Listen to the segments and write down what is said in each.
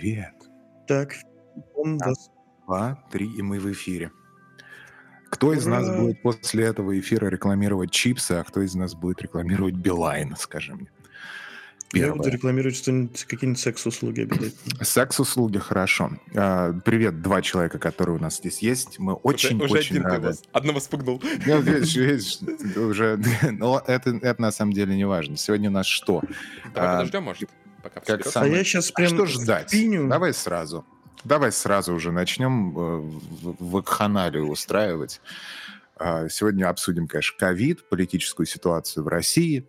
Привет. Так, он Раз, вас. два, три, и мы в эфире. Кто из нас Ура! будет после этого эфира рекламировать чипсы, а кто из нас будет рекламировать Билайн, скажи мне? Я буду Первое. рекламировать что-нибудь, какие-нибудь секс-услуги обязательно. Секс-услуги, хорошо. А, Привет, два человека, которые у нас здесь есть. Мы очень-очень уже один ты рады. вас- одного спугнул. Ну, видишь, видишь, уже, но это, это на самом деле не важно. Сегодня у нас что? Давай А, подождем, может, пока как А я сейчас А прям что ждать? впиню. Давай сразу. Давай сразу уже начнем э, в- вакханалию устраивать. А, Сегодня обсудим, конечно, ковид, политическую ситуацию в России.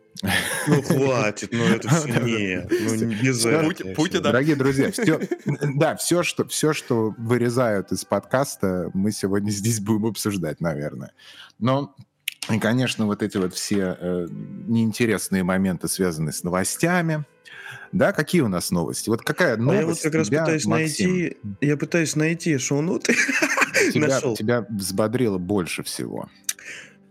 Ну хватит, ну это все нет. Ну не без Всё. этого. Путина. Дорогие друзья, все, да, все что, все, что вырезают из подкаста, мы сегодня здесь будем обсуждать, наверное. Но, и, конечно, вот эти вот все э, неинтересные моменты, связанные с новостями. Да, какие у нас новости? Вот какая А новость я вот как раз тебя, пытаюсь Максим, найти, я пытаюсь найти шоу-ноты. тебя, Нашел. тебя взбодрило больше всего?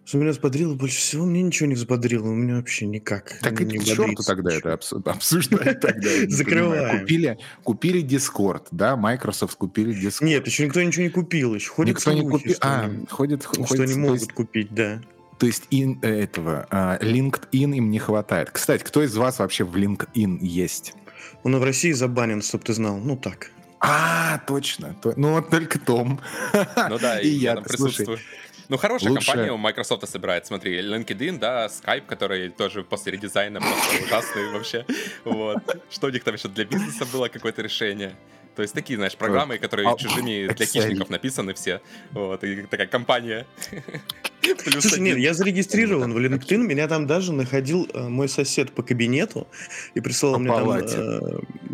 Что меня взбодрило больше всего, мне ничего не взбодрило, у меня вообще никак. Так и не к черту тогда ничего. это обсу- обсуждать тогда. Закрываем. Купили, купили Discord, да, Microsoft купили Discord. Нет, еще никто ничего не купил, еще ходят Никто не купил. А, ходит, что ходит, они могут купить, да. То есть ин, э, этого, а, LinkedIn им не хватает. Кстати, кто из вас вообще в LinkedIn есть? Он в России забанен, чтоб ты знал. Ну так. А, точно. то- ну, вот только Том. Ну да, и и я Слушай, присутствую. Ну, хорошая лучше- компания у Microsoft собирает. Смотри, LinkedIn, да, Skype, который тоже после редизайна просто ужасный вообще. Вот. Что у них там еще для бизнеса было какое-то решение? То есть такие, знаешь, программы, которые А, чужими для хищников написаны все. Вот, и такая компания. Плюс Слушай, нет, я зарегистрирован в LinkedIn, меня там даже находил э, мой сосед по кабинету и присылал По мне там... э,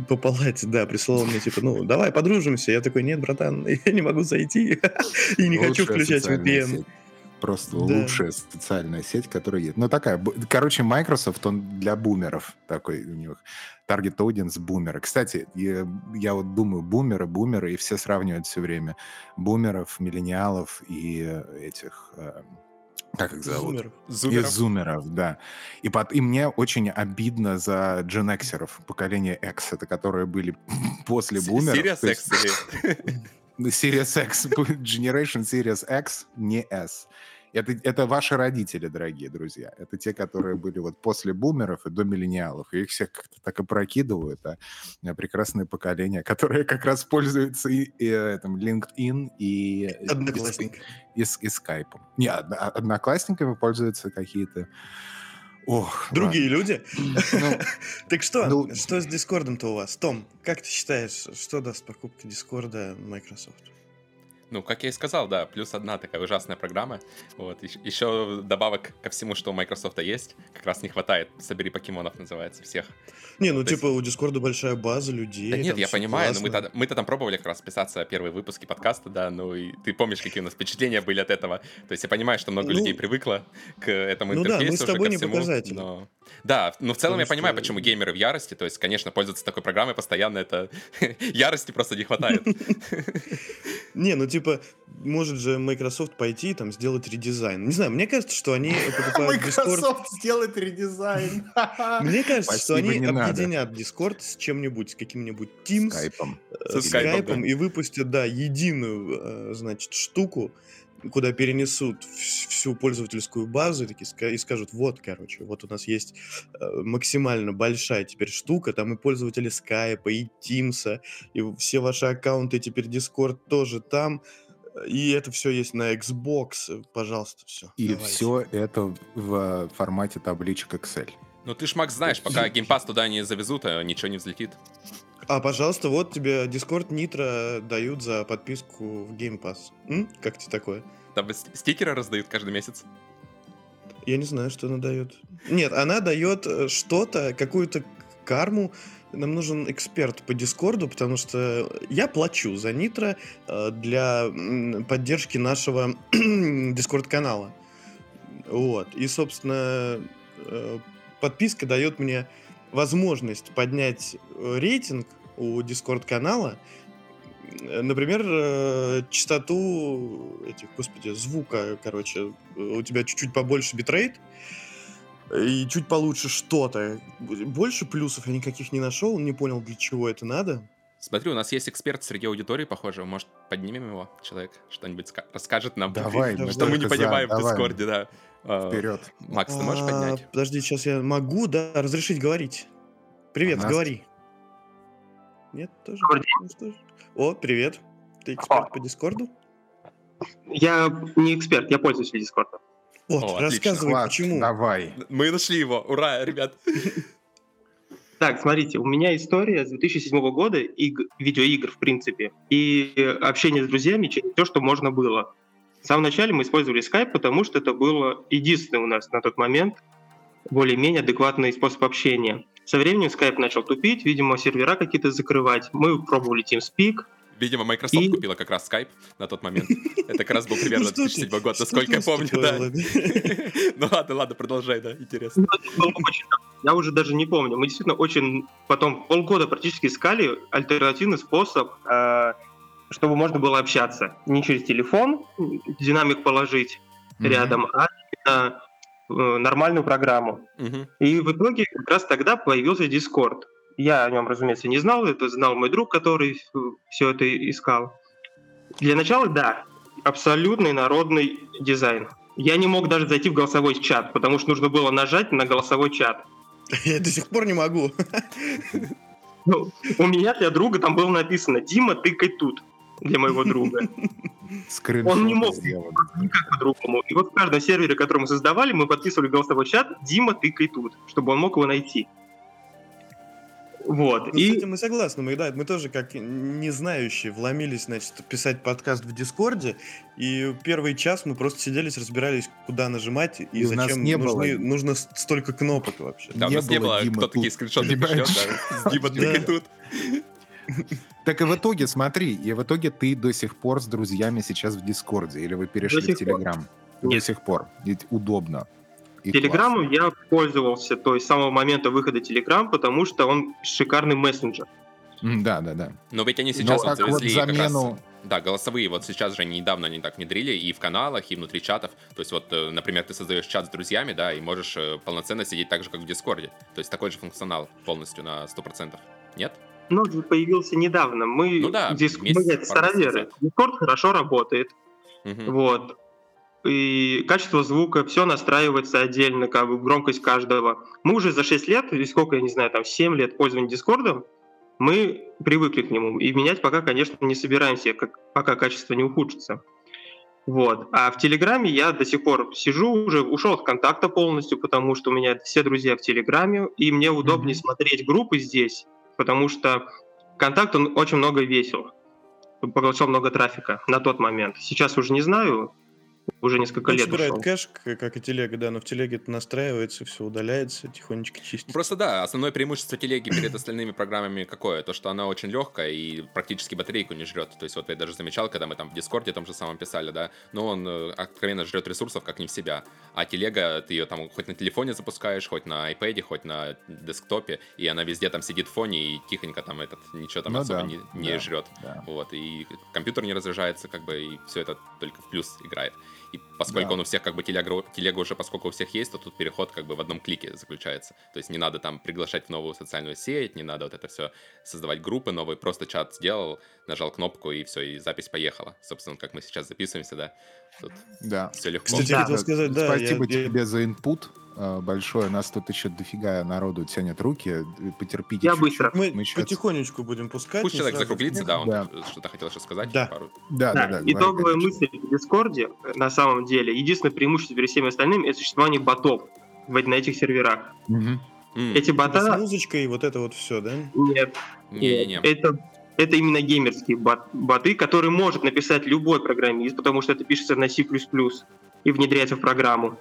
по палате, да, присылал мне типа, ну, давай подружимся. Я такой, нет, братан, я не могу зайти и не хочу включать VPN. Просто Да. лучшая социальная сеть, которая есть. Ну, такая. Короче, Microsoft, он для бумеров такой у них. Target audience бумеры. Кстати, я, я вот думаю, бумеры, бумеры, и все сравнивают все время бумеров, миллениалов и э, этих... э, как их зовут? Зумеров. И Зумеров. зумеров, да. И, под, и мне очень обидно за Xеров, поколение X, это которые были после С- бумеров. Serious то Series X, будет Generation Series X, не S. Это, это ваши родители, дорогие друзья. Это те, которые были вот после бумеров и до миллениалов. И их всех как-то так и прокидывают. А э, прекрасное поколение, которое как раз пользуется и, и, э, там, LinkedIn и, и, Одноклассник. и, с- и скайпом. Не, одно- одноклассниками пользуются какие-то... Ох, Другие люди. ладно. Ну, Так что, Ну- что с Дискордом-то у вас? Том, как ты считаешь, что даст покупка Дискорда Microsoft? Ну, как я и сказал, да, плюс одна такая ужасная программа. Вот, ещ- еще добавок ко всему, что у Microsoft есть, как раз не хватает. Собери покемонов называется всех. Не, ну То есть- типа у Дискорда большая база людей. Да нет, я понимаю, но мы-то, мы-то там пробовали как раз писаться первые выпуски подкаста, да, ну и ты помнишь, какие у нас впечатления были от этого. То есть я понимаю, что много Ну, людей привыкло к этому ну да, мы интерфейсу с тобой не всему, показатели. но- Да, но в целом Потому я понимаю, что- почему геймеры в ярости, то есть, конечно, пользоваться такой программой постоянно, это ярости просто не хватает. Не, ну типа, может же Microsoft пойти там сделать редизайн. Не знаю, мне кажется, что они покупают Discord... сделает редизайн. Мне кажется, что они объединят Discord с чем-нибудь, с каким-нибудь Teams, э, с Skype'ом, Skype'ом да. и выпустят, да, единую, э, значит, штуку, куда перенесут вс- всю пользовательскую базу и, такие и скажут, вот, короче, вот у нас есть э, максимально большая теперь штука, там и пользователи Skype, и Teams, и все ваши аккаунты, теперь Discord тоже там, и это все есть на Xbox, пожалуйста, все. И все это в формате табличек Excel. Ну ты ж, Макс, знаешь, пока Game Pass туда не завезут, а ничего не взлетит. А, пожалуйста, вот тебе Discord Nitro дают за подписку в Game Pass. М? Как тебе такое? Там стикеры раздают каждый месяц. Я не знаю, что она дает. Нет, она дает э, что-то, какую-то карму. Нам нужен эксперт по Дискорду, потому что я плачу за Нитро э, для поддержки нашего Дискорд-канала. Вот. И, собственно, э, подписка дает мне возможность поднять э, рейтинг у Дискорд-канала. Например, частоту этих, господи, звука, короче, у тебя чуть-чуть побольше битрейт, и чуть получше что-то. Больше плюсов я никаких не нашел, не понял, для чего это надо. Смотри, у нас есть эксперт среди аудитории, похоже. Может, поднимем его? Человек что-нибудь ска- расскажет нам. Давай, Что мы не только за, понимаем в давай. Дискорде, да. А, Вперед. Макс, ты можешь А, поднять? Подожди, сейчас я могу, да, разрешить говорить. Привет, А говори. Нет, тоже? Ну. О, привет. Ты эксперт по Дискорду? Я не эксперт, я пользователь Дискорда. Вот, О, рассказывай, Влад, почему. давай. Мы нашли его. Ура, ребят. Так, смотрите, у меня история с 2007 года, иг- видеоигр в принципе, и общение с друзьями через все, что можно было. В самом начале мы использовали Skype, потому что это было единственный у нас на тот момент более-менее адекватный способ общения. Со временем Skype начал тупить, видимо, сервера какие-то закрывать. Мы пробовали TeamSpeak, Видимо, Microsoft И- купила как раз Skype на тот момент. Это как раз был примерно что ты, 2007 год, насколько я помню, да. Ну ладно, ладно, продолжай, да, интересно. Ну. Я уже даже не помню. Мы действительно очень потом полгода практически искали альтернативный способ, э, чтобы можно было общаться. Не через телефон, динамик положить рядом, а именно э, нормальную программу. И в итоге как раз тогда появился Discord. Я о нем, разумеется, не знал, это знал мой друг, который все это искал. Для начала, да, абсолютный народный дизайн. Я не мог даже зайти в голосовой чат, потому что нужно было нажать на голосовой чат. Я до сих пор не могу. Ну, у меня для друга там было написано «Дима, тыкай тут» для моего друга. Он не мог. сделаны. Никак по-другому. И вот в каждом сервере, который мы создавали, мы подписывали голосовой чат «Дима, тыкай тут», чтобы он мог его найти. Вот. Ну, И С этим мы согласны. Мы, да, мы тоже, как не знающие, вломились, значит, писать подкаст в Дискорде. И первый час мы просто сиделись, разбирались, куда нажимать и, И у нас зачем не нужны- было- нужно столько кнопок вообще. Да, у Не нас не было было, Димы кто тут, такие скриншоты понимаешь? пришлет, да. С Дима тут. Так и в итоге, смотри, и в итоге ты до сих пор с друзьями сейчас в Дискорде, или вы перешли в. Телеграм? До сих пор. Ведь удобно. И Телеграмом я пользовался, то есть с самого момента выхода Телеграм, потому что он шикарный мессенджер. Да, да, да. Но ведь они сейчас Но вот как вот завезли как раз... замену... Да, голосовые вот сейчас же недавно они так внедрили и в каналах, и внутри чатов. То есть вот, э, например, ты создаешь чат с друзьями, да, и можешь э, полноценно сидеть так же, как в Дискорде. То есть такой же функционал полностью на 100%. Нет? Же появился недавно. Мы, Ну да, Диск- мы, староверы. Дискорд хорошо работает. Мгм. Вот. И качество звука, все настраивается отдельно, как бы громкость каждого. Мы уже за 6 лет, или сколько, я не знаю, там 7 лет пользования Дискордом, мы привыкли к нему. И менять пока, конечно, не собираемся, как, пока качество не ухудшится. Вот. А в Телеграме я до сих пор сижу, уже ушел от контакта полностью, потому что у меня все друзья в Телеграме, и мне удобнее Мгм. смотреть группы здесь, потому что контакт, он очень много весил, поглощал много трафика на тот момент. Сейчас уже не знаю, уже несколько Он лет собирает ушел. кэш, как и телега, да, но в телеге это настраивается, все удаляется, тихонечко чистится. Просто да, основное преимущество телеги перед остальными программами какое? То, что она очень легкая и практически батарейку не жрет. То есть вот я даже замечал, когда мы там в Дискорде том же самом писали, да, но он э, откровенно жрет ресурсов как не в себя. А телега, ты ее там хоть на телефоне запускаешь, хоть на iPad, хоть на десктопе, и она везде там сидит в фоне и тихонько там этот ничего там Ну особо да, не, не да. жрет. Да. Вот, и компьютер не разряжается, как бы, и все это только в плюс играет. И поскольку Да. он у всех, как бы, телега, телега уже, поскольку у всех есть, то тут переход, как бы, в одном клике заключается. То есть не надо там приглашать в новую социальную сеть, не надо вот это все создавать группы новые, просто чат сделал, нажал кнопку, и все, и запись поехала. Собственно, как мы сейчас записываемся, да, тут Да. все легко. Кстати, Да. хотел сказать, да, Спасибо я- я- тебе за инпут э, большое. Нас тут еще дофига народу тянет руки. Потерпите Я чуть-чуть. быстро. Мы Мы щас- потихонечку будем пускать. Пусть не человек сразу. закруглится, да, он Да. тут что-то хотел еще сказать. Да. Пару... Да, да, Да, да. итоговая мысль в Дискорде, на самом деле, единственное преимущество перед всеми остальными — это существование ботов на этих серверах. М, Эти Это С бота... музычкой и вот это вот все, да? Нет, Не-не-не. Это, это именно геймерские бот- боты, которые может написать любой программист, потому что это пишется на C++ и внедряется в программу.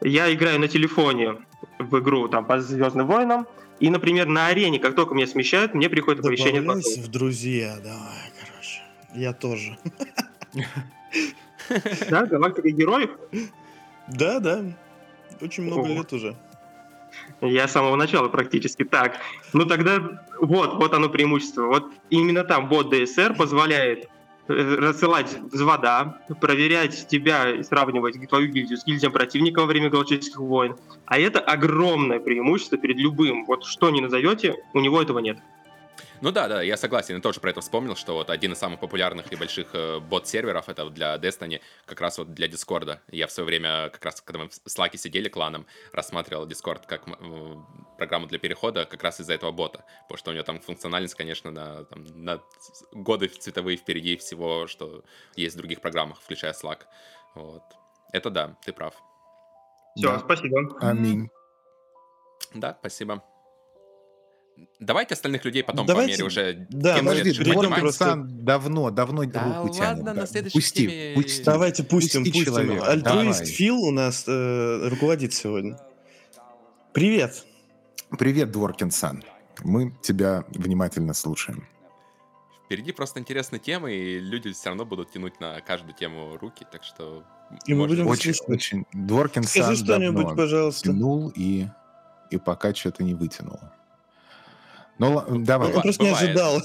Я играю на телефоне в игру там, по Звездным войнам, и, например, на арене, как только меня смещают, мне приходит оповещение. Добавляйся в друзья, давай, короче. Я тоже. Да, галактика героев. Да, да. Очень много Ого. лет уже. Я с самого начала практически так. Ну тогда вот, вот оно преимущество. Вот именно там бот DSR позволяет э, рассылать взвода, проверять тебя и сравнивать твою гильдию с гильдией противника во время галактических войн. А это огромное преимущество перед любым. Вот что ни назовете, у него этого нет. Ну да, да, я согласен. Я тоже про это вспомнил, что вот один из самых популярных и больших э, бот-серверов это для Destiny, как раз вот для Дискорда. Я в свое время, как раз когда мы в Slack сидели кланом, рассматривал Discord как э, программу для перехода как раз из-за этого бота. Потому что у него там функциональность, конечно, на, там, на годы цветовые впереди всего, что есть в других программах, включая Slack. Вот. Это да, ты прав. Все, Да. спасибо. Аминь. Да, спасибо. Давайте остальных людей потом Давайте- по мере уже да, может, Подожди, следующих перейдем Дворкин поднимаемся. просто- Сан давно, давно Да руку ладно, тянет. на да. следующей Пусти, теме- пусти. Давайте пустим, Пусти пустим. человека, Альтруист давай. Фил у нас э, руководит сегодня. Привет. Привет, Дворкин Сан. Мы тебя внимательно слушаем. Впереди просто интересные темы, и люди все равно будут тянуть на каждую тему руки, так что... И мы будем Очень, слушать. очень. Дворкин Скажи Сан что-нибудь, давно пожалуйста. тянул и, и пока что-то не вытянуло. Ну, давай. Он просто не ожидал.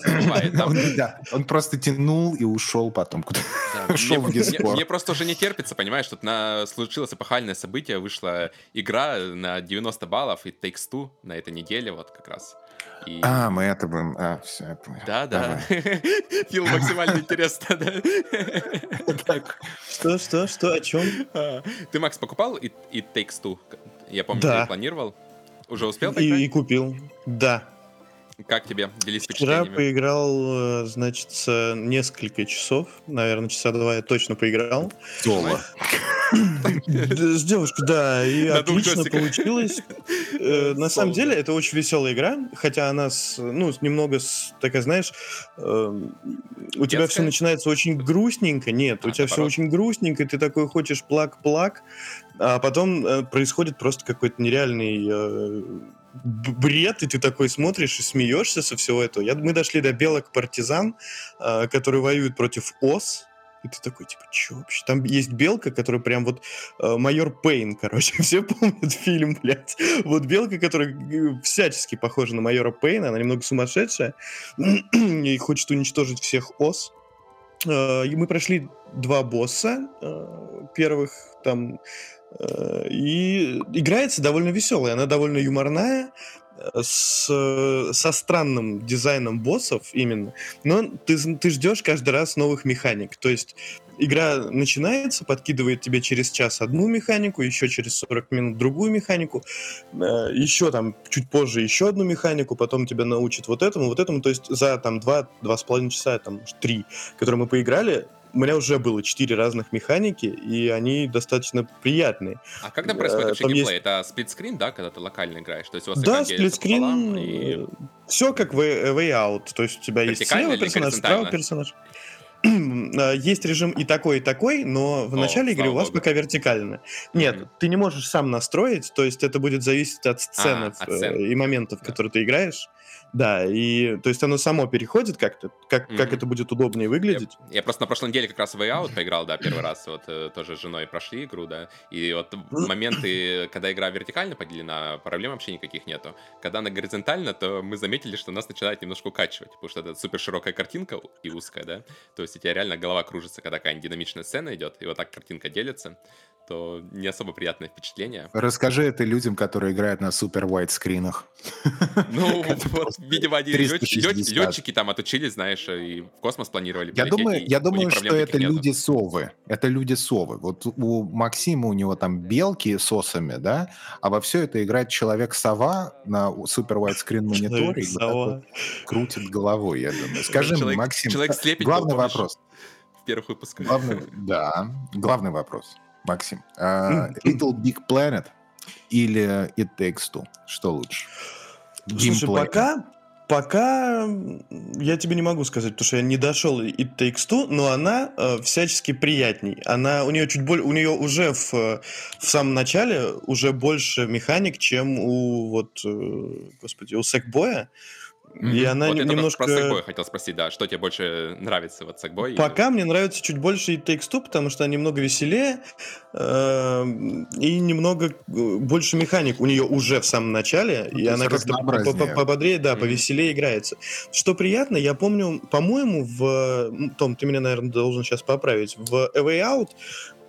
Он, просто тянул и ушел потом куда Да, Шел мне, в мне- просто уже не терпится, понимаешь, тут на, случилось эпохальное событие, вышла игра на 90 баллов, и Takes Two на этой неделе вот как раз. И- А, мы это будем... А, все, я понял. Да, да. Фил максимально интересно, да. Что, что, что, о чем? А, Ты, Макс, покупал и, Takes Two? Я помню, Да. ты планировал. Уже успел и купил. Да. Как тебе? Делись Вчера поиграл, э, значит, с- несколько часов. Наверное, часа два я точно поиграл. Соло. Д- С девушкой, да, и На отлично получилось. Э, На самом деле, это очень веселая игра, хотя она, с- ну, немного, с- такая, знаешь, у тебя все начинается очень грустненько. Нет, А, у тебя все очень грустненько, ты такой хочешь плак-плак, а потом э, происходит просто какой-то нереальный э, бред, и ты такой смотришь и смеешься со всего этого. Я, мы дошли до белок партизан, э, которые воюют против ос. И ты такой, типа, чё вообще? Там есть белка, которая прям вот э, майор Пейн, короче. Все помнят фильм, блядь. Вот белка, которая э, всячески похожа на майора Пейна, она немного сумасшедшая и хочет уничтожить всех ос. Э, И мы прошли два босса э, первых там. И играется довольно веселая, она довольно юморная, э, с, э, со странным дизайном боссов именно. Но ты, ты ждешь каждый раз новых механик. То есть игра начинается, подкидывает тебе через час одну механику, еще через 40 минут другую механику, э, еще там чуть позже еще одну механику, потом тебя научат вот этому, вот этому. То есть за там два, два с половиной часа, там три, которые мы поиграли, у меня уже было четыре разных механики, и они достаточно приятные. А как там происходит Э, вообще там геймплей? Это сплитскрин, да, когда ты локально играешь? То есть у вас Да, сплитскрин, и- все как way, way out. То есть у тебя есть слева персонаж, справа персонаж. Э, Есть режим и такой, и такой, но в О, начале игры у вас богу. пока вертикально. Нет, ты не можешь сам настроить, то есть это будет зависеть от сценок от э, сцен. и моментов, Да. которые ты играешь. Да, и то есть оно само переходит как-то, как, как Мгм. это будет удобнее выглядеть. Я, я просто на прошлой неделе как раз в Way Out поиграл, да, первый раз, вот э, тоже с женой прошли игру, да, и вот моменты, когда игра вертикально поделена, проблем вообще никаких нету. Когда она горизонтально, то мы заметили, что нас начинает немножко укачивать, потому что это супер широкая картинка и узкая, да, то есть у тебя реально голова кружится, когда какая-нибудь динамичная сцена идет, и вот так картинка делится, то не особо приятное впечатление. Расскажи это людям, которые играют на супер white скринах. Ну, вот, видимо, они лёт- 360. лёт- летчики там отучились, знаешь, и в космос планировали Я думаю, я думаю, что это люди-совы. Это люди-совы. Вот у Максима у него там белки с осами, да, а во все это играет человек-сова на супер white скрин мониторе крутит головой, я думаю. Скажи Максим, был, главный помнишь? Вопрос. в первых выпусках. Главный, да, главный вопрос, Максим. А, Little Big Planet или It Takes Two? Что лучше? Слушай, Геймплей. пока, пока м, я тебе не могу сказать, потому что я не дошел It Takes Two, но она э, всячески приятней. Она, у нее чуть более, у нее уже в, э, в самом начале уже больше механик, чем у вот, э, господи, у Сэкбоя. И она вот немножко... про Sackboy хотел спросить, да, что тебе больше нравится вот Sackboy? Пока мне нравится чуть больше It Takes Two, потому что она немного веселее э, и немного э, больше механик у нее уже в самом начале, Ну, и она как-то пободрее, да, Мгм. повеселее играется. Что приятно, я помню, по-моему, в... Том, ты меня, наверное, должен сейчас поправить. В A Way Out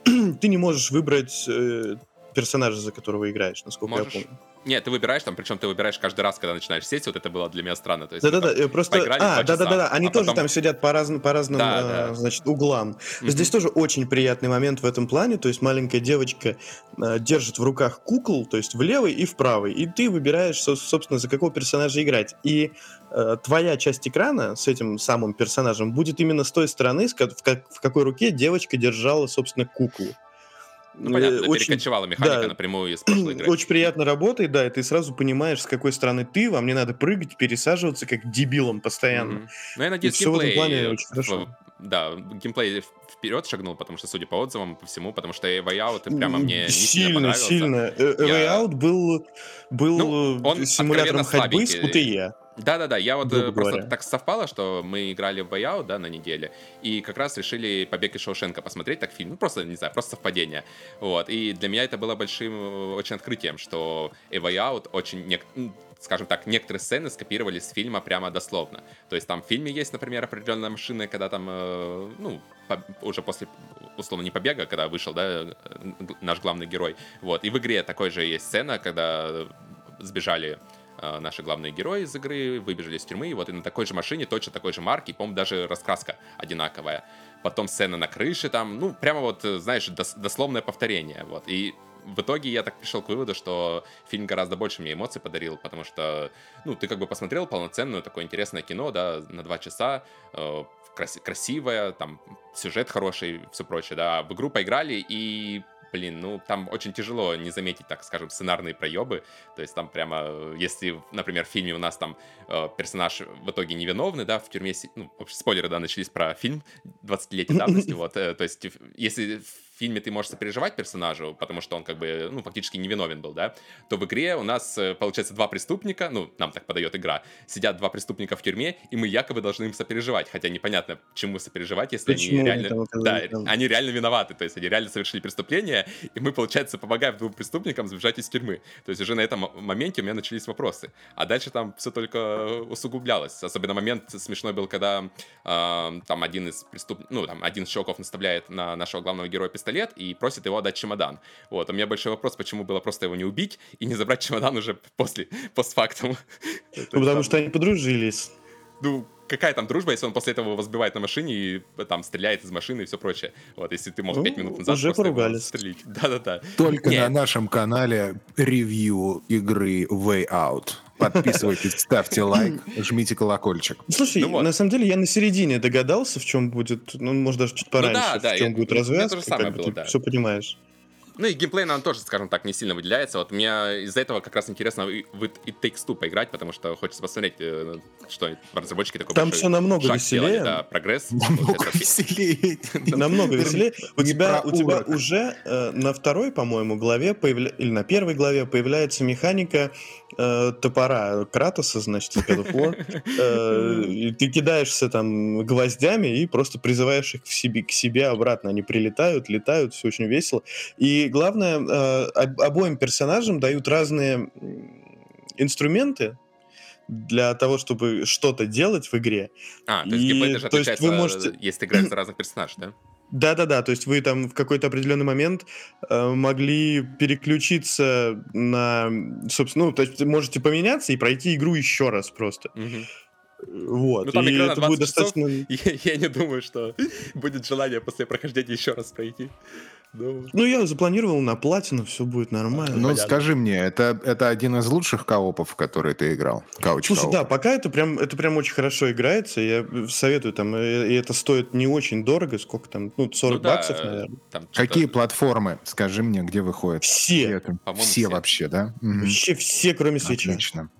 ты не можешь выбрать э, персонажа, за которого играешь, насколько Можешь. я помню. Нет, ты выбираешь там, причем ты выбираешь каждый раз, когда начинаешь сесть, вот это было для меня странно. То есть, Да-да-да, мы там э, просто... А, два часа, да-да-да, они а тоже потом- там сидят по разным, по разным Да, э, да. значит, углам. Мгм. Здесь тоже очень приятный момент в этом плане, то есть маленькая девочка э, держит в руках кукол, то есть в левой и в правой, и ты выбираешь, со- собственно, за какого персонажа играть. И э, твоя часть экрана с этим самым персонажем будет именно с той стороны, в, как- в какой руке девочка держала, собственно, куклу. Ну, понятно, очень- перекочевала механика да. напрямую из прошлой игры. Очень приятно работает, да, и ты сразу понимаешь, с какой стороны ты, вам не надо прыгать, пересаживаться, как дебилом постоянно. Мгм. Ну, я надеюсь, этом геймплей... плане очень хорошо. Да, геймплей вперед шагнул, потому что, судя по отзывам, по всему, потому что Way Out прямо мне не сильно сильно, понравился. сильно. Э, A Way Я- Out был, был Ну, он э, симулятором откровенно ходьбы с. QTE. Да-да-да, я вот грубо э, просто говоря. так совпало, что мы играли в Way да, на неделе, и как раз решили «Побег из Шоушенка» посмотреть, так фильм, ну просто, не знаю, просто совпадение, вот, и для меня это было большим э, очень открытием, что A Way Out очень, м, скажем так, некоторые сцены скопировали с фильма прямо дословно, то есть там в фильме есть, например, определенная машина, когда там, э, ну, уже после, условно, не побега, когда вышел, да, наш главный герой, вот, и в игре такой же есть сцена, когда сбежали наши главные герои из игры, выбежали из тюрьмы, и вот и на такой же машине, точно такой же марки, по-моему, даже раскраска одинаковая. Потом сцена на крыше там, ну, прямо вот, э, знаешь, дос- дословное повторение, вот. И в итоге я так пришел к выводу, что фильм гораздо больше мне эмоций подарил, потому что, ну, ты как бы посмотрел полноценное такое интересное кино, да, на два часа, э, крас- красивое, там, сюжет хороший, все прочее, да, в игру поиграли, и блин, ну там очень тяжело не заметить, так скажем, сценарные проебы. То есть там прямо, э, если, например, в фильме у нас там э, персонаж в итоге невиновный, да, в тюрьме, ну, спойлеры, да, начались про фильм 20-летней давности, вот, э, то есть если фильме ты можешь сопереживать персонажу, потому что он как бы, ну, фактически невиновен был, да, то в игре у нас, э, получается, два преступника, ну, нам так подает игра, сидят два преступника в тюрьме, и мы якобы должны им сопереживать, хотя непонятно, чему сопереживать, если Почему они реально... да, они реально виноваты, то есть они реально совершили преступление, и мы, получается, помогаем двум преступникам сбежать из тюрьмы. То есть уже на этом моменте у меня начались вопросы. А дальше там все только усугублялось. Особенно момент смешной был, когда э, там один из преступников, ну, там один из чуваков наставляет на нашего главного героя пистолет и просит его отдать чемодан. Вот, у меня большой вопрос, почему было просто его не убить и не забрать чемодан уже после, постфактум. Ну, потому что они подружились. Ну, какая там дружба, если он после этого его сбивает на машине и э, там стреляет из машины и все прочее. Вот, если ты мог Ну, пять минут назад уже поругались. застрелить. Да-да-да. Только Не. на нашем канале ревью игры Way Out. Подписывайтесь, ставьте лайк, жмите колокольчик. Слушай, Ну вот. на самом деле я на середине догадался, в чем будет, ну, может, даже чуть пораньше, да, да, в чем я- будет развязка, то же самое было, ты да. все понимаешь. Ну и геймплей нам тоже, скажем так, не сильно выделяется. Вот мне из-за этого как раз интересно в It Takes Two поиграть, потому что хочется посмотреть, э, что разработчики такой Там все намного шаг сделали, веселее. да, прогресс. Намного веселее. Намного веселее. У тебя, у тебя уже э, на второй, по-моему, главе появля- или на первой главе появляется механика э, топора Кратоса, значит, из God of War. Э, и ты кидаешься там гвоздями и просто призываешь их в себе, к себе обратно. Они прилетают, летают, все очень весело. И главное, э, об- обоим персонажам дают разные инструменты для того, чтобы что-то делать в игре. А, то есть И, геймплей даже то есть вы можете- если ты играешь за разных персонажей, да? Да-да-да, то есть вы там в какой-то определенный момент э, могли переключиться на, собственно, ну, то есть можете поменяться и пройти игру еще раз просто. Мгм. Вот. Ну, там и игра это будет 20 часов. достаточно... Я, я не думаю, что будет желание после прохождения еще раз пройти. Ну, я запланировал на платину, все будет нормально. Ну, понятно. скажи мне, это, это один из лучших коопов, в которые ты играл? Кауч Слушай, да, пока это прям, это прям очень хорошо играется. Я советую там, э, и это стоит не очень дорого, сколько там, ну, 40 ну да, баксов, наверное. там Какие платформы? Скажи мне, где выходят? Все, По-моему, все все. вообще, да? Вообще все, кроме Switch а. Отлично.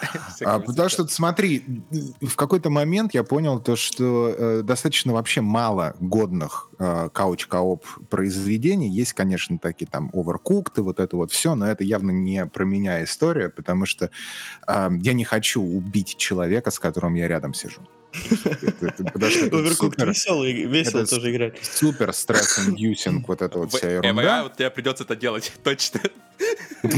А, потому что, смотри, в какой-то момент я понял то, что э, достаточно вообще мало годных э, couch co-op произведений. Есть, конечно, такие там Overcooked и вот это вот все, но это явно не про меня история, потому что э, я не хочу убить человека, с которым я рядом сижу. Это- это- это Overcooked супер- весело, это тоже играть. Супер stress-inducing, вот эта вот вся ерунда. вот тебе придется это делать, точно.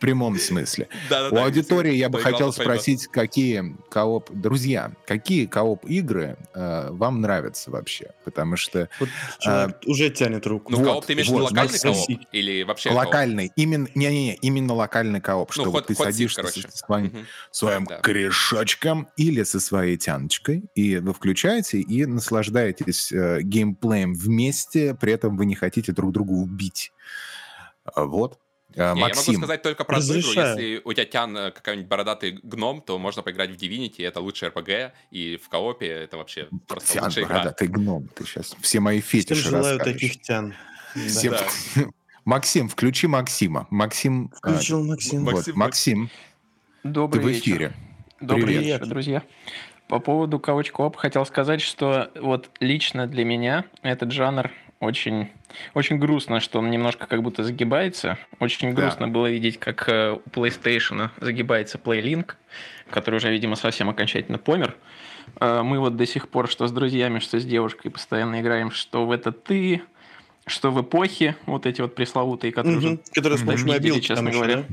прямом смысле. У аудитории я бы хотел спросить, какие кооп... Друзья, какие кооп-игры э, вам нравятся вообще? Потому что человек уже тянет руку. Ну, кооп ты имеешь в виду локальный кооп? Или вообще кооп? локальный, именно, не-не-не, именно локальный кооп, что Ну, вот ход- ты садишься со своим, корешочком или со своей тяночкой, и вы включаете и наслаждаетесь э, геймплеем вместе, при этом вы не хотите друг друга убить. Вот. А, Не, я могу Максим, сказать только про одну игру. Если у тебя тян э, какой-нибудь бородатый гном, то можно поиграть в Divinity, это лучший RPG, и в коопе это вообще просто Тян, лучшая игра. бородатый гном, ты сейчас все мои Всем фетиши желаю расскажешь. таких тян. Всем- Да. Максим, включи Максима. Максим, а, Включил Максим. вот, Максим, Максим, ты Добрый в вечер. эфире. Добрый Привет. вечер, друзья. По поводу Couch Co-op хотел сказать, что вот лично для меня этот жанр очень, очень грустно, что он немножко как будто загибается. Очень Да. грустно было видеть, как э, у PlayStation загибается PlayLink, который уже, видимо, совсем окончательно помер. Э, Мы вот до сих пор, что с друзьями, что с девушкой, постоянно играем, что в это ты, что в эпохе, вот эти вот пресловутые, которые уже с Мгм. помощью Видели, мобилки честно еще, говоря. да?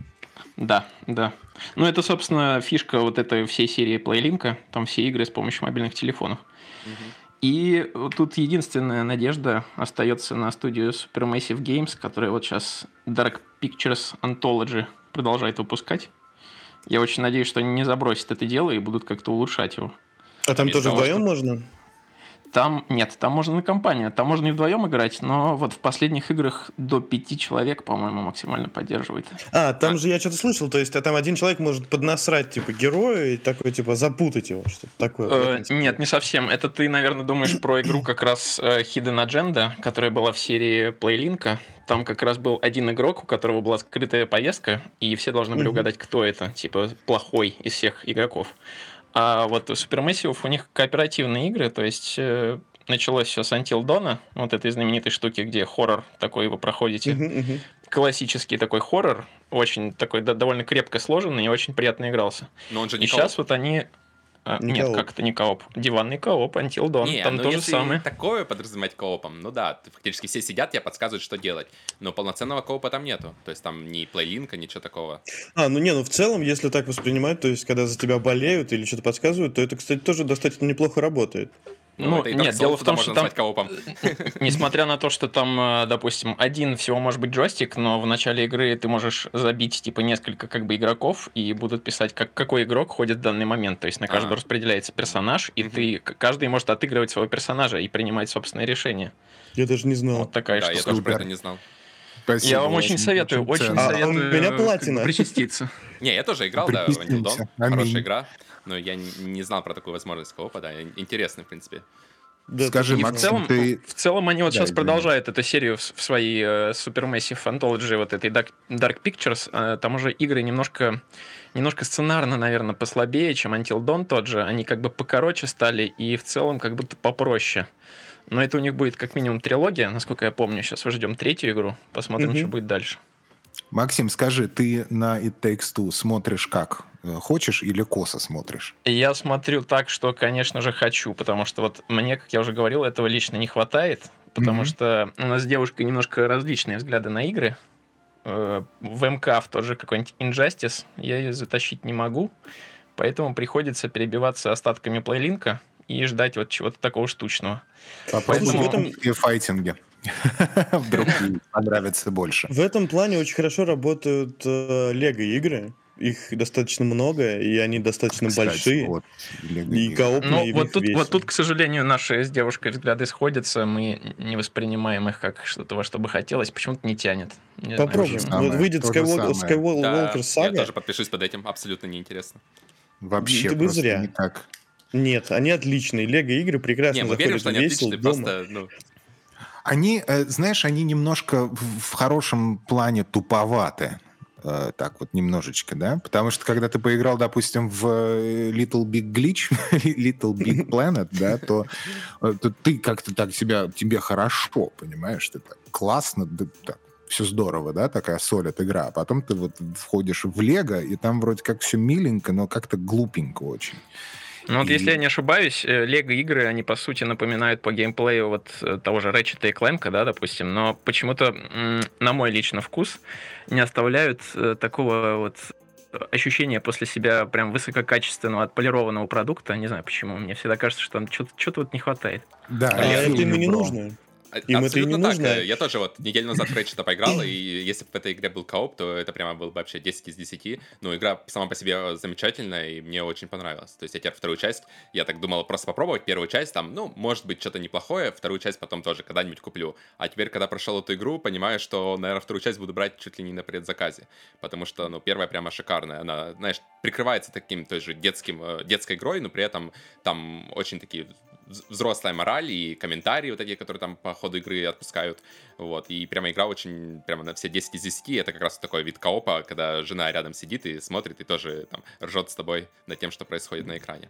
Да, да. Ну, это, собственно, фишка вот этой всей серии PlayLink. Там все игры с помощью мобильных телефонов. Мгм. И тут единственная надежда остается на студию Supermassive Games, которая вот сейчас Dark Pictures Anthology продолжает выпускать. Я очень надеюсь, что они не забросят это дело и будут как-то улучшать его. А там Из тоже того, вдвоем что- можно? Там нет, там можно на компанию, там можно и вдвоем играть, но вот в последних играх до пяти человек, по-моему, максимально поддерживает. А, там же я что-то слышал, то есть а там один человек может поднасрать, типа, героя и такой, типа, запутать его, что-то такое. Э. Нет, не совсем. Это ты, наверное, думаешь про игру как раз э, Hidden Agenda, которая была в серии Playlink. Там как раз был один игрок, у которого была скрытая повестка, и все должны были угадать, кто это, типа плохой из всех игроков. А вот у Supermassive у них кооперативные игры, то есть э, началось все с Until Dawn, вот этой знаменитой штуки, где хоррор такой вы проходите. Мгм, мгм. Классический такой хоррор, очень такой да, довольно крепко сложенный и очень приятно игрался. Но он же не И сейчас вот они... а, Не нет, кооп. как это не кооп? Диванный кооп, Until Dawn, Не, там ну то же самое. такое подразумевать коопом, ну да, фактически все сидят, тебе подсказывают, что делать. Но полноценного коопа там нету. То есть там ни плейлинка, ничего такого. А, ну не, ну в целом, если так воспринимать, то есть когда за тебя болеют или что-то подсказывают, то это, кстати, тоже достаточно неплохо работает. Ну, это и Dark нет, Souls дело в туда том, можно что там, коопом. несмотря на то, что там, э, допустим, один всего может быть джойстик, но в начале игры ты можешь забить, типа, несколько, как бы, игроков, и будут писать, как, какой игрок ходит в данный момент. То есть на каждого А. распределяется персонаж, и ты, каждый может отыгрывать своего персонажа и принимать собственные решения. Я даже не знал. Вот такая Да, я штука. тоже про это не знал. Спасибо, Я вам очень советую, очень очень. А, советую у меня платина. причаститься. Не, я тоже играл, да, в Until Прикрестимся. Dawn. Аминь. Хорошая игра. Но я не знал про такую возможность коопа, да. Интересно, в принципе. Да, Скажи, И в Максим, знал. целом, ты- в целом они вот Да, сейчас извини. продолжают эту серию в, в своей э, Supermassive Anthology, вот этой Dark, Dark Pictures. Э, там уже игры немножко, немножко сценарно, наверное, послабее, чем Until Dawn тот же. Они как бы покороче стали и в целом как будто попроще. Но это у них будет как минимум трилогия, насколько я помню. Сейчас мы ждем третью игру. Посмотрим, Мгм. что будет дальше. Максим, скажи, ты на It Takes Two смотришь как? Э, Хочешь или косо смотришь? Я смотрю так, что, конечно же, хочу, потому что вот мне, как я уже говорил, этого лично не хватает, потому Мгм. что у нас с девушкой немножко различные взгляды на игры. Э, В МК в тот же какой-нибудь Injustice я ее затащить не могу, поэтому приходится перебиваться остатками плейлинка и ждать вот чего-то такого штучного. Попробуй Слушай, в этом- и файтинги. Вдруг понравится больше. В этом плане очень хорошо работают э, лего-игры. Их достаточно много, и они достаточно Кстати, большие. вот, И коопные, Ну, вот тут, весело. вот тут, к сожалению, наши с девушкой взгляды сходятся, мы не воспринимаем их как что-то, во что бы хотелось, почему-то не тянет. Не знаю, Попробуем. почему. Вот выйдет Skywalker. Skywalker Да, я Saga. тоже подпишусь под этим. Абсолютно неинтересно. Вообще вы просто зря. не так. Нет, они отличные. Лего-игры прекрасно Не, мы заходят верим, что они весело отличные, дома. просто, ну, Они, э, знаешь, они немножко в, хорошем плане туповаты. Э, Так вот немножечко, да? Потому что когда ты поиграл, допустим, в э, Little Big Glitch, Little Big Planet, да, то, то ты как-то так себя, тебе хорошо, понимаешь? Ты так классно, да, так, все здорово, да, такая солид игра. А потом ты вот входишь в Лего, и там вроде как все миленько, но как-то глупенько очень. Ну вот И- если я не ошибаюсь, э, Лего игры, они по сути напоминают по геймплею вот э, того же Ratchet и Clank, да, допустим, но почему-то, на мой лично вкус, не оставляют э, такого вот ощущения после себя прям высококачественного отполированного продукта. Не знаю почему. Мне всегда кажется, что там что-то вот не хватает. Да, А это им и не нужно. Им это и не Абсолютно так. нужно. Я тоже вот неделю назад в Ratchet поиграл, и если бы в этой игре был кооп, то это прямо был бы вообще 10 из 10. Ну, игра сама по себе замечательная, и мне очень понравилась. То есть я теперь вторую часть, я так думал просто попробовать первую часть, там, ну, может быть, что-то неплохое, вторую часть потом тоже когда-нибудь куплю. А теперь, когда прошел эту игру, понимаю, что, наверное, вторую часть буду брать чуть ли не на предзаказе. Потому что, ну, первая прямо шикарная. Она, знаешь, прикрывается таким той же детским, э, детской игрой, но при этом там очень такие взрослая мораль и комментарии вот такие, которые там по ходу игры отпускают. Вот. И прямо игра очень, прямо на все 10 из 10. Это как раз такой вид коопа, когда жена рядом сидит и смотрит, и тоже там ржет с тобой над тем, что происходит на экране.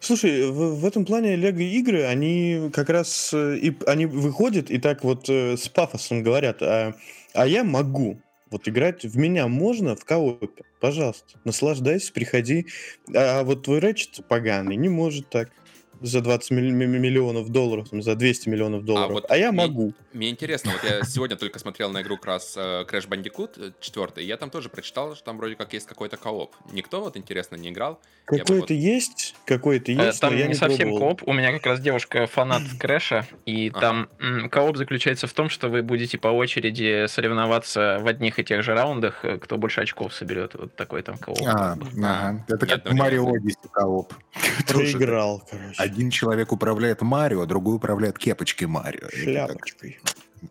Слушай, в, в этом плане Лего игры, они как раз э, и они выходят и так вот э, с пафосом говорят, а, а я могу. Вот играть в меня можно в коопе. Пожалуйста, наслаждайся, приходи. А вот твой Рэчет поганый не может так за 20 милли- ми- миллионов долларов, там, за 200 миллионов долларов. А, вот я ми- могу. Мне интересно, вот я сегодня только смотрел на игру как раз э, Crash Bandicoot 4, и я там тоже прочитал, что там вроде как есть какой-то кооп. Никто вот, интересно, не играл? Какой-то вот- есть, какой-то Э, есть, Там но я не не совсем кооп. У меня как раз девушка фанат Крэша, и Ага. там кооп заключается в том, что вы будете по очереди соревноваться в одних и тех же раундах, э, кто больше очков соберет. Вот такой там кооп. А, ага. Это как ну, Mario Odyssey кооп. Проиграл, короче. Один человек управляет Марио, другой управляет кепочкой Марио. Это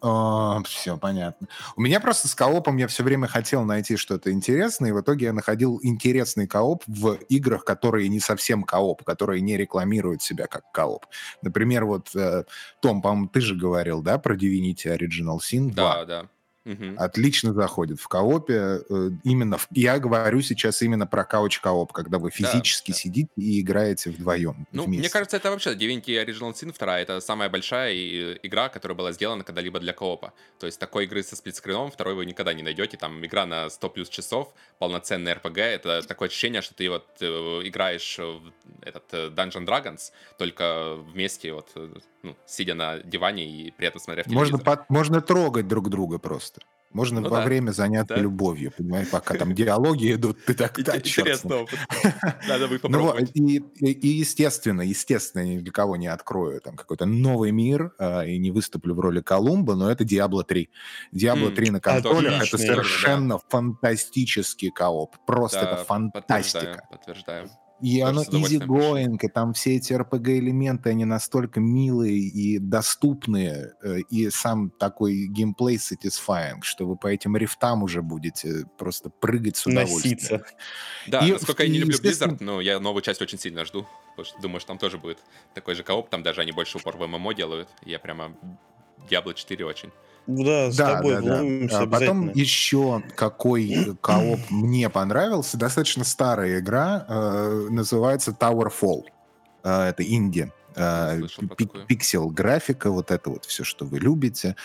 так Шляпочкой. все понятно. У меня просто с коопом я все время хотел найти что-то интересное, и в итоге я находил интересный кооп в играх, которые не совсем кооп, которые не рекламируют себя как кооп. Например, вот, э, Том, по-моему, ты же говорил, да, про Divinity Original Sin 2? Да, да. Мгм. Отлично заходит в коопе. э, Именно в- я говорю сейчас именно про couch co-op, когда вы физически да. сидите и играете вдвоем. Ну, вместе. мне кажется, это вообще Divinity Original Sin 2 это самая большая и- игра, которая была сделана когда-либо для коопа. То есть такой игры со сплитскрином второй вы никогда не найдете. Там игра на 100 плюс часов, полноценный RPG. Это такое ощущение, что ты вот э, играешь в этот э, Dungeon Dragons, только вместе вот, э, ну, сидя на диване и при этом смотря в Можно, телевизор. под- можно трогать друг друга просто. Можно Ну во да, время заняться да. любовью, понимаешь, пока там диалоги идут, ты так. Интересно, опыт. Надо будет Ну попробовать. и, естественно, естественно, ни для кого не открою там какой-то новый мир а, и не выступлю в роли Колумба, но это Diablo 3. Diablo М, 3 на контролях это совершенно фантастический кооп. Просто это фантастика. Подтверждаю, подтверждаю. И Тоже оно удовольствием easy-going, и там все эти RPG-элементы, они настолько милые и доступные, э, и сам такой геймплей satisfying, что вы по этим рифтам уже будете просто прыгать с удовольствием. Носиться. Да, И- насколько я не люблю Blizzard, но я новую часть очень сильно жду. Потому что думаю, что там тоже будет такой же кооп. Там даже они больше упор в ММО делают. Я прямо Diablo 4 очень. Да, с Да, тобой да, да. вломимся А Потом еще какой э, кооп мне понравился. Достаточно старая игра, э, называется Towerfall. Э, это инди. Э, пик-. Пиксел графика, вот это вот все, что вы любите.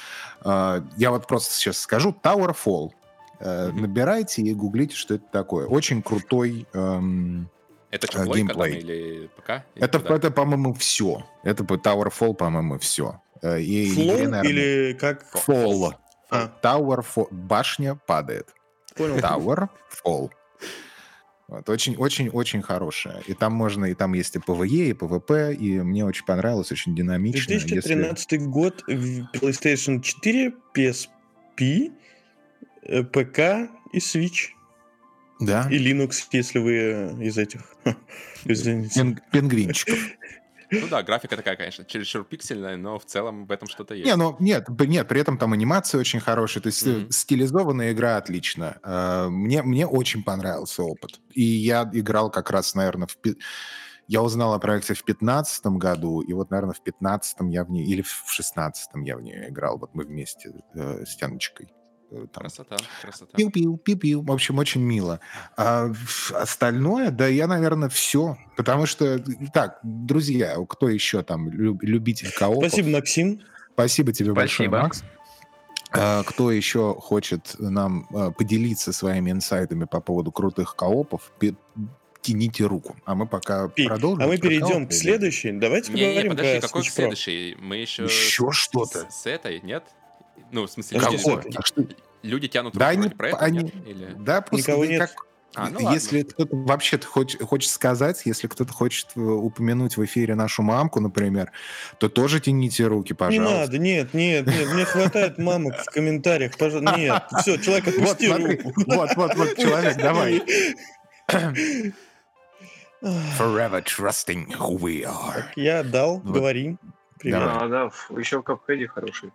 Э, Я вот просто сейчас скажу Towerfall. Э, Мгм. Набирайте и гуглите, что это такое. Очень крутой. эм, Это что, А, плойка там геймплей. или ПК? Или Это, куда? это, по-моему, все. Это по Towerfall, по-моему, все. И Флоу игре, наверное, или как? Fall. А. Tower Fall. Башня падает. Понял. Tower Fall. Вот, очень, очень, очень хорошая. И там можно, и там есть и PvE, и PvP, и мне очень понравилось, очень динамично. Если- 2013 год, в PlayStation 4, PSP, э, ПК и Switch. Да. И Linux, если вы э, из этих. Извините. Пин- Пингвинчиков. Ну да, графика такая, конечно, чересчур пиксельная, но в целом в этом что-то есть. Не, ну нет, нет, при этом там анимация очень хорошая, то есть Мгм. стилизованная игра отлично. Э, Мне, мне очень понравился опыт. И я играл как раз, наверное, в... Я узнал о проекте в 2015 году, и вот, наверное, в 2015 я в ней, или в 2016 я в нее играл, вот мы вместе э, с Яночкой. Э, там Красота, красота. Пиу-пиу, пиу-пиу. В общем, очень мило. А остальное, да, я, наверное, все. Потому что, так, друзья, кто еще там люб- любитель коопов? Спасибо, Максим. Спасибо тебе большое, Спасибо. Макс. А, Кто еще хочет нам а, поделиться своими инсайтами по поводу крутых коопов, тяните руку. А мы пока Пи, продолжим. А мы перейдем к следующей. Давайте Не, не, поговорим подожди, про какой Switch следующий? Мы еще... Еще что-то. С, с этой, нет? Ну, в смысле, Какой? А что- люди тянут Да они- про это, они- нет? Или... Да, просто Никого нет. как- А, ну если кто-то вообще-то хочет, хочет сказать, если кто-то хочет э, упомянуть в эфире нашу мамку, например, то тоже тяните руки, Не пожалуйста. надо, нет, нет, нет, мне хватает мамок в комментариях, пожалуйста. Нет, все, человек, Вот, отпусти смотри, руку. вот, вот, вот, человек, давай. Forever trusting who we are. Я отдал, Вот. говори. Привет. Да, ф- еще в Капхеде хороший.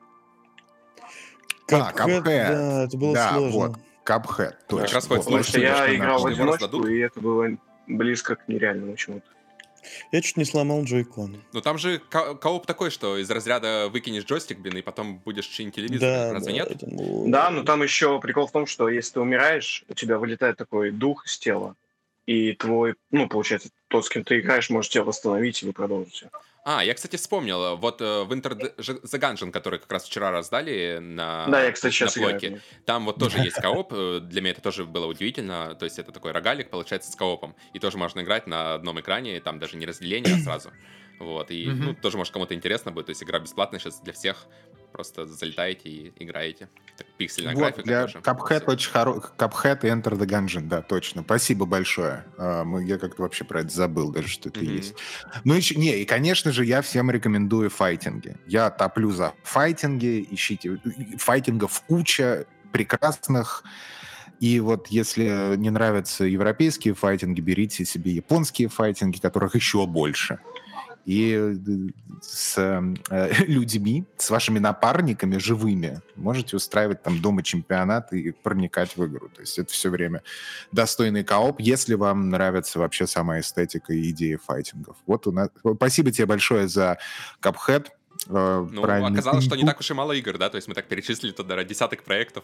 А, Cuphead. Да, это было Да, сложно. вот. Cuphead, точно. раз хоть Вот, я играл в одиночку, и это было близко к нереальному чему-то. Я чуть не сломал джойкон. Ну там же ко- кооп такой, что из разряда выкинешь джойстик, блин, и потом будешь чинить телевизор. Да, Разве да, нет? это Да, но там еще прикол в том, что если ты умираешь, у тебя вылетает такой дух из тела, и твой, ну, получается, тот, с кем ты играешь, может тебя восстановить, и вы продолжите. А, я, кстати, вспомнил. Вот э, в Enter the the Gungeon, который как раз вчера раздали на да, я, кстати, сейчас на играю. Там вот тоже есть кооп. э, Для меня это тоже было удивительно. То есть это такой рогалик, получается, с коопом. И тоже можно играть на одном экране, и там даже не разделение, а сразу. Вот, и ну, тоже, может, кому-то интересно будет. То есть игра бесплатная сейчас для всех. Просто залетаете и играете. Так, пиксельная Вот, графика для тоже. Cuphead очень хороший. Cuphead и Enter the Gungeon, да, точно. Спасибо большое. А, мы- Я как-то вообще про это забыл даже, что это Мгм. есть. Ну, еще, не, и, конечно же, я всем рекомендую файтинги. Я топлю за файтинги, ищите. Файтингов куча прекрасных. И вот если не нравятся европейские файтинги, берите себе японские файтинги, которых еще больше. И э, с э, людьми, с вашими напарниками живыми можете устраивать там дома чемпионат и проникать в игру. То есть это все время достойный кооп, если вам нравится вообще сама эстетика и идея файтингов. Вот у нас... Спасибо тебе большое за Cuphead. Э, Ну, оказалось, что не так уж и мало игр, да? То есть мы так перечислили туда десяток проектов.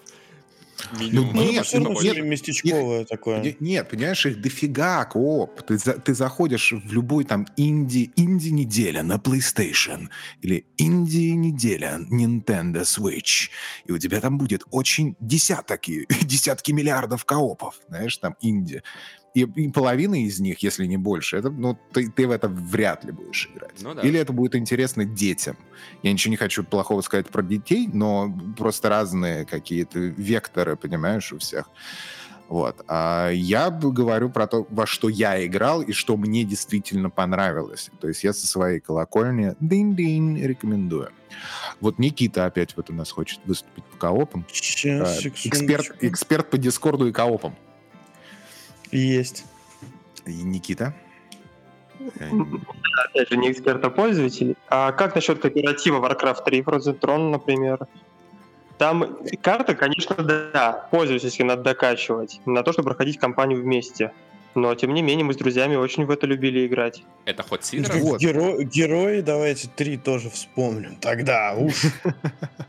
Ну, Минимум. Ну, Нет, равно нет, местечковое такое. Не- Нет, понимаешь, их дофига кооп. Ты, за- ты заходишь в любой там инди, инди-неделя на PlayStation или инди-неделя Nintendo Switch, и у тебя там будет очень десятки, десятки миллиардов коопов, знаешь, там инди. И, и половина из них, если не больше, это, ну, ты, ты в это вряд ли будешь играть. Ну да. Или это будет интересно детям. Я ничего не хочу плохого сказать про детей, но просто разные какие-то векторы, понимаешь, у всех. Вот. А я говорю про то, во что я играл и что мне действительно понравилось. То есть я со своей колокольни дин-дин рекомендую. Вот Никита опять вот у нас хочет выступить по коопам. Сейчас, А, секундочку. Эксперт, эксперт по Дискорду и коопам. Есть. И Никита? Э, Опять же, не эксперт, а пользователь. А как насчет кооператива Warcraft 3 Frozen Throne, например? Там карта, конечно, да, пользовательски надо докачивать, на то, чтобы проходить кампанию вместе. Но, тем не менее, мы с друзьями очень в это любили играть. Это ход Ну, Сидора? Вот. геро- Герои, давайте три тоже вспомним. Тогда уж.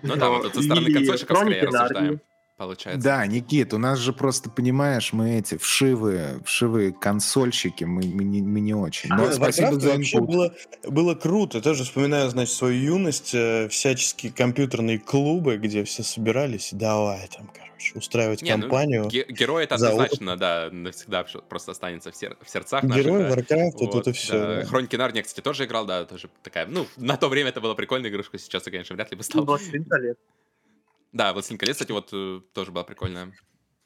Ну да, вот со стороны И консольщиков скорее рассуждаем. Получается. Да, Никит, у нас же просто, понимаешь, мы эти вшивые, вшивые консольщики, мы, мы, не, мы не очень. Но Warcraft спасибо за вообще инпут. было, было круто. Тоже вспоминаю, значит, свою юность, э, всяческие компьютерные клубы, где все собирались, и давай там, короче, устраивать Не, ну, компанию. Ге- Герой это за однозначно, да, навсегда просто останется в, сер- в сердцах Герой, наших. да. Warcraft, вот, Вот, это все. да. Хроники Нарнии, кстати, тоже играл, да, тоже такая, ну, на то время это была прикольная игрушка, сейчас конечно, вряд ли бы стал. лет. Да, «Властелин колец», кстати, вот э, тоже была прикольная.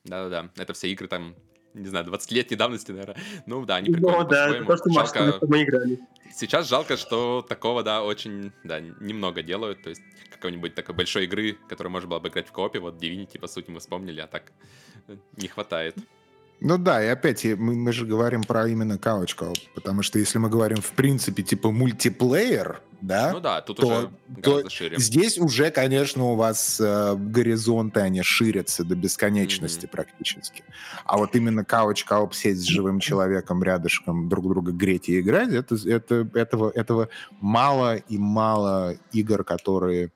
Да-да-да, это все игры там, не знаю, 20-летней давности, наверное. Ну да, они прикольные Ну да, это то, что Жалко, мы играли. Сейчас жалко, что такого, да, очень, да, немного делают. То есть какой-нибудь такой большой игры, которую можно было бы играть в коопе, вот Divinity, по сути, мы вспомнили, а так э, не хватает. Ну да, и опять мы, мы же говорим про именно co потому что если мы говорим в принципе типа мультиплеер, да, Ну да, тут то- уже то шире. здесь уже, конечно, у вас э, горизонты, они ширятся до бесконечности Мгм. практически. А вот именно co сесть с живым человеком рядышком, друг друга греть и играть, это, это, этого, этого мало и мало игр, которые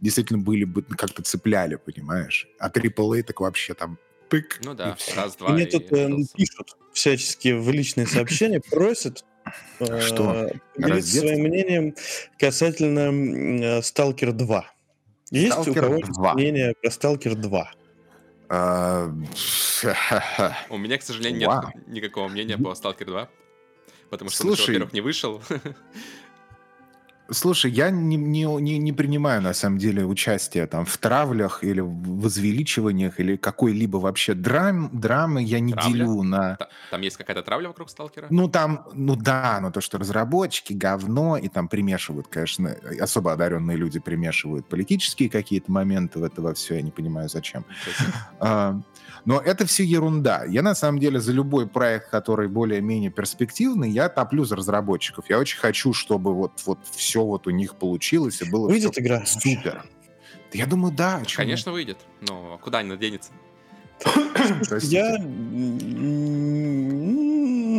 действительно были бы как-то цепляли, понимаешь? А AAA так вообще там пык. Ну да, раз-два. Мне тут э, пишут всячески в личные сообщения, просят э, Что? поделиться своим мнением касательно м, Сталкер 2. Есть у Stalker 2. мнение про Сталкер 2? А, У меня, к сожалению, нет никакого мнения по Stalker 2. Потому что он во-первых, не вышел. Слушай, я не, не, не, не принимаю, на самом деле, участие там в травлях или в возвеличиваниях или какой-либо вообще драм, драмы я не Травля? делю на... Та- Там есть какая-то травля вокруг Сталкера? Ну, там, ну да, но то, что разработчики, говно, и там примешивают, конечно, особо одаренные люди примешивают политические какие-то моменты в это во все, я не понимаю, зачем. Но это все ерунда. Я на самом деле за любой проект, который более-менее перспективный, я топлю за разработчиков. Я очень хочу, чтобы вот, вот все вот у них получилось и было Выйдет игра супер. Да Я думаю, да. а Конечно, выйдет. Но куда они наденется? Я...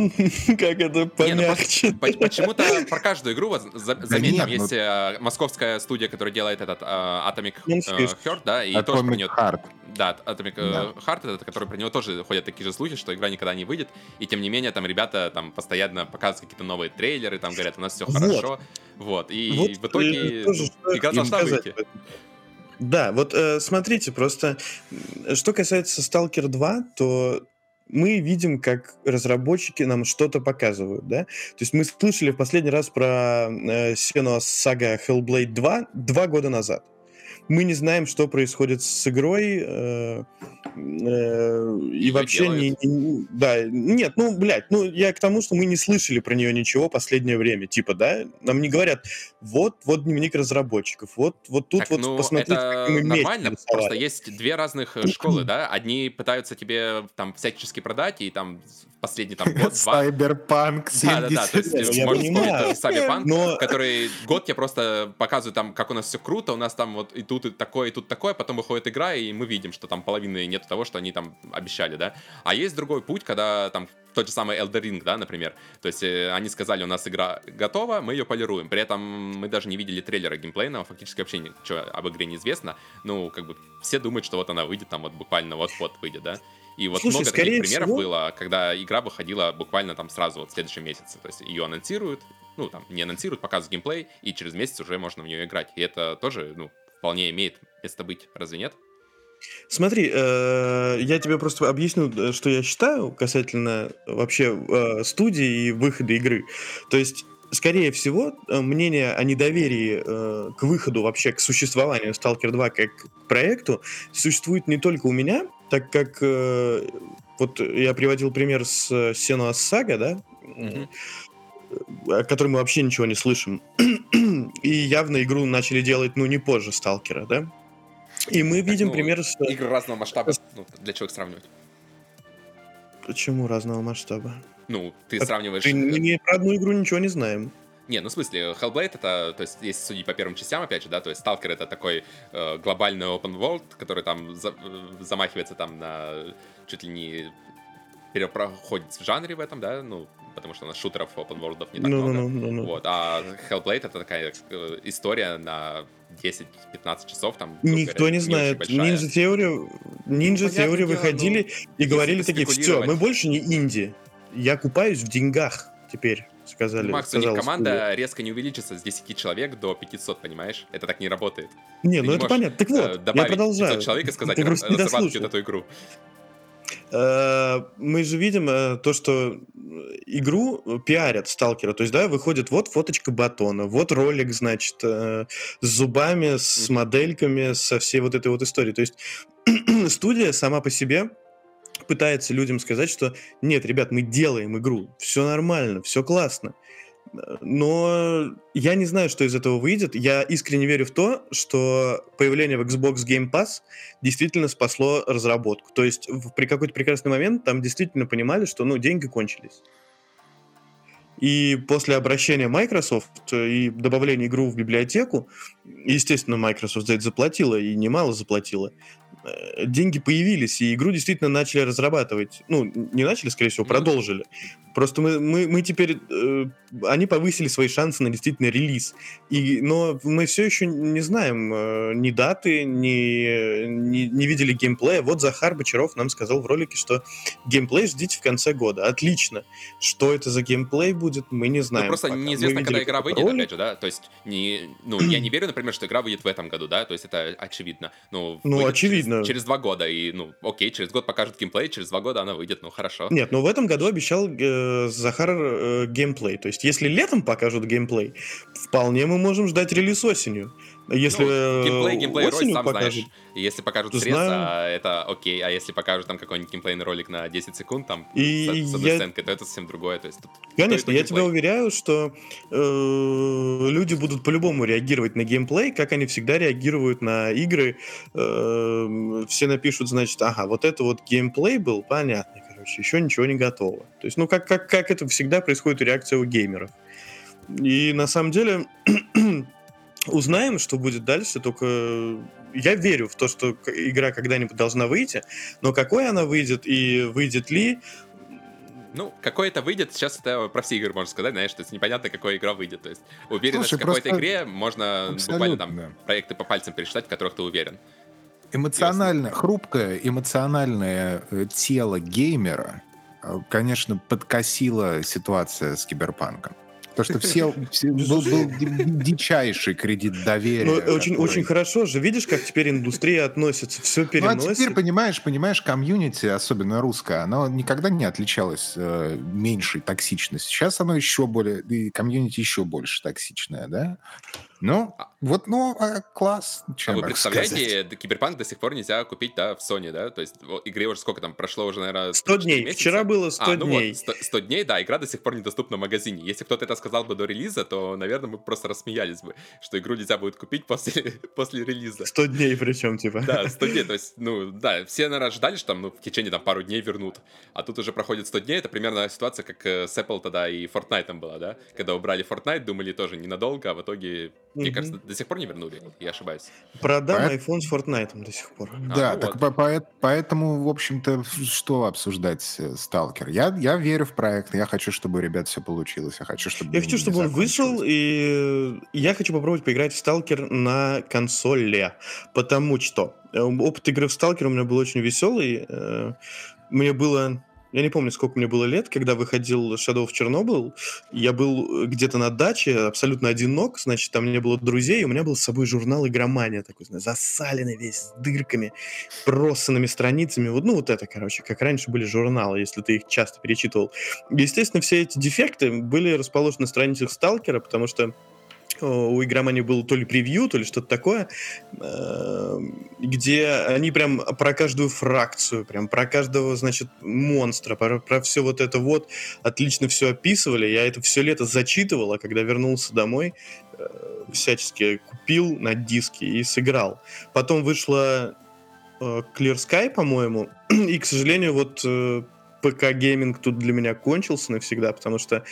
Как это Не, ну помягче? По- Почему-то про каждую игру, вот, за- заметь, там нет, ну- есть э, московская студия, которая делает этот э, Atomic Monster. Heart, да, и тоже про Atomic нее... Heart. Да, Atomic Да. Heart, это, который про него тоже ходят такие же слухи, что игра никогда не выйдет, и тем не менее там ребята там постоянно показывают какие-то новые трейлеры, там говорят, у нас все Вот. хорошо, вот, и Вот, в итоге тоже ну, игра должна сказать выйти. Да, вот э, смотрите, просто что касается Stalker 2, то мы видим, как разработчики нам что-то показывают, да? То есть мы слышали в последний раз про э, Senua's Saga Hellblade 2 два года назад. Мы не знаем, что происходит с игрой, э, э, и вообще не, не- да, нет, ну, блядь, ну, я к тому, что мы не слышали про нее ничего последнее время, типа, да, нам не говорят, вот, вот дневник разработчиков, вот, вот тут Так, вот ну, посмотрите, это как нормально, рисовали. просто есть две разных школы, да, одни пытаются тебе там всячески продать, и там последний там год-два Cyberpunk Да, да, да, то есть 70. Я можно Cyberpunk, Но- который год тебе просто показывает там, как у нас все круто, у нас там вот и тут и такое, и тут такое, потом выходит игра, и мы видим, что там половины нет того, что они там обещали, да. А есть другой путь, когда там тот же самый Elder Ring, да, например. То есть э, они сказали, у нас игра готова, мы ее полируем. При этом мы даже не видели трейлера геймплейного, фактически вообще ничего об игре не известно. Ну, как бы все думают, что вот она выйдет там вот буквально вот-вот выйдет, да. И вот Слушай, много таких примеров всего- было, когда игра выходила буквально там сразу вот в следующем месяце. То есть ее анонсируют, ну там не анонсируют, показывают геймплей, и через месяц уже можно в нее играть. И это тоже, ну, вполне имеет место быть, разве нет? Смотри, э, я тебе просто объясню, э, что я считаю касательно вообще э, студии и выхода игры. То есть, скорее всего, э, мнение о недоверии э, к выходу вообще, к существованию Stalker 2 как проекту существует не только у меня, так как э, вот я приводил пример с э, Senua's Saga, да, Мгм. о которой мы вообще ничего не слышим. И явно игру начали делать, ну, не позже Сталкера, да? И мы видим ну, пример с... Игры разного масштаба, ну, для чего их сравнивать? Почему разного масштаба? Ну, ты А сравниваешь... Ты, мы не про одну игру ничего не знаем. Не, ну в смысле, Hellblade это, то есть, если судить по первым частям, опять же, да, то есть Stalker это такой э, глобальный open world, который там за- э, замахивается там на чуть ли не перепроходит в жанре в этом, да, ну, потому что у нас шутеров open world не так Ну, много. ну, ну, ну, ну. Вот, а Hellblade это такая э, история на 10-15 часов там. Никто говоря, не знает. большая. Ninja Theory, Ninja понятное Theory дело, выходили и говорили такие, все, мы больше не инди. Я купаюсь в деньгах теперь, сказали. Макс, у них сказала команда резко не увеличится с 10 человек до 500, понимаешь? Это так не работает. студия. Не, Ты ну не это понятно. Так э, вот, я добавить продолжаю. 500 человек и сказать, Ты «Раз- просто не дослушал. эту игру. Э, Мы же видим э, то, что игру пиарят сталкера. То есть, да, выходит вот фоточка батона, вот ролик, значит, с зубами, с модельками, со всей вот этой вот историей. То есть студия сама по себе пытается людям сказать, что нет, ребят, мы делаем игру, все нормально, все классно. Но я не знаю, что из этого выйдет. Я искренне верю в то, что появление в Xbox Game Pass действительно спасло разработку. То есть в- при какой-то прекрасный момент там действительно понимали, что ну, деньги кончились. И после обращения Microsoft и добавления игру в библиотеку, естественно, Microsoft за это заплатила, и немало заплатила, деньги появились, и игру действительно начали разрабатывать. Ну, не начали, скорее всего, продолжили. Просто мы, мы, мы теперь... Э, они повысили свои шансы на действительно релиз. И, но мы все еще не знаем э, ни даты, ни, ни, не видели геймплея. Вот Захар Бочаров нам сказал в ролике, что геймплей ждите в конце года. Отлично. Что это за геймплей будет, мы не знаем. Ну, просто пока. неизвестно, Мы когда игра выйдет, ролик. опять же, да, то есть, не, ну, я не верю, например, что игра выйдет в этом году, да, то есть это очевидно. Ну, Ну, очевидно. Через, через два года, и, ну, окей, через год покажут геймплей, через два года она выйдет, ну, хорошо. Нет, но в этом году обещал э, Захар э, геймплей. То есть, если летом покажут геймплей, вполне мы можем ждать релиз осенью. Если Ну, э, геймплей, геймплей ролик, сам покажут, знаешь. Если покажут срез, а это окей, а если покажут там какой-нибудь геймплейный ролик на 10 секунд, там, И с, с я- сценкой, то это совсем другое. То есть, тут Конечно, я тебя уверяю, что э, люди будут по-любому реагировать на геймплей, как они всегда реагируют на игры. Э, все напишут, значит, ага, вот это вот геймплей был, понятно, короче, еще ничего не готово. То есть, ну, как, как, как это всегда происходит реакция у геймеров. И на самом деле узнаем, что будет дальше, только я верю в то, что игра когда-нибудь должна выйти, но какой она выйдет и выйдет ли, Ну, какой это выйдет, сейчас это про все игры можно сказать, знаешь, то есть непонятно, какая игра выйдет. То есть уверенность Слушай, в какой-то игре можно буквально там проекты по пальцам пересчитать, в которых ты уверен. Эмоционально, хрупкое эмоциональное э, тело геймера, э, конечно, подкосила ситуация с киберпанком. То, что все, все- был, был ди- дичайший кредит доверия. Ну, очень, который- очень хорошо же. Видишь, как теперь индустрия относится, все Ну, а переносит. теперь, понимаешь, понимаешь, комьюнити, особенно русское, оно никогда не отличалось э, меньшей токсичностью. Сейчас оно еще более, и комьюнити еще больше токсичное, да? Ну, А- вот, ну, а, класс. А чем вы я представляете, сказать. Киберпанк до сих пор нельзя купить, да, в Sony, да? То есть в игре уже сколько там прошло уже, наверное... 100 3-4 дней. месяца? Вчера было 100 а, ну дней. вот, 100, 100 дней, да, игра до сих пор недоступна в магазине. Если кто-то это сказал бы до релиза, то, наверное, мы просто рассмеялись бы, что игру нельзя будет купить после, после релиза. 100 дней причем, типа. Да, 100 дней, то есть, ну, да, все, наверное, ждали, что там, ну, в течение, там, пару дней вернут. А тут уже проходит 100 дней, это примерно ситуация, как э, с Apple тогда и Fortnite была, да? Когда убрали Fortnite, думали тоже ненадолго, а в итоге, мне Мгм. кажется, до сих пор не вернули, я ошибаюсь. Продам Поэт- iPhone с Fortnite до сих пор. Да, А, ну так вот. по- поэт- поэтому, в общем-то, что обсуждать э, Сталкер? Я, я верю в проект, я хочу, чтобы у ребят все получилось, я хочу, чтобы... Я хочу, чтобы он вышел, и я хочу попробовать поиграть в Сталкер на консоли, потому что э, опыт игры в Сталкер у меня был очень веселый. э, Мне было... Я не помню, сколько мне было лет, когда выходил Shadow of Chernobyl. Я был э, где-то на даче, абсолютно одинок, значит, там не было друзей, и у меня был с собой журнал «Игромания», такой, знаешь, засаленный весь, с дырками, просанными страницами. Вот, ну, вот это, короче, как раньше были журналы, если ты их часто перечитывал. Естественно, все эти дефекты были расположены на страницах Сталкера, потому что у игромании было то ли превью, то ли что-то такое, э, где они прям про каждую фракцию, прям про каждого, значит, монстра, про, про все вот это вот отлично все описывали. Я это все лето зачитывал, а когда вернулся домой, э, всячески купил на диске и сыграл. Потом вышла э, Clear Sky, по-моему, и, к сожалению, вот э, ПК-гейминг тут для меня кончился навсегда, потому что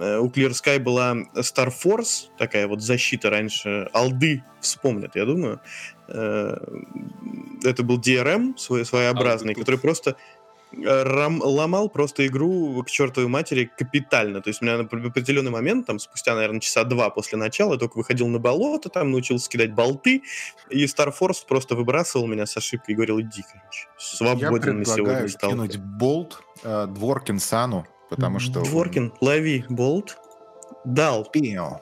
э, у Clear Sky была Star Force, такая вот защита раньше, олды вспомнят, я думаю. Э, Это был DRM свой, своеобразный, который просто рам- ломал просто игру к чертовой матери капитально. То есть у меня на определенный момент, там, спустя, наверное, часа два после начала, я только выходил на болото, там научился кидать болты, и Star Force просто выбрасывал меня с ошибкой и говорил, иди, короче, свободен на сегодня стал. кинуть болт э, Дворкин Сану, потому что... Дворкин, лови болт. Дал. Пиу.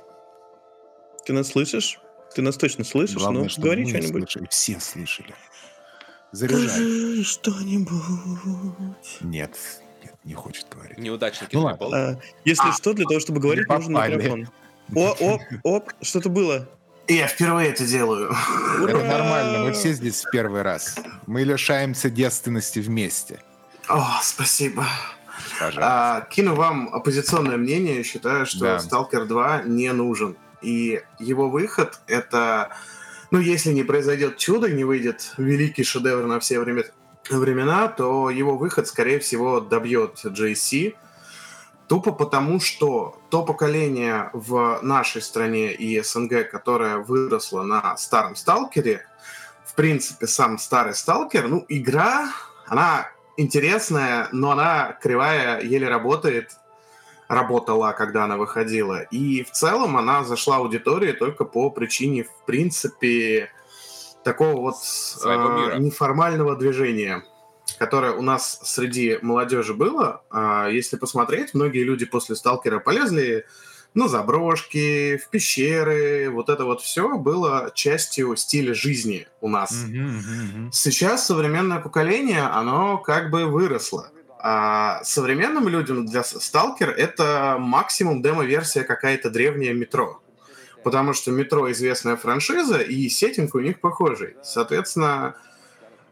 Ты нас слышишь? Ты нас точно слышишь? Главное, ну, говори что-нибудь. слышали. Все слышали. Заряжай. Что-нибудь. Нет, нет, не хочет говорить. Неудачники Ну ладно. А, если что, для того, чтобы говорить, нужен микрофон. О, оп, оп, что-то было. Я впервые это делаю. Это нормально, мы все здесь в первый раз. Мы лишаемся девственности вместе. О, спасибо. Пожалуйста. А, кину вам оппозиционное мнение. Считаю, что Да. Stalker 2 не нужен. И его выход — это... Ну, если не произойдет чудо, не выйдет великий шедевр на все время- времена, то его выход, скорее всего, добьет JC. Тупо потому, что то поколение в нашей стране и СНГ, которое выросло на старом Сталкере, в принципе, сам старый Сталкер, ну, игра, она интересная, но она кривая, еле работает. Работала, когда она выходила. И в целом она зашла аудитории только по причине, в принципе, такого вот э, неформального движения, которое у нас среди молодежи было. Э, если посмотреть, многие люди после «Сталкера» полезли на заброшки, в пещеры. Вот это вот все было частью стиля жизни у нас. Mm-hmm, mm-hmm. Сейчас современное поколение, оно как бы выросло. А современным людям для Сталкер это максимум демо-версия какая-то древняя метро. Потому что метро известная франшиза, и сеттинг у них похожий. Соответственно,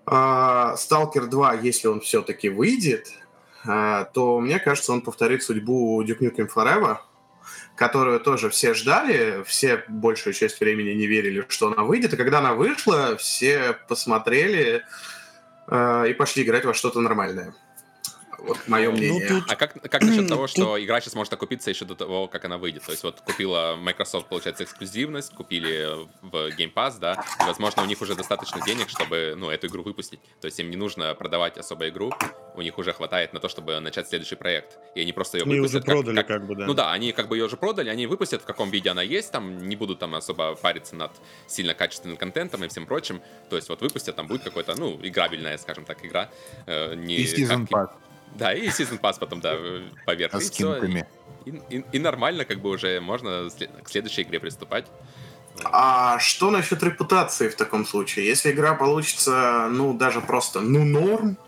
Сталкер 2, если он все-таки выйдет, а, то мне кажется, он повторит судьбу Duke Nukem Forever, которую тоже все ждали, все большую часть времени не верили, что она выйдет, и когда она вышла, все посмотрели э, и пошли играть во что-то нормальное. Вот мое ну, мнение. Ну, тут... А как, как насчет того, что игра сейчас может окупиться еще до того, как она выйдет? То есть вот купила Microsoft, получается, эксклюзивность, купили в Game Pass, да, и, возможно, у них уже достаточно денег, чтобы, ну, эту игру выпустить. То есть им не нужно продавать особо игру, у них уже хватает на то, чтобы начать следующий проект. И они просто ее выпустят. уже продали как, как, как бы, да. Ну да, они как бы ее уже продали, они выпустят, в каком виде она есть, там не будут там особо париться над сильно качественным контентом и всем прочим. То есть вот выпустят, там будет какой-то, ну, играбельная, скажем так, игра. Э, не и Season Pass. Да, и Pass потом, да, поверх. А с скинками. И, и, и нормально, как бы уже можно к следующей игре приступать. А что насчет репутации в таком случае? Если игра получится, ну, даже просто, ну, норм,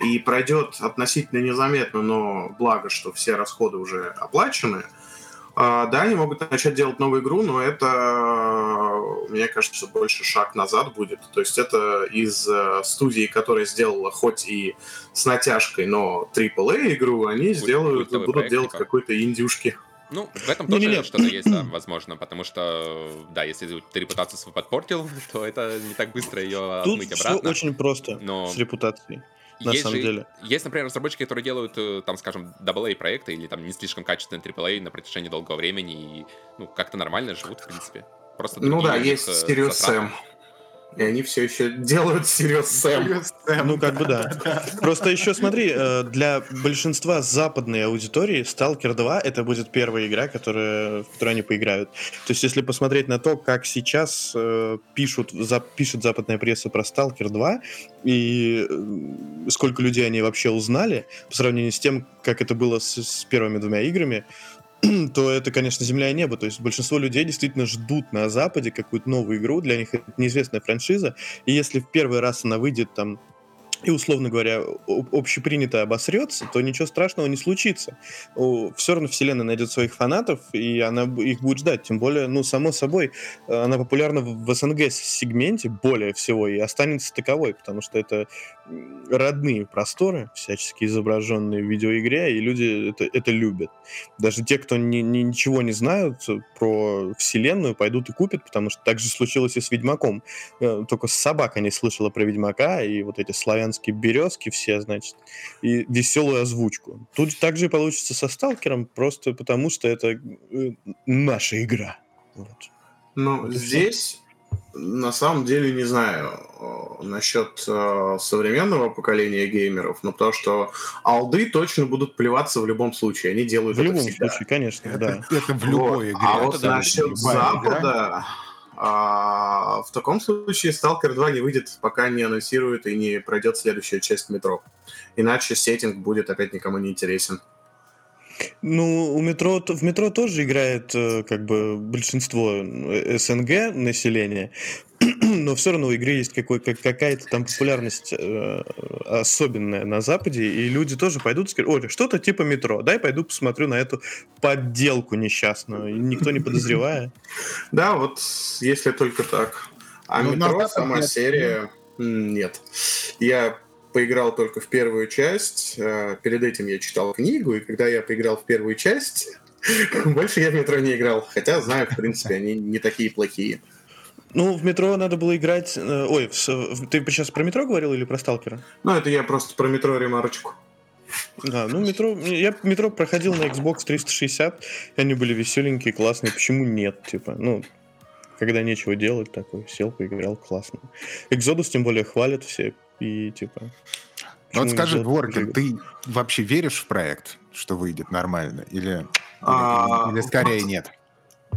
и пройдет относительно незаметно, но благо, что все расходы уже оплачены, а, да, они могут начать делать новую игру, но это, мне кажется, больше шаг назад будет. То есть это из э, студии, которая сделала хоть и с натяжкой, но AAA игру, они сделают, будут проект, делать типа. какой-то индюшки. Ну, в этом тоже не, не, что-то есть, да, возможно, потому что, да, если ты репутацию свою подпортил, то это не так быстро ее Тут отмыть обратно. Все очень просто но... с репутацией на есть самом же, деле. Есть, например, разработчики, которые делают, э, там, скажем, AA проекты или там не слишком качественные AAA на протяжении долгого времени и, ну, как-то нормально живут, в принципе. Просто ну да, есть Serious Sam. И они все еще делают Serious Sam. Ну, как бы да. Просто еще смотри, э, для большинства западной аудитории Stalker 2 это будет первая игра, которая, в которой они поиграют. То есть, если посмотреть на то, как сейчас э, пишут, за, пишет западная пресса про Stalker 2, и э, сколько людей они вообще узнали, по сравнению с тем, как это было с, с первыми двумя играми, то это, конечно, земля и небо. То есть большинство людей действительно ждут на Западе какую-то новую игру, для них это неизвестная франшиза, и если в первый раз она выйдет там и, условно говоря, общепринято обосрется, то ничего страшного не случится. Все равно вселенная найдет своих фанатов, и она их будет ждать. Тем более, ну, само собой, она популярна в СНГ-сегменте более всего и останется таковой, потому что это родные просторы, всячески изображенные в видеоигре, и люди это, это любят. Даже те, кто ни, ни, ничего не знают про вселенную, пойдут и купят, потому что так же случилось и с Ведьмаком. Э, только собака не слышала про Ведьмака, и вот эти славянские березки все, значит, и веселую озвучку. Тут также и получится со Сталкером, просто потому что это э, наша игра. Вот. Ну, здесь на самом деле не знаю э, насчет э, современного поколения геймеров, но потому что алды точно будут плеваться в любом случае. Они делают в это любом всегда. случае, конечно, это, да. Это в любой игре. А вот насчет Запада, а, в таком случае Stalker 2 не выйдет, пока не анонсируют и не пройдет следующая часть метро. Иначе сеттинг будет опять никому не интересен. Ну, у метро, в метро тоже играет э, как бы большинство э, СНГ населения, но все равно у игры есть какой, как, какая-то там популярность э, особенная на Западе, и люди тоже пойдут и скажут, Оля, что-то типа метро, дай пойду посмотрю на эту подделку несчастную, и никто не подозревая. Да, вот если только так. А ну, метро, сама серия, нет. Я поиграл только в первую часть. Э, перед этим я читал книгу, и когда я поиграл в первую часть, больше я в метро не играл. Хотя знаю, в принципе, они не такие плохие. Ну, в метро надо было играть... Э, ой, ты сейчас про метро говорил или про сталкера? Ну, это я просто про метро ремарочку. Да, ну метро, я метро проходил на Xbox 360, и они были веселенькие, классные. Почему нет, типа, ну, когда нечего делать, такой сел, поиграл, классно. Exodus тем более хвалят все, и типа Ну вот скажи, Дворкин, ты вообще веришь в проект, что выйдет нормально? Или, или, А, или скорее вот нет?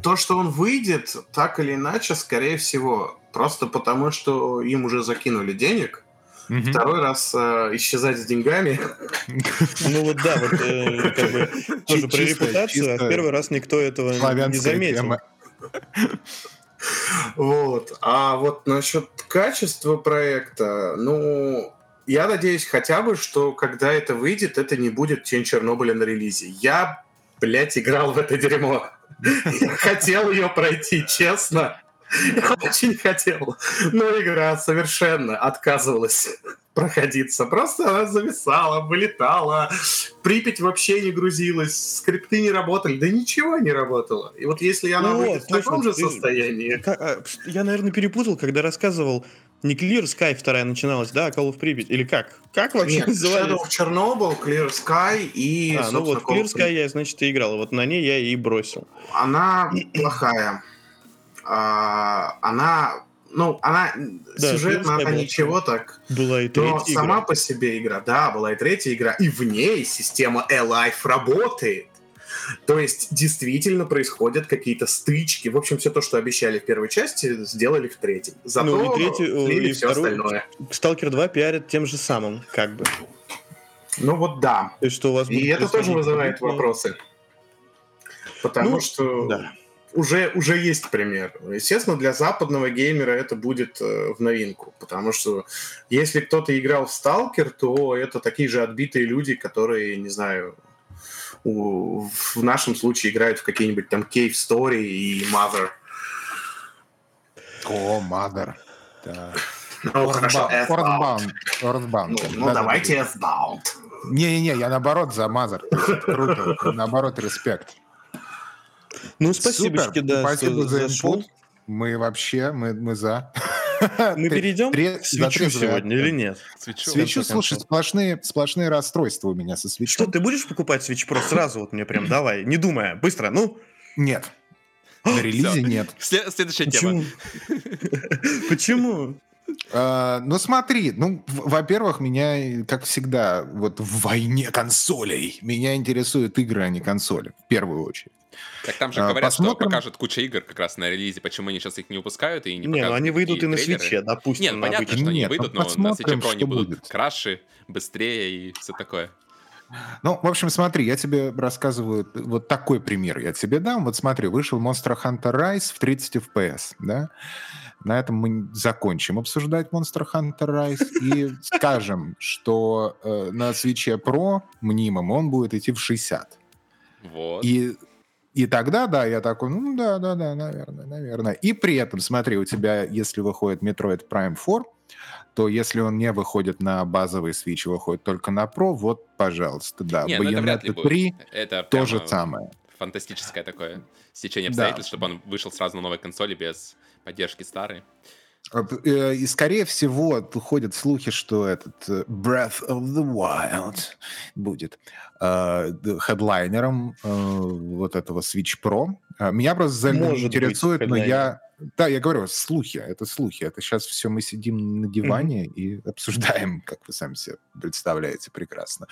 То, что он выйдет, так или иначе, скорее всего, просто потому, что им уже закинули денег. Мгм. Второй раз э, исчезать с деньгами. Ну вот да, вот э, как бы тоже про Чисто- репутацию, а в чисто первый раз никто этого не заметил. тема. Вот. А вот насчет качества проекта, ну, я надеюсь хотя бы, что когда это выйдет, это не будет Тень Чернобыля на релизе. Я, блядь, играл в это дерьмо. Я хотел ее пройти, честно. Я очень хотел. Но игра совершенно отказывалась проходиться. Просто она зависала, вылетала. Припять вообще не грузилась, скрипты не работали, да ничего не работало. И вот если она Ну вот, в таком же ты- состоянии, а, Я, наверное, перепутал, когда рассказывал не Clear Sky вторая начиналась, да, а Call of Pripyat. Или как? Как вообще Нет, назывались? Shadow of Chernobyl, Clear Sky и, А, ну вот Clear Sky я, значит, и играл. Вот на ней я и бросил. Она плохая. А, Она, ну, она Да, сюжетно она ничего так. Была и Но третья сама игра. по себе игра, да, была и третья игра, и в ней система Alive работает. То есть действительно происходят какие-то стычки. В общем, все то, что обещали в первой части, сделали в третьей. Зато Ну, и третью, слили и все вторую. остальное. Stalker 2 пиарят тем же самым, как бы. Ну вот да. То есть, что у вас И это тоже вызывает вопросы. Потому Ну, что да. Уже, уже есть пример. Естественно, для западного геймера это будет э, в новинку. Потому что если кто-то играл в Сталкер, то это такие же отбитые люди, которые, не знаю, у- в нашем случае играют в какие-нибудь там Cave Story и Mother. О, Mother. Да. Ну, хорошо, Earthbound. Ну, ну, давайте Earthbound. Не-не-не, я наоборот за Mother. Круто. Наоборот, респект. Ну, спасибо, Супер. да, Спасибо что за зашел. инпут. Мы вообще, мы, мы за. Мы перейдем к свечу сегодня или нет? Свечу. Слушай, сплошные, сплошные расстройства у меня со свечом. Что, ты будешь покупать Switch Pro сразу вот мне прям давай, не думая, быстро, ну? Нет. На релизе нет. Сле- Следующая тема. Почему? А, ну смотри, ну, во-первых, меня, как всегда, вот в войне консолей, меня интересуют игры, а не консоли, в первую очередь. Так там же А, говорят, что посмотрим. покажут куча игр как раз на релизе. Почему они сейчас их не выпускают и не Не, ну они выйдут и на свече, допустим, Нет, на понятно, обычном. что они Нет, ну выйдут, но на Switch Pro они что будут будет. краше, быстрее и все такое. Ну, в общем, смотри, я тебе рассказываю вот такой пример. Я тебе дам. Вот смотри, вышел Monster Hunter Rise в 30 FPS, да? На этом мы закончим обсуждать Monster Hunter Rise и скажем, что э, на Switch Pro мнимом он будет идти в 60. Вот. И, и тогда, да, я такой, ну да, да, да, наверное, наверное. И при этом, смотри, у тебя, если выходит Metroid Prime 4, то если он не выходит на базовый Switch, выходит только на Pro, вот, пожалуйста, да. Не, ну это Bayonetta будет. 3 Это то же самое. фантастическое такое стечение Да. обстоятельств, чтобы он вышел сразу на новой консоли без поддержки старой. Э, И, скорее всего, ходят слухи, что этот э, Breath of the Wild будет э, д- хедлайнером э, вот этого Switch Pro. А, Меня просто Может быть, интересует, но я... Да, я говорю, слухи, это слухи. Это сейчас все мы сидим на диване и обсуждаем, как вы сами себе представляете прекрасно.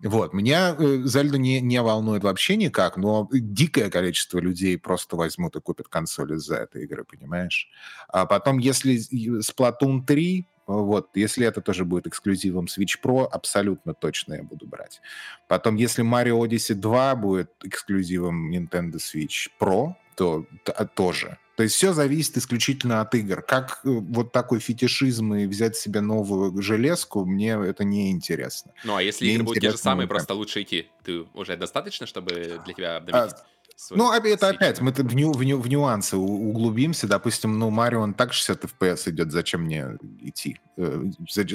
Вот, меня э, Зельда не, не волнует вообще никак, но дикое количество людей просто возьмут и купят консоль из-за этой игры, понимаешь? А потом, если Splatoon 3, вот, если это тоже будет эксклюзивом Switch Pro, абсолютно точно я буду брать. Потом, если Mario Odyssey 2 будет эксклюзивом Nintendo Switch Pro, то т- а, тоже. То есть все зависит исключительно от игр. Как э, вот такой фетишизм и взять себе новую железку, мне это не интересно. Ну, а если Мне игры будут те же самые, просто лучше идти, ты уже достаточно, чтобы для тебя обновить? свой Ну, это опять, мы в, ню- в ню- в нюансы углубимся. Допустим, ну, Марио, он так 60 FPS идет, зачем мне идти? Э,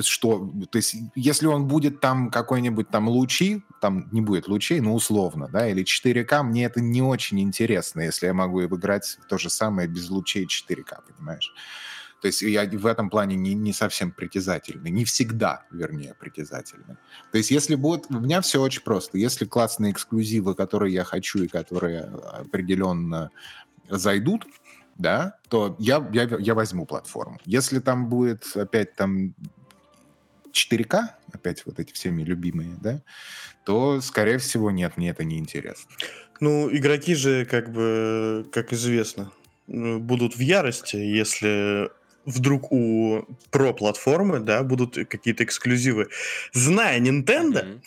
Что, то есть, если он будет там какой-нибудь там лучи, там не будет лучей, ну, условно, да, или 4К, мне это не очень интересно, если я могу играть то же самое без лучей 4К, понимаешь? То есть я в этом плане не, не совсем притязательный. Не всегда, вернее, притязательный. То есть если будет... У меня все очень просто. Если классные эксклюзивы, которые я хочу и которые определенно зайдут, да, то я, я, я возьму платформу. Если там будет опять там 4К, опять вот эти всеми любимые, да, то, скорее всего, нет, мне это не интересно. Ну, игроки же, как бы, как известно, будут в ярости, если вдруг у про-платформы, да, будут какие-то эксклюзивы. Зная Nintendo,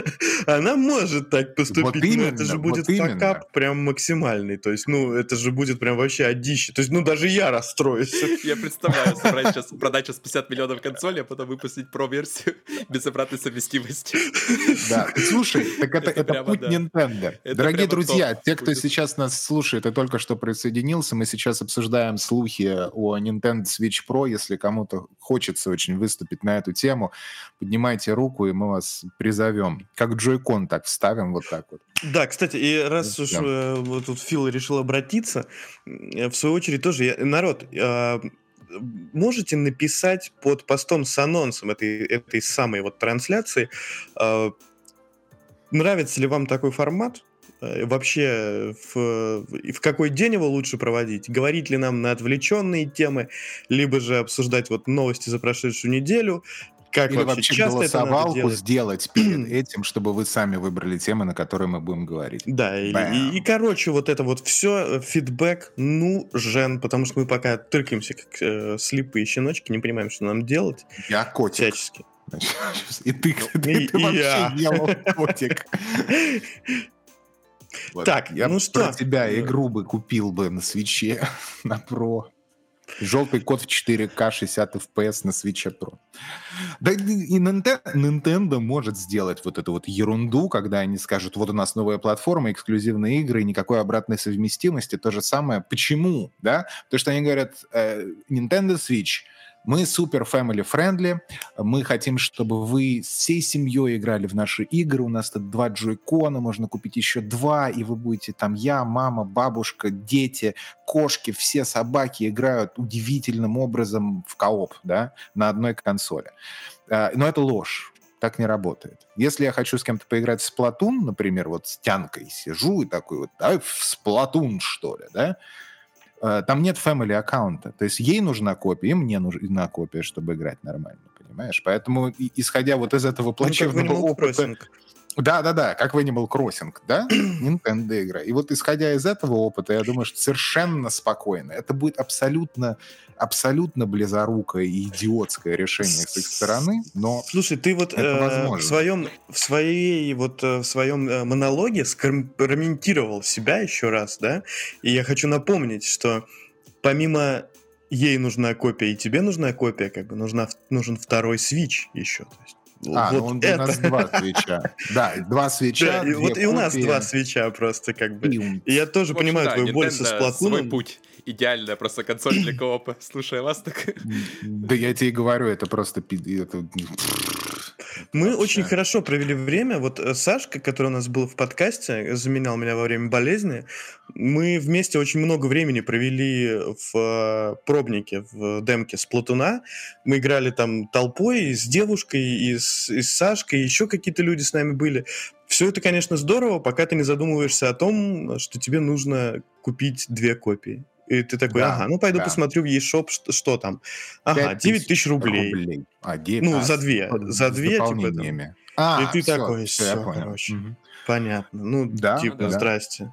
она может так поступить, Вот но именно, это же вот будет именно. факап прям максимальный. То есть, ну, это же будет прям вообще одище. То есть, ну, даже я расстроюсь. Я представляю, собрать сейчас, продать сейчас 50 миллионов консолей, а потом выпустить про-версию без обратной совместимости. Да, слушай, так это, Это это прямо путь да. Nintendo. Это Дорогие друзья, топ те, кто будет. сейчас нас слушает и только что присоединился, мы сейчас обсуждаем слухи о Nintendo Switch Pro. Если кому-то хочется очень выступить на эту тему, поднимайте руку, и мы вас призовем. Как Joy-Con так вставим вот так вот. Да, кстати, и раз уж да. э, вот тут Фил решил обратиться, э, в свою очередь тоже, я- народ, э, можете написать под постом с анонсом этой, этой самой вот трансляции, нравится ли вам такой формат? Э, Вообще, в, и в какой день его лучше проводить? Говорить ли нам на отвлеченные темы, либо же обсуждать вот новости за прошедшую неделю? Как Или вообще, вообще часто это надо голосовалку делать? сделать перед этим, чтобы вы сами выбрали темы, на которые мы будем говорить. Да, и, и- и, короче, вот это вот все, фидбэк нужен, потому что мы пока тыркаемся как э, слепые щеночки, не понимаем, что нам делать Я котик. всячески. И ты, Ну, ты, и- ты и вообще я. котик. Вот. Так, я ну про что? тебя игру бы купил бы на свече, на Pro. Желтый код в 4К 60 FPS на свече Pro. Да и и Ninte- Nintendo может сделать вот эту вот ерунду, когда они скажут, вот у нас новая платформа, эксклюзивные игры, никакой обратной совместимости. То же самое. Почему? Да? Потому что они говорят, э, Nintendo Switch, мы супер family friendly, мы хотим, чтобы вы всей семьей играли в наши игры. У нас тут два джойкона, можно купить еще два, и вы будете там я, мама, бабушка, дети, кошки, все собаки играют удивительным образом в кооп, да, на одной консоли. А, Но это ложь. Так не работает. Если я хочу с кем-то поиграть в Сплатун, например, вот с Тянкой сижу и такой вот, давай в Сплатун, что ли, да, там нет family аккаунта. То есть ей нужна копия, и мне нужна копия, чтобы играть нормально, понимаешь? Поэтому, исходя вот из этого Ну, плачевного Animal опыта... Да-да-да, как в Animal Crossing, да? Nintendo игра. И вот исходя из этого опыта, я думаю, что совершенно спокойно. Это будет абсолютно, абсолютно близорукое и идиотское решение с их стороны, но Слушай, ты вот э, в своем в своей вот э, в своем э, монологе скомпрометировал себя еще раз, да? И я хочу напомнить, что помимо ей нужна копия и тебе нужна копия, как бы нужна нужен второй свич еще. То есть, А, ну вот он- это. у нас два свеча. Да, два свеча, Да, и вот и у нас два свеча просто как бы. И я тоже понимаю да, твою боль со Сплатуном. Свой путь. Идеальная просто консоль для коопа. Слушай, вас так... Да я тебе говорю, это просто... это- Мы Вообще. очень хорошо провели время. Вот э, Сашка, который у нас был в подкасте, заменял меня во время болезни. Мы вместе очень много времени провели в э, пробнике, в демке с Платуна. Мы играли там толпой, с девушкой, и с, и с Сашкой, и еще какие-то люди с нами были. Все это, конечно, здорово, пока ты не задумываешься о том, что тебе нужно купить две копии. И ты такой, Да, ага, ну пойду да. посмотрю в eShop, что, что там. Ага, Пять 9 тысяч рублей. рублей. А, девять- Ну, а, за две. За две, типа, там. А, И ты всё, такой, всё, понял. короче. Мгм. Понятно. Ну, Да, типа, да. здрасте.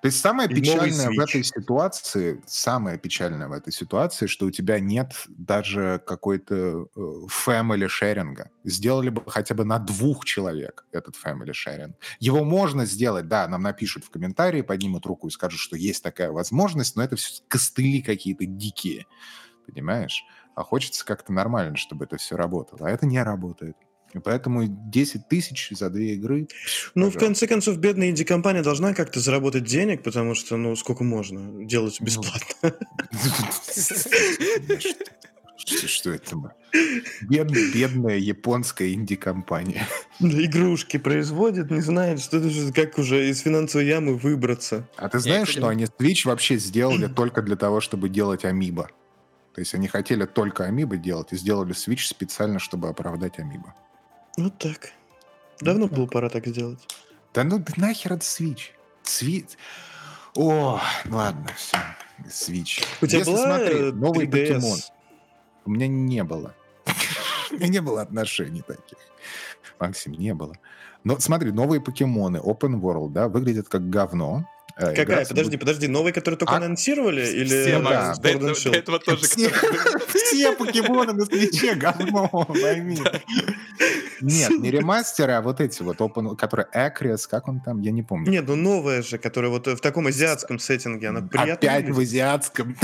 То есть самое И печальное в этой ситуации, самое печальное в этой ситуации, что у тебя нет даже какой-то э, family шеринга. Сделали бы хотя бы на двух человек этот family шеринг. Его можно сделать, да, нам напишут в комментарии, поднимут руку и скажут, что есть такая возможность, но это все костыли какие-то дикие, понимаешь? А хочется как-то нормально, чтобы это все работало. А это не работает. И поэтому 10 тысяч за две игры... Ну, в пожалуйста. конце концов, бедная инди-компания должна как-то заработать денег, потому что, ну, сколько можно делать Ну, бесплатно. Что, это? Бедная, японская инди-компания. Игрушки производят, не знает, что как уже из финансовой ямы выбраться. А ты знаешь, что они Switch вообще сделали только для того, чтобы делать амибо? То есть они хотели только амибо делать и сделали Switch специально, чтобы оправдать амибо. Вот так. Давно так. было пора так сделать. Да ну да нахер это Switch? Switch... О, ладно, все. Switch. У тебя Если была смотри, новый 3DS? покемон. У меня не было. У меня не было отношений таких. Максим, не было. Но смотри, новые покемоны Open World, да, выглядят как говно. Э, Какая? играться Подожди, будет- подожди, новые, которые только А- анонсировали? Или Все, да. до этого тоже Все, все покемоны на свече говно, пойми. Нет, не ремастеры, а вот эти вот, open, которые Acres, как он там, я не помню. Нет, ну новая же, которая вот в таком азиатском сеттинге, она приятно Опять в азиатском.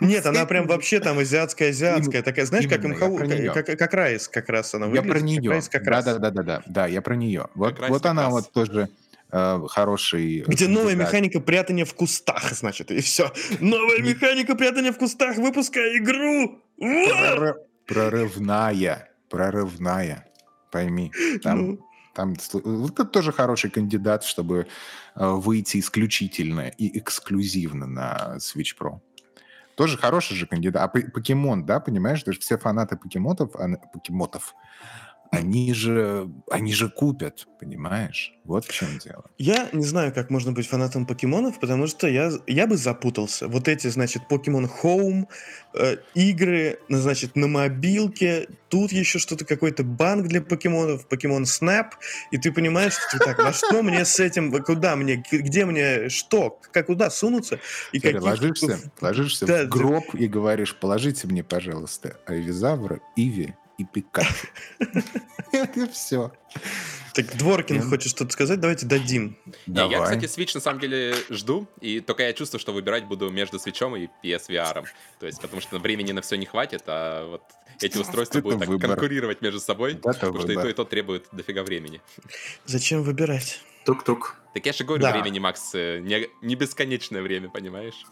Нет, она прям вообще там азиатская-азиатская, такая, знаешь, как я МХУ, про как, как Райс как раз она Я выглядит. про как нее. Как Да, раз. да, да, да, да, да, я про нее. Вот, она вот тоже э, хороший. Где новая механика прятания в кустах, значит, и все. Новая механика прятания в кустах, выпускай игру! Прорывная, прорывная, пойми. Там, Ну, там вот это тоже хороший кандидат, чтобы э, выйти исключительно и эксклюзивно на Switch Pro. Тоже хороший же кандидат. А покемон, да, понимаешь, даже все фанаты покемотов, ан- покемотов, они же, они же купят, понимаешь? Вот в чем дело. Я не знаю, как можно быть фанатом покемонов, потому что я, я бы запутался. Вот эти, значит, Pokemon Home, э, игры, значит, на мобилке, тут еще что-то, какой-то банк для покемонов, Pokemon Snap, и ты понимаешь, что ты так, во что мне с этим, куда мне, где мне, что, как, куда сунуться, и Смотри, каких... ложишься, ложишься Да, в гроб и говоришь, положите мне, пожалуйста, Айвизавра, Иви и Пикачу. Это все. Так, Дворкин Я- хочет что-то сказать, давайте дадим. Не, я, Давай. кстати, Switch на самом деле жду, и только я чувствую, что выбирать буду между Switch и PSVR. То есть, потому что времени на все не хватит, а вот эти устройства будут так конкурировать между собой, потому что и то, и то требует дофига времени. Зачем выбирать? Тук-тук. Так я же говорю, Да. времени, Макс, э, не, не бесконечное время, понимаешь?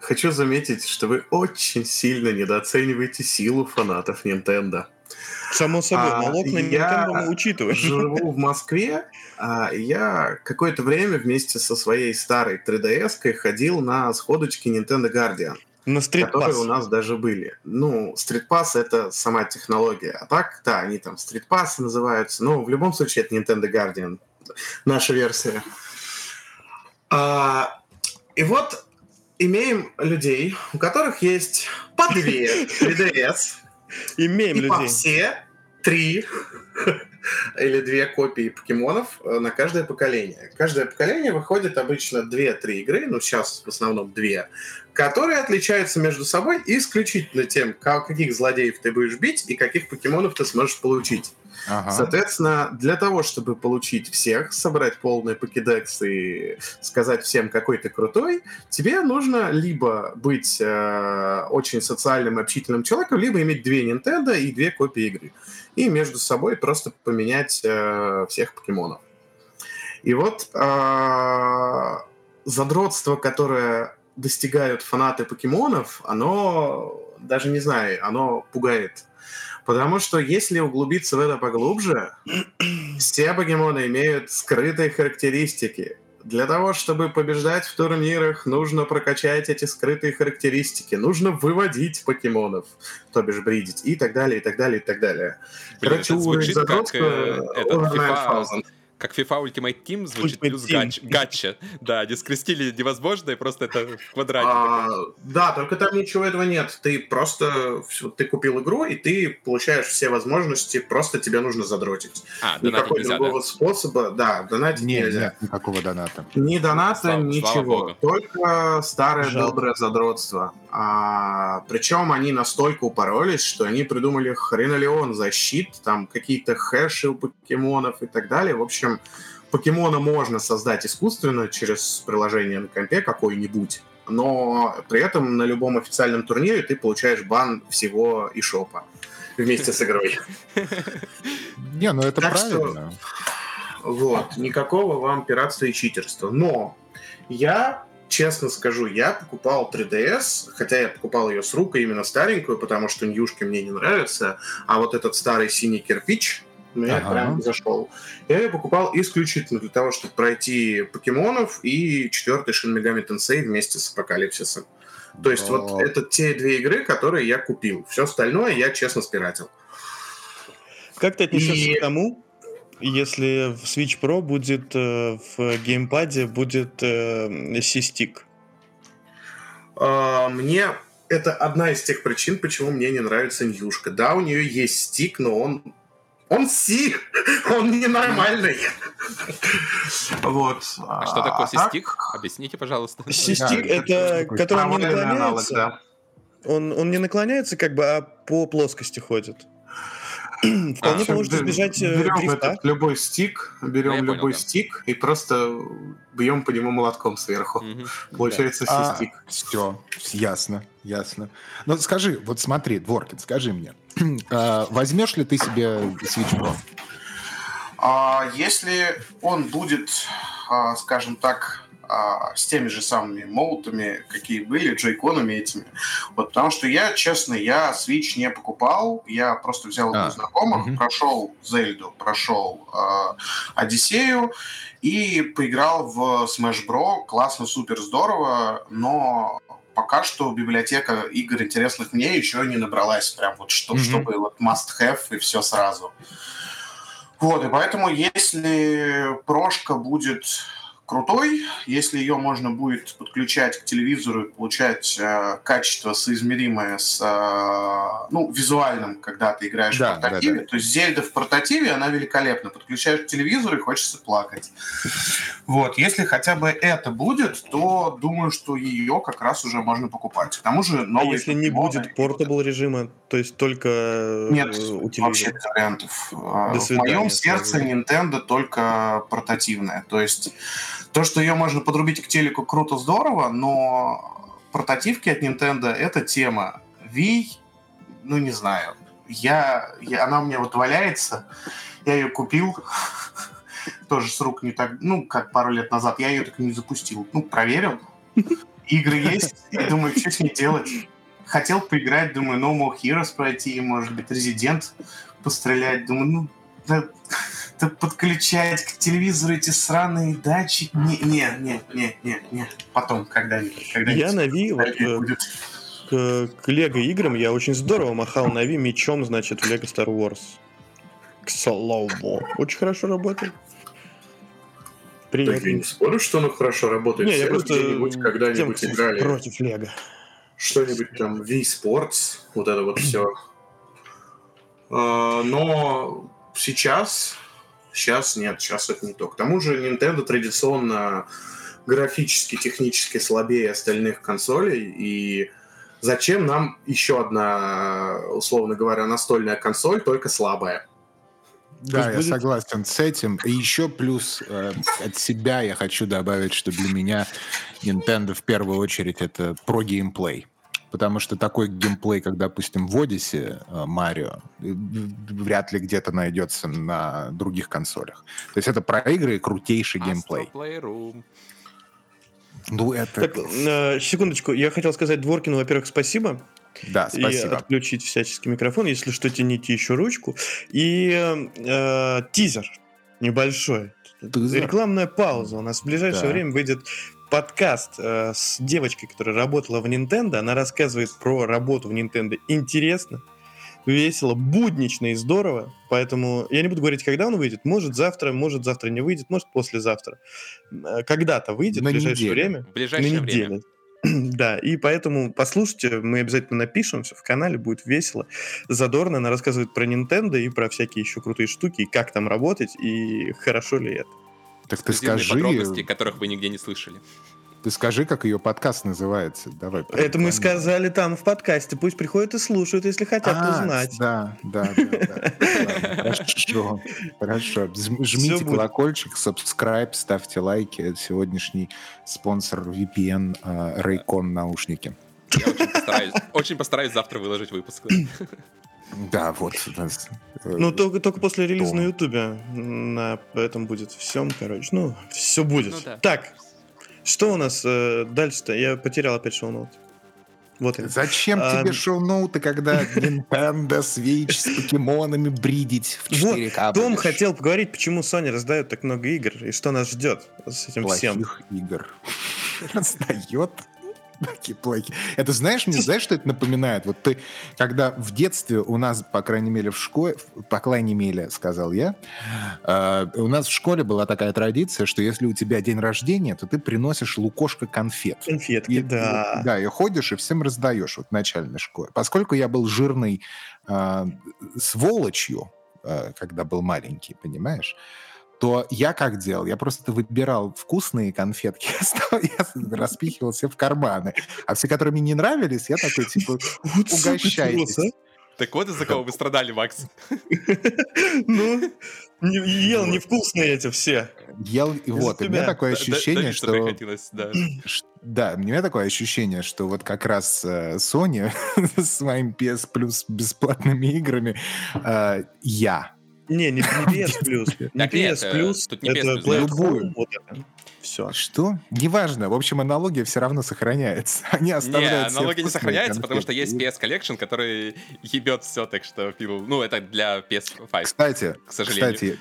Хочу заметить, что вы очень сильно недооцениваете силу фанатов Nintendo. Само собой, А, налог на я Nintendo мы учитываем. Живу в Москве, а я какое-то время вместе со своей старой 3DS-кой ходил на сходочки Nintendo Guardian, На которые у стритпасс. нас даже были. Ну, стритпасс — это сама технология. А так, да, они там стритпассы называются. Но в любом случае это Nintendo Guardian. Наша версия. А, и вот имеем людей, у которых есть по две 3DS, Имеем и по людей. все три или две копии покемонов э, на каждое поколение. Каждое поколение выходит обычно 2-3 игры, ну сейчас в основном две, которые отличаются между собой исключительно тем, ка- каких злодеев ты будешь бить и каких покемонов ты сможешь получить. Ага. Соответственно, для того, чтобы получить всех, собрать полный покедекс и сказать всем, какой ты крутой, тебе нужно либо быть э, очень социальным общительным человеком, либо иметь две Nintendo и две копии игры. И между собой просто поменять э, всех покемонов. И вот э, задротство, которое достигают фанаты покемонов, оно, даже не знаю, оно пугает. Потому что если углубиться в это поглубже, все покемоны имеют скрытые характеристики. Для того, чтобы побеждать в турнирах, нужно прокачать эти скрытые характеристики, нужно выводить покемонов, то бишь бридить, и так далее, и так далее, и так далее. Блин, Короче, это звучит как, э, этот, over FIFA, 9000. Как FIFA Ultimate Team звучит Ultimate плюс Team. гач- гатча. Да, они скрестили невозможно, и просто это в квадрате. А, да, только там ничего этого нет. Ты просто ты купил игру, и ты получаешь все возможности, просто тебе нужно задротить. А, донатить Никакого нельзя, другого да? способа, да, донатить Не, нельзя. нет никакого доната. Ни доната, Слава- слава ничего. богу. Только старое Жалко. доброе задротство. А, причем они настолько упоролись, что они придумали хренолеон защит, там какие-то хэши у покемонов и так далее. В общем, покемона можно создать искусственно через приложение на компе какой-нибудь, но при этом на любом официальном турнире ты получаешь бан всего и шопа вместе с игрой. Не, ну это правильно. Вот, никакого вам пиратства и читерства. Но я, честно скажу, я покупал 3DS, хотя я покупал ее с рук, именно старенькую, потому что ньюшки мне не нравятся, а вот этот старый синий кирпич мне Ага. прям зашел. Я ее покупал исключительно для того, чтобы пройти покемонов и четвертый Shin Megami Tensei вместе с Апокалипсисом. То есть Да. вот это те две игры, которые я купил. Все остальное я честно спиратил. Как ты отнесешься И- к тому, если в Switch Pro будет э, в геймпаде будет э, C-стик? А, Мне это одна из тех причин, почему мне не нравится Ньюшка. Да, у нее есть стик, но он он си, он ненормальный. Вот. А что такое так- систик? Объясните, пожалуйста. Систик Да, это, который не аналог, наклоняется. да. Он, он не наклоняется, как бы, а по плоскости ходит. Вполне А, поможет Б- избежать э, берем дрифта. этот любой стик, берем Ну, я понял, любой да. стик и просто бьем по нему молотком сверху. Мгм. Получается А, систик. все, ясно, ясно. Ну скажи, вот смотри, Дворкин, скажи мне, а, возьмешь ли ты себе Switch Pro? А если он будет, а, скажем так, а, с теми же самыми моутами, какие были, джейконами этими. Вот, потому что я, честно, я Switch не покупал, я просто взял А, у знакомых, мгм. прошел Зельду, прошел а, Одиссею и поиграл в Smash Bros. Классно, супер, здорово, но пока что библиотека игр интересных мне еще не набралась, прям вот что, Мгм. чтобы вот must-have и все сразу. Вот, и поэтому если прошка будет крутой, если ее можно будет подключать к телевизору и получать э, качество соизмеримое с э, ну, визуальным, когда ты играешь Да, в портативе. да, да. То есть Зельда в портативе, она великолепна. Подключаешь к телевизору и хочется плакать. Вот, если хотя бы это будет, то думаю, что ее как раз уже можно покупать. К тому же А новые если не будет портабл режима, то есть только э, Нет, у Вообще телевизора? без вариантов. А, До В свидания, моем сердце. Nintendo только портативная. То есть то, что ее можно подрубить к телеку, круто, здорово, но портативки от Nintendo — это тема. Wii, ну не знаю. Я, я, она у меня вот валяется. Я ее купил. Тоже с рук не так, ну, как пару лет назад. Я ее так и не запустил. Ну, проверил. Игры есть. И думаю, что с ней делать. Хотел поиграть, думаю, No More Heroes пройти, может быть, Резидент пострелять. Думаю, ну, да, да подключать к телевизору эти сраные датчики. Не, не, не, не, не, не. Потом, когда-нибудь. когда-нибудь. Я на Wii, вот, э, будет. к, к Лего играм я очень здорово махал на Wii мечом, значит, в Лего Star Wars. К слову. Очень хорошо работает. Так я не Приятно. спорю, что оно хорошо работает. Не, я просто где-нибудь тем, когда-нибудь кто играли. против Лего. что-нибудь там Wii Sports, вот это вот все. Но сейчас, сейчас нет, сейчас это не то. К тому же Nintendo традиционно графически, технически слабее остальных консолей, и зачем нам еще одна, условно говоря, настольная консоль, только слабая? Да, я будет- согласен с этим. И еще плюс э, от себя я хочу добавить, что для меня Nintendo в первую очередь это про геймплей. Потому что такой геймплей, как, допустим, в Odyssey э, Марио, э, вряд ли где-то найдется на других консолях. То есть это про игры и крутейший геймплей. Ну, это... Так, э, секундочку, я хотел сказать Дворкину, во-первых, спасибо. Да, И спасибо. отключить всяческий микрофон. Если что, тяните еще ручку. И э, тизер небольшой. Тизер. Рекламная пауза. У нас в ближайшее Да. время выйдет подкаст э, с девочкой, которая работала в Nintendo. Она рассказывает про работу в Nintendo. Интересно, весело, буднично и здорово. Поэтому я не буду говорить, когда он выйдет. Может завтра, может завтра не выйдет, может послезавтра. Э, Когда-то выйдет На в ближайшее неделе. время. В ближайшее на время. неделе. Да, и поэтому послушайте, мы обязательно напишем в канале, будет весело, задорно. Она рассказывает про Nintendo и про всякие еще крутые штуки, и как там работать, и хорошо ли это. Так ты скажи, подробности, которых вы нигде не слышали. ты скажи, как ее подкаст называется. Давай. Это мы прорекламируй. сказали там в подкасте, пусть приходят и слушают, если хотят А, узнать. Да, да, да. Хорошо, хорошо. Жм- Жмите колокольчик, subscribe, ставьте лайки. Это сегодняшний спонсор VPN э, Raycon наушники. Я очень постараюсь, очень постараюсь завтра выложить выпуск. Да, вот. у нас, Ну, только, только после релиза Том. на Ютубе. На этом будет всем, короче. Ну, все будет. Ну да. Так, что у нас э, дальше-то? Я потерял опять шоу-ноут. Вот. Зачем А, тебе шоу-ноуты, когда Nintendo Switch с покемонами бридить в Вот, 4К Том будешь? хотел поговорить, почему Sony раздает так много игр и что нас ждет с этим всем. плохих игр. Раздает. Такие плохие. Это знаешь, мне знаешь, что это напоминает? Вот ты, когда в детстве у нас, по крайней мере, в школе, по крайней мере, сказал я, э, у нас в школе была такая традиция, что если у тебя день рождения, то ты приносишь лукошко конфет. Конфетки, И, да. Да, и ходишь и всем раздаешь вот в начальной школе. Поскольку я был жирный э, сволочью, э, когда был маленький, понимаешь, то я как делал? Я просто выбирал вкусные конфетки, я распихивал все в карманы. А все, которые мне не нравились, я такой, типа, угощайтесь. пес, Так вот из-за кого вы страдали, Макс. а. Ну, не- ел невкусные эти все. Ел, и вот, у меня такое ощущение, что... да. У меня такое ощущение, что вот как раз э, Sony с своим PS Plus бесплатными играми э, я. Не, не, не PS Plus. Не PS э, Plus, тут не это это. Все. Что? Неважно. В общем, аналогия все равно сохраняется. Они Не, оставляют себе аналогия не сохраняется, потому что есть PS Collection, который ебет все, так что, ну, это для PS5, Кстати, к сожалению. кстати,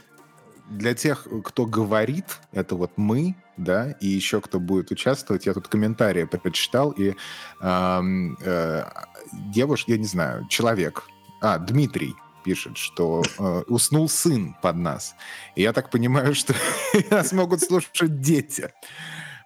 для тех, кто говорит, это вот мы, да, и еще кто будет участвовать, я тут комментарии прочитал, и эм, э, девушка, я не знаю, человек, а, Дмитрий пишет, что э, уснул сын под нас. И я так понимаю, что нас могут слушать дети.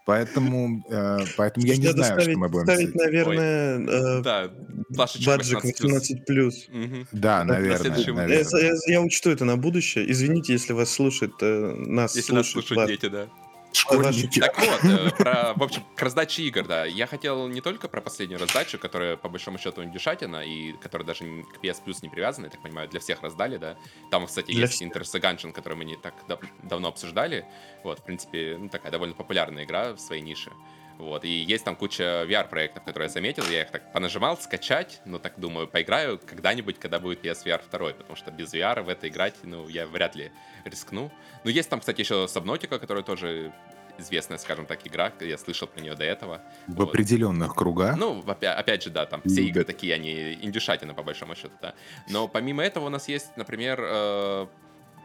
Поэтому, э, поэтому я не Надо знаю, что ставить, мы будем ставить, наверное, э, Да, баджик 18+. 18+. Мгм. Да, на наверное. Я, наверное. я- я учту это на будущее. Извините, если вас слушает, э, нас Если нас слушают дети, да. Школьники. Так вот, э, про, в общем, к раздаче игр, да. Я хотел не только про последнюю раздачу, которая, по большому счету, индюшатина, и которая даже к PS Plus не привязана, я так понимаю, для всех раздали, да. Там, кстати, Для есть. Interest Gungeon, который мы не так дав- давно обсуждали. Вот, в принципе, ну, такая довольно популярная игра в своей нише. Вот, и есть там куча VR-проектов, которые я заметил, я их так понажимал, скачать, но так думаю, поиграю когда-нибудь, когда будет PSVR 2, потому что без VR в это играть, ну, я вряд ли рискну. Ну, есть там, кстати, еще Subnautica, которая тоже известная, скажем так, игра, я слышал про нее до этого. В Вот. определенных кругах. Ну, опя- опять же, да, там все игры такие, они индюшатины, по большому счету, да. Но помимо этого у нас есть, например, э,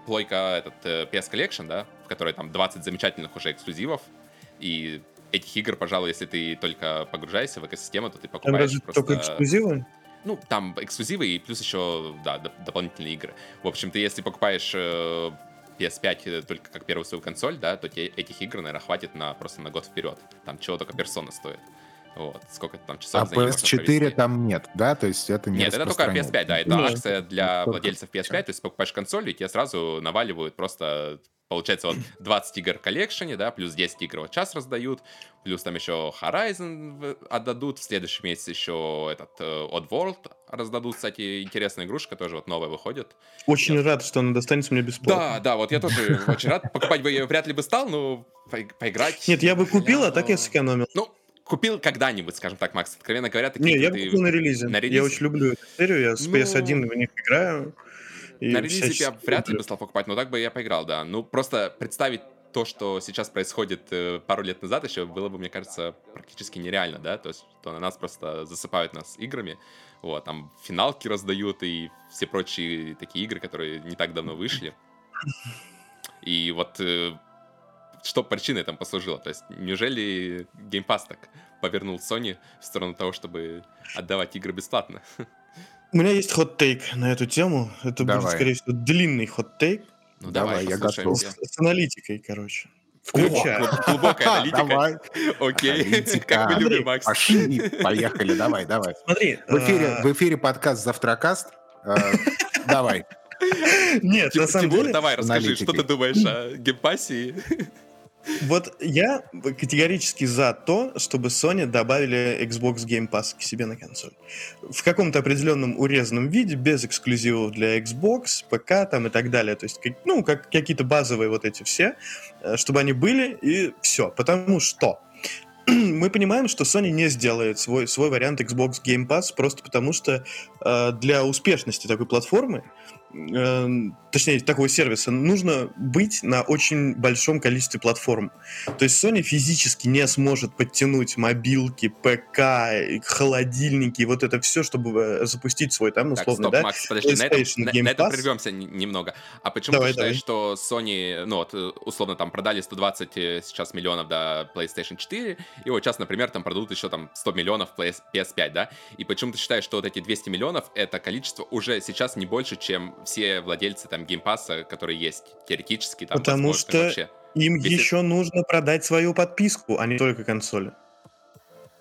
плойка этот э, PS Collection, да, в которой там 20 замечательных уже эксклюзивов, и этих игр, пожалуй, если ты только погружаешься в экосистему, то ты Там покупаешь разве просто... только эксклюзивы? Ну, там эксклюзивы и плюс еще, да, доп- дополнительные игры. В общем, ты если покупаешь э, PS5 только как первую свою консоль, да, то тебе этих игр, наверное, хватит на просто на год вперед. Там чего только персона стоит. Вот, сколько там часов А за ней можно PS4 провести. там нет, да? То есть это не Нет, это только распространяется. PS5, да, это Ну, акция для только владельцев PS5, то есть покупаешь консоль, и тебе сразу наваливают просто, получается, вот 20 игр в коллекшене, да, плюс 10 игр вот час раздают, плюс там еще Horizon отдадут, в следующем месяце еще этот э, Oddworld раздадут, кстати, интересная игрушка, тоже вот новая выходит. Очень рад, что она достанется мне бесплатно. Да, да, вот я тоже очень рад, покупать бы я вряд ли бы стал, но по- поиграть... Нет, я бы купил, а так я но- сэкономил. Ну, купил когда-нибудь, скажем так, Макс, откровенно говоря, такие Не, я купил на релизе. на релизе? Я очень люблю эту серию, я с Ну, PS1 в них играю. И На релизе я вряд ли бы стал покупать, но так бы я поиграл, да. Ну, просто представить то, что сейчас происходит э, пару лет назад еще, было бы, мне кажется, практически нереально, да, то есть, что на нас просто засыпают нас играми, вот, там финалки раздают и все прочие такие игры, которые не так давно вышли. И вот э, что причиной там послужило? То есть, неужели Game Pass так повернул Sony в сторону того, чтобы отдавать игры бесплатно? У меня есть хот-тейк на эту тему. Это будет, Давай. скорее всего, длинный хот-тейк Ну, Давай, я готов. с, с аналитикой, короче. Включая. Глуб- Глубокая аналитика. Давай, Окей, Аналитика. как мы любим, Макс. пошли, поехали, давай, давай. Смотри, В эфире, а, в эфире подкаст «Завтракаст». Э, Давай. Нет, на самом деле, давай, расскажи, что ты думаешь о Game Pass е? Вот я категорически за то, чтобы Sony добавили Xbox Game Pass к себе на консоль. В каком-то определенном урезанном виде, без эксклюзивов для Xbox, ПК там и так далее. То есть, ну, как какие-то базовые вот эти все, э, чтобы они были, и все. Потому что мы понимаем, что Sony не сделает свой, свой вариант Xbox Game Pass просто потому, что э, для успешности такой платформы э, точнее, такого сервиса, нужно быть на очень большом количестве платформ. То есть Sony физически не сможет подтянуть мобилки, ПК, холодильники, вот это все, чтобы э, запустить свой там, Так, условно, стоп, да? Макс, подожди, на этом, на, на этом прервемся немного. А почему Давай, ты считаешь, давай. что Sony, ну вот, э, условно, там продали 120 э, сейчас миллионов до PlayStation 4, и вот сейчас, например, там продадут еще там 100 миллионов PS, PS5, да? И почему ты считаешь, что вот эти 200 миллионов, это количество уже сейчас не больше, чем все владельцы там Game Pass а, которые есть теоретически там, Потому что вообще? Им Если- еще нужно продать свою подписку, а не только консоли.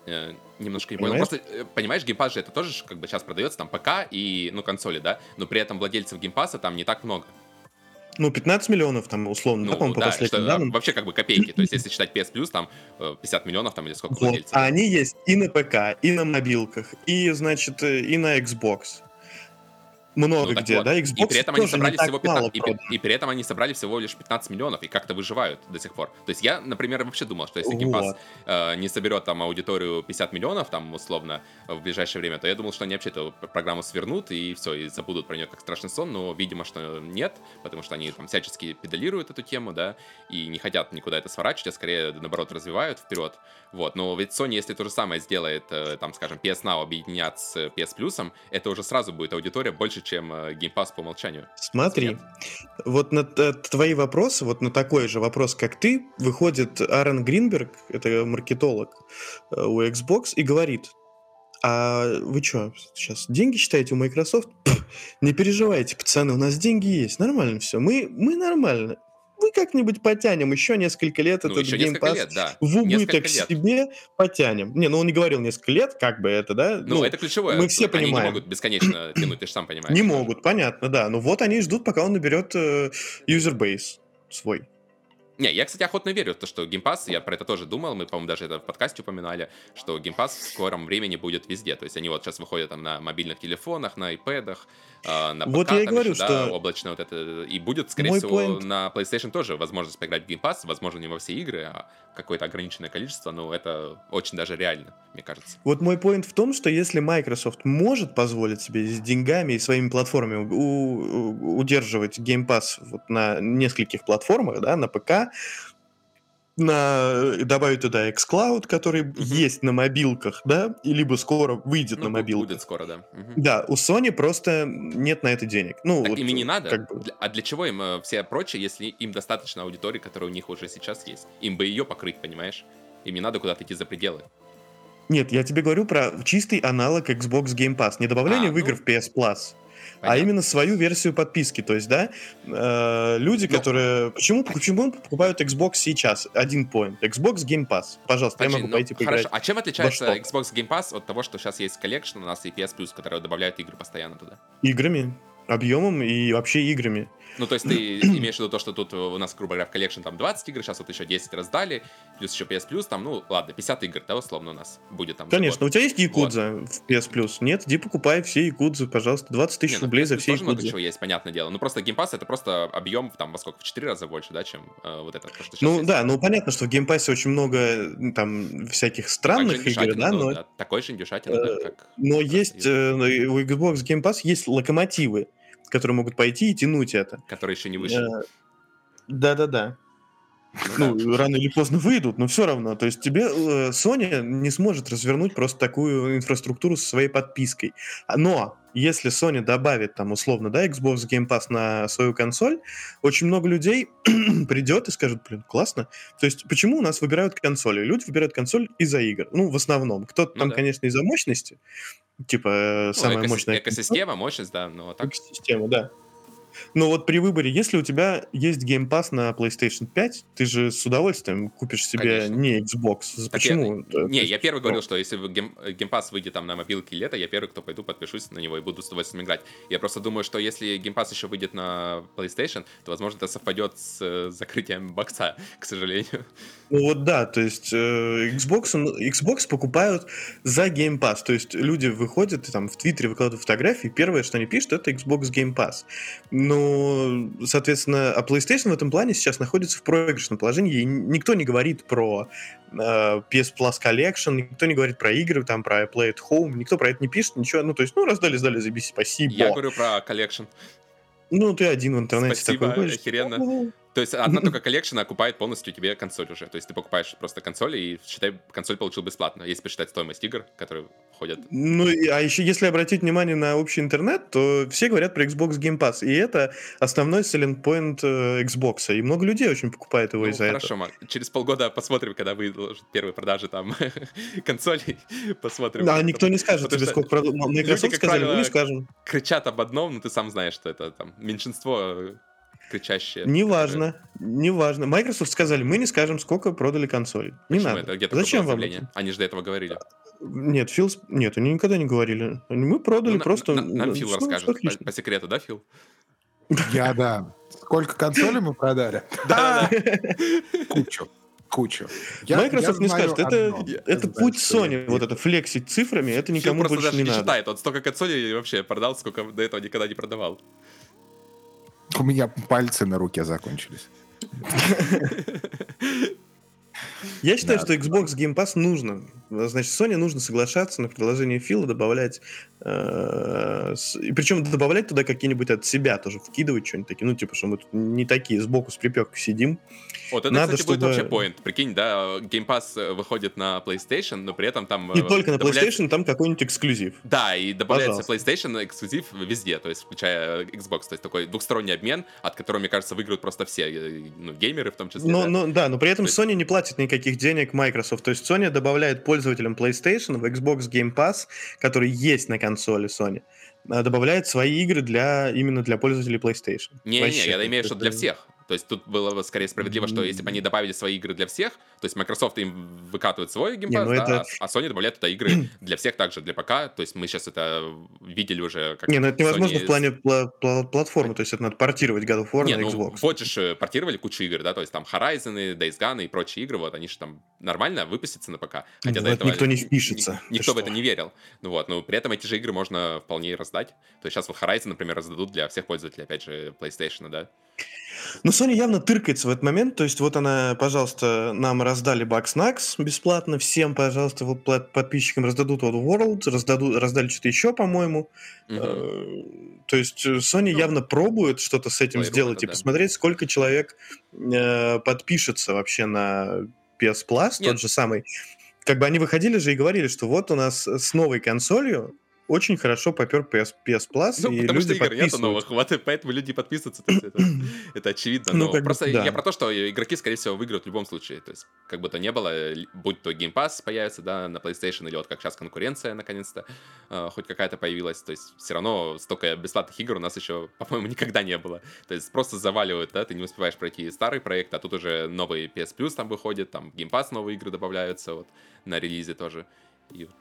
Э, немножко не понял. Понимаешь? Просто, э, понимаешь, Game Pass же это тоже как бы сейчас продается там ПК и, ну, консоли, да? Но при этом владельцев геймпаса там не так много. Ну, 15 миллионов там, условно, да, Ну, по-моему, по да, последним что, данным. вообще как бы копейки. То есть, если считать PS Plus, там э, 50 миллионов там или сколько Вот. владельцев. А они есть и на ПК, и на мобилках, и, значит, э, и на Xbox. Много Ну, где, вот. да? И Xbox при этом они собрали всего мало 15, и, продано. и при этом они собрали всего лишь 15 миллионов и как-то выживают до сих пор. То есть я, например, вообще думал, что если Game Pass Вот. э, не соберет там аудиторию 50 миллионов, там условно в ближайшее время, то я думал, что они вообще эту программу свернут и все, и забудут про нее как страшный сон, но видимо, что нет, потому что они там всячески педалируют эту тему, да, и не хотят никуда это сворачивать, а скорее наоборот развивают вперед. Вот, но ведь Sony, если то же самое сделает, э, там, скажем, PS Now объединят с PS Plus, это уже сразу будет аудитория больше, чем э, Game Pass по умолчанию. Смотри, Нет. вот на т- твои вопросы, вот на такой же вопрос, как ты, выходит Аарон Гринберг, это маркетолог э, у Xbox, и говорит, а вы что, сейчас деньги считаете у Microsoft? Пф, не переживайте, пацаны, у нас деньги есть, нормально все, мы, мы нормально. Мы как-нибудь потянем еще несколько лет Ну, этот еще Game Pass лет, да. в убыток себе потянем. Не, ну он не говорил несколько лет, как бы это, да? Ну, это ключевое. мы все Они понимаем. не могут бесконечно тянуть, ты же сам понимаешь. Не могут, понятно, да. Ну вот они ждут, пока он наберет э, юзербейс свой. Не, я, кстати, охотно верю в то, что Game Pass, я про это тоже думал, мы, по-моему, даже это в подкасте упоминали, что Game Pass в скором времени будет везде. То есть они вот сейчас выходят там на мобильных телефонах, на iPad, э, на Вот ПК, я и говорю, еще, да, что- облачное вот это. И будет, скорее Мой всего, point- на PlayStation тоже возможность поиграть в Game Pass, возможно, не во все игры, а какое-то ограниченное количество, но это очень даже реально, мне кажется. Вот мой поинт в том, что если Microsoft может позволить себе с деньгами и своими платформами у- удерживать Game Pass вот на нескольких платформах, да, на ПК, на, добавить туда xCloud, который есть на мобилках, да, и либо скоро выйдет Ну, на мобилках. будет скоро, да. Мгм. Да, у Sony просто нет на это денег. Ну, Так вот, им и не надо. как бы. А для чего им э, все прочие, если им достаточно аудитории, которая у них уже сейчас есть? Им бы ее покрыть, понимаешь? Им не надо куда-то идти за пределы. Нет, я тебе говорю про чистый аналог Xbox Game Pass. Не добавление А, в игры ну, в PS Plus, а Понятно? именно свою версию подписки. То есть, да, э, люди, Ну, которые... Почему, почему покупают Xbox сейчас? Один point. Xbox Game Pass. Пожалуйста, я Подожди, могу ну, пойти поиграть. Хорошо, а чем отличается? Xbox Game Pass от того, что сейчас есть Collection у нас и PS Plus, который добавляет игры постоянно туда? Играми, объемом и вообще играми. Ну, то есть ты имеешь в виду то, что тут у нас, грубо говоря, в Collection там 20 игр, сейчас вот еще 10 раздали, плюс еще PS Plus, там, ну, ладно, 50 игр, да, условно у нас будет там. Конечно, у тебя есть Якудза в PS Plus? Нет? Иди покупай все Якудзы, пожалуйста. 20 тысяч Не, ну, рублей за все тоже много Якудзы. чего есть, понятное дело. Ну, просто Pass это просто объем там во сколько? В 4 раза больше, да, чем э, вот это, то, что Ну есть. да, ну понятно, что в Pass очень много там всяких странных игр, индюшатина, да, ну, но да, такой же индюшатина, да, как... Но есть э, у Xbox Game Pass есть локомотивы, которые могут пойти и тянуть это. Который еще не вышел. Э, Да-да-да. Ну, Ну, рано или поздно выйдут, но все равно. То есть тебе э, Sony не сможет развернуть просто такую инфраструктуру со своей подпиской. А, Но если Sony добавит там условно, да, Xbox Game Pass на свою консоль, очень много людей придет и скажет, блин, классно. То есть почему у нас выбирают консоли? Люди выбирают консоль из-за игр. Ну, в основном. Кто-то Ну там, да. конечно, из-за мощности. Типа, э, Ну, самая экоси- мощная Экосистема, мощность, да, но так... экосистема, да. Но вот при выборе, если у тебя есть Game Pass на PlayStation 5, ты же с удовольствием купишь себе Конечно. не Xbox. Так Почему? я- То не, я первый говорил, что если вы Game, Game Pass выйдет там на мобилке лето, я первый, кто пойду, подпишусь на него и буду с удовольствием играть. Я просто думаю, что если Game Pass еще выйдет на PlayStation, то, возможно, это совпадет с э, закрытием бокса, к сожалению. Ну вот да, то есть э, Xbox, Xbox покупают за Game Pass. То есть люди выходят и там в Твиттере выкладывают фотографии, первое, что они пишут, это Xbox Game Pass. Ну, соответственно, а PlayStation в этом плане сейчас находится в проигрышном положении. И никто не говорит про э, PS Plus Collection, никто не говорит про игры, там, про Play at Home, никто про это не пишет, ничего. Ну, то есть, ну, раздали, сдали, забись, спасибо. Я говорю про Collection. Ну, ты один в интернете Спасибо, такой ходишь. охеренно. Ну, То есть одна только Collection окупает полностью тебе консоль уже. То есть ты покупаешь просто консоль и, считай, консоль получил бесплатно, если посчитать стоимость игр, которые входят. Ну, а еще если обратить внимание на общий интернет, то все говорят про Xbox Game Pass, и это основной selling point э, Xbox, и много людей очень покупает его Ну, из-за хорошо, Макс, через полгода посмотрим, когда выйдут первые продажи там консолей, посмотрим. этого. Да, никто не скажет Потому тебе, сколько продал. Microsoft как сказали, мы правило, не скажем. кричат об одном, но ты сам знаешь, что это там меньшинство э, кричащее. Неважно, неважно. Microsoft сказали, мы не скажем, сколько продали консолей. Не Почему надо. это? Зачем вам заявление? Они же до этого говорили. это? Нет, Фил... Нет, они никогда не говорили. Мы продали Ну, на- просто... на- Нам ну, Фил всё- расскажет. По, по секрету, да, Фил? Я, да. Сколько консолей мы продали? Да, Кучу. Кучу. Я- Microsoft я не знаю скажет. Это, одно. Это знаю, путь что Sony, я- вот это флексить цифрами, это Фил никому просто больше даже не не надо. считает. Он столько консолей вообще продал, сколько до этого никогда не продавал. У меня пальцы на руке закончились. Я считаю, что Xbox Game Pass нужно. Значит, Sony нужно соглашаться на предложение Фила добавлять... э, с- и причем добавлять туда какие-нибудь от себя тоже, вкидывать что-нибудь такие. Ну, типа, что мы тут не такие сбоку с припекой сидим. Вот это, Надо, кстати, будет чтобы- вообще point. Прикинь, да, Game Pass э, выходит на PlayStation, но при этом там... Не э, только на добавляется- PlayStation, там какой-нибудь эксклюзив. Да, и добавляется Пожалуйста. PlayStation эксклюзив везде, то есть включая Xbox. То есть такой двухсторонний обмен, от которого, мне кажется, выиграют просто все, э, ну, геймеры в том числе. Но, да. но, да, но при этом То есть- Sony не платит никаких денег Microsoft. То есть Sony добавляет пользователям PlayStation в Xbox Game Pass, который есть на консоли Sony, а, добавляет свои игры для именно для пользователей PlayStation. Не-не, Вообще, я имею в виду, что для всех. То есть тут было бы скорее справедливо, что если бы они добавили свои игры для всех, то есть Microsoft им выкатывает свой Pass, ну да, это- а Sony добавляет туда игры для всех также, для ПК. То есть мы сейчас это видели уже как Не, ну это невозможно Sony в плане пла- пла- платформы, то есть это надо портировать God of War Не, на ну, Xbox. вот же ж портировали кучу игр, да, то есть там Horizon, Days Gone и прочие игры, вот, они же там нормально выпустятся на ПК. Хотя Ну, до это этого никто не впишется. ни- Никто в что? это не верил. Ну вот, но при этом эти же игры можно вполне раздать. То есть сейчас вот Horizon, например, раздадут для всех пользователей, опять же, PlayStation, да. Ну, Sony явно тыркается в этот момент. То есть вот она, пожалуйста, нам раздали Bugsnax бесплатно. Всем, пожалуйста, вот подписчикам раздадут вот World, раздадут, раздали что-то еще, по-моему. Э, То есть э, Sony явно пробует что-то с этим сделать и да. посмотреть, сколько человек э, подпишется вообще на PS Plus, Нет. тот же самый. Как бы они выходили же и говорили, что вот у нас с новой консолью очень хорошо попер PS, PS Plus, Ну, и потому что люди игр нету новых, вот поэтому люди подписываются, то есть это, это очевидно. Ну, но как бы просто да. я про то, что игроки, скорее всего, выиграют в любом случае. То есть, как бы то ни было, будь то Game Pass появится, да, на PlayStation, или вот как сейчас конкуренция, наконец-то, э, хоть какая-то появилась. То есть, все равно столько бесплатных игр у нас еще, по-моему, никогда не было. То есть, просто заваливают, да, ты не успеваешь пройти старый проект, а тут уже новый PS Plus там выходит, там Game Pass новые игры добавляются, вот, на релизе тоже. И вот...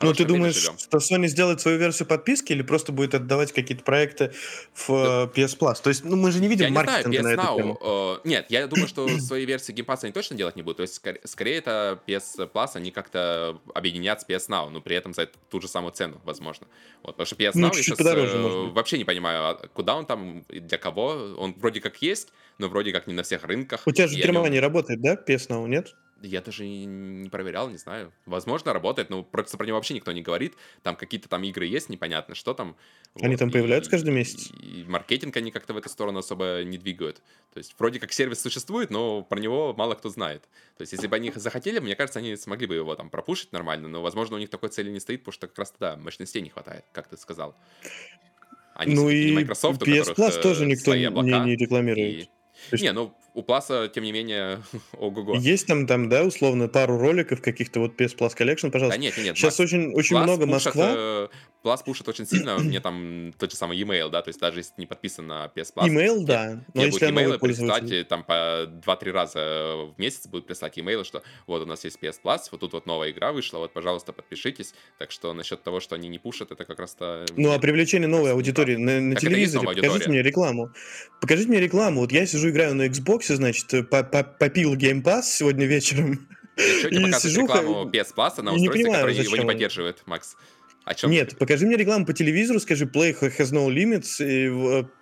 Ну, ты думаешь, живем. что Sony сделает свою версию подписки или просто будет отдавать какие-то проекты в э, PS Plus? То есть, ну, мы же не видим Я не знаю, маркетинга PS на эту тему. Э, нет, я думаю, что свои версии Game Pass они точно делать не будут. То есть, скорее, скорее это PS Plus, они как-то объединят с PS Now, но при этом за ту же самую цену, возможно. Вот, потому что PS Ну, Now я сейчас подороже, быть. вообще не понимаю, а куда он там, и для кого. Он вроде как есть, но вроде как не на всех рынках. У тебя же в Германии работает, да, PS Now, нет? Я даже и не проверял, не знаю. Возможно, работает, но просто про него вообще никто не говорит. Там какие-то там игры есть, непонятно, что там. Они там и- появляются каждый месяц? И, маркетинг они как-то в эту сторону особо не двигают. То есть вроде как сервис существует, но про него мало кто знает. То есть если бы они захотели, мне кажется, они смогли бы его там пропушить нормально, но, возможно, у них такой цели не стоит, потому что как раз да, мощностей не хватает, как ты сказал. Они ну и Microsoft, PS Plus э, тоже никто не, не рекламирует. и- есть- Не, ну у Пласа, тем не менее, ого-го. Есть там, там, да, условно, пару роликов каких-то вот PS Plus Collection, Да пожалуйста. нет, нет, нет. Сейчас Макс, очень, очень Plus много Москва. э, Plus пушит очень сильно, мне там тот же самый e-mail, да, то есть даже если ты не подписан на PS Plus, Email, да. Но если будут имейлы прислать, и там по 2-3 раза в месяц будут прислать имейлы, что вот у нас есть PS Plus, вот тут вот новая игра вышла, вот, пожалуйста, подпишитесь. Так что насчет того, что они не пушат, это как раз-то... Ну, а привлечение новой аудитории на, на Так телевизоре. Покажите аудитория. мне рекламу. Покажите мне рекламу. Вот я сижу, играю на Xbox, значит, э, по- по- попил Game Pass сегодня вечером. Что тебе сижу, рекламу PS Plus на устройстве, которое его не поддерживает, Макс? О чем Нет, покажи мне рекламу по телевизору, скажи Play has no limits и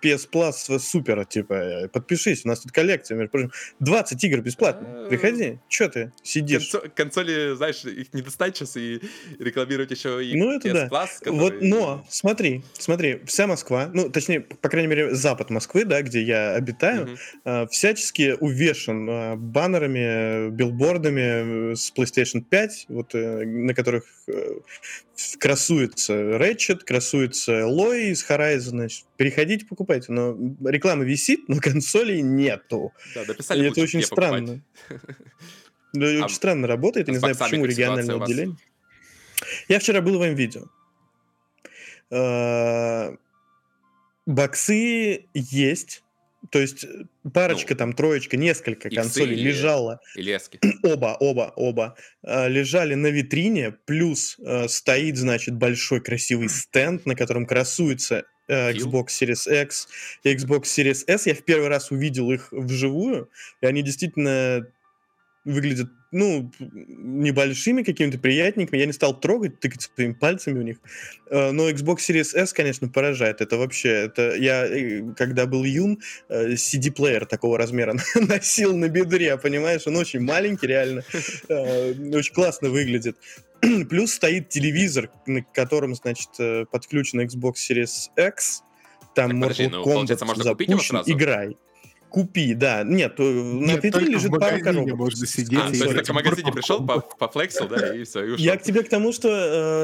PS Plus супер, типа, э, подпишись, у нас тут коллекция, между прочим, 20 игр бесплатно, А. приходи, что ты сидишь? Консо- консоли, знаешь, их не достать сейчас и рекламировать еще и Ну, это PS да. Plus, Вот, который- но, смотри, смотри, вся Москва, ну, точнее, по крайней мере, запад Москвы, да, где я обитаю, э, всячески увешан э, баннерами, э, билбордами э, с PlayStation 5, вот, э, на которых э, красуется Ratchet, красуется Лой из Horizon, значит, переходите, покупайте, но реклама висит, но консолей нету. Да, дописали И это очень странно. Да, А очень странно работает, я не знаю, почему региональное отделение. Я вчера был в М-видео. Э, Боксы есть, то есть э, парочка, Ну, там, троечка, несколько иксы консолей или- лежало. И лески. Оба, оба, оба э, лежали на витрине, плюс э, стоит, значит, большой красивый стенд, на котором красуется э? Xbox Series X и Xbox Series S. Я в первый раз увидел их вживую, и они действительно выглядят, ну, небольшими какими-то приятненькими. Я не стал трогать, тыкать своими пальцами в них. Э, Но Xbox Series S, конечно, поражает. Это вообще, это я, э, когда был юн, э, CD-плеер такого размера носил на бедре, понимаешь? Он очень маленький, реально. Очень классно выглядит. Плюс стоит телевизор, на котором, значит, подключен Xbox Series X. Там Так, подожди, Mortal ну, Kombat получается, можно купить его запущен. сразу? Играй. Купи, да. Нет, э, на в лежит пару магазине коробок. можно сидеть А, и то есть так в магазине пришел, по- пофлексил, да, и все, и ушел. Я к тебе к тому, что,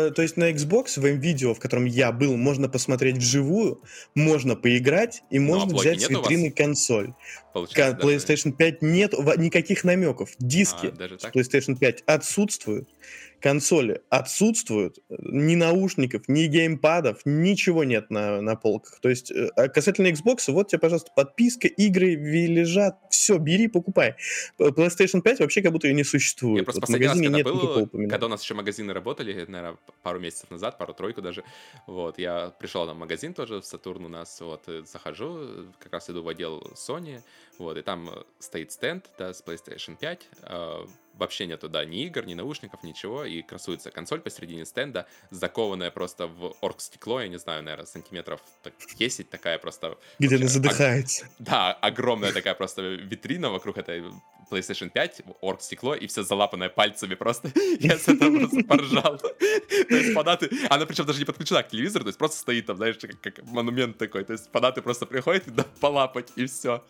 э, то есть на Xbox, в M-видео, в котором я был, можно посмотреть вживую, можно поиграть и Ну, а можно взять с витрины консоль. Получается, PlayStation 5 нет никаких намеков. Диски А, с? PlayStation 5 отсутствуют, консоли отсутствуют, ни наушников, ни геймпадов, ничего нет на, на полках. То есть э, а касательно Xbox, вот тебе, пожалуйста, подписка, игры лежат, все, бери, покупай. PlayStation 5 вообще как будто и не существует. Я просто Вот в раз, магазине когда нет никакого был, упоминания. когда у нас еще магазины работали, наверное, пару месяцев назад, пару-тройку даже, вот, я пришел на магазин тоже в Сатурн у нас, вот, э, захожу, э, как раз иду в отдел Sony, вот, и там э, стоит стенд, да, с PlayStation 5, э, вообще нету, да, ни игр, ни наушников, ничего, и красуется консоль посередине стенда, закованная просто в оргстекло, я не знаю, наверное, сантиметров так 10, такая просто... Где она задыхается. да, огромная такая просто витрина вокруг этой PlayStation 5, орг стекло, и все залапанное пальцами просто. Я с этого просто поржал. То есть фанаты... Она причем даже не подключена к телевизору, то есть просто стоит там, знаешь, как, как монумент такой. То есть фанаты просто приходят и да, полапать, и все.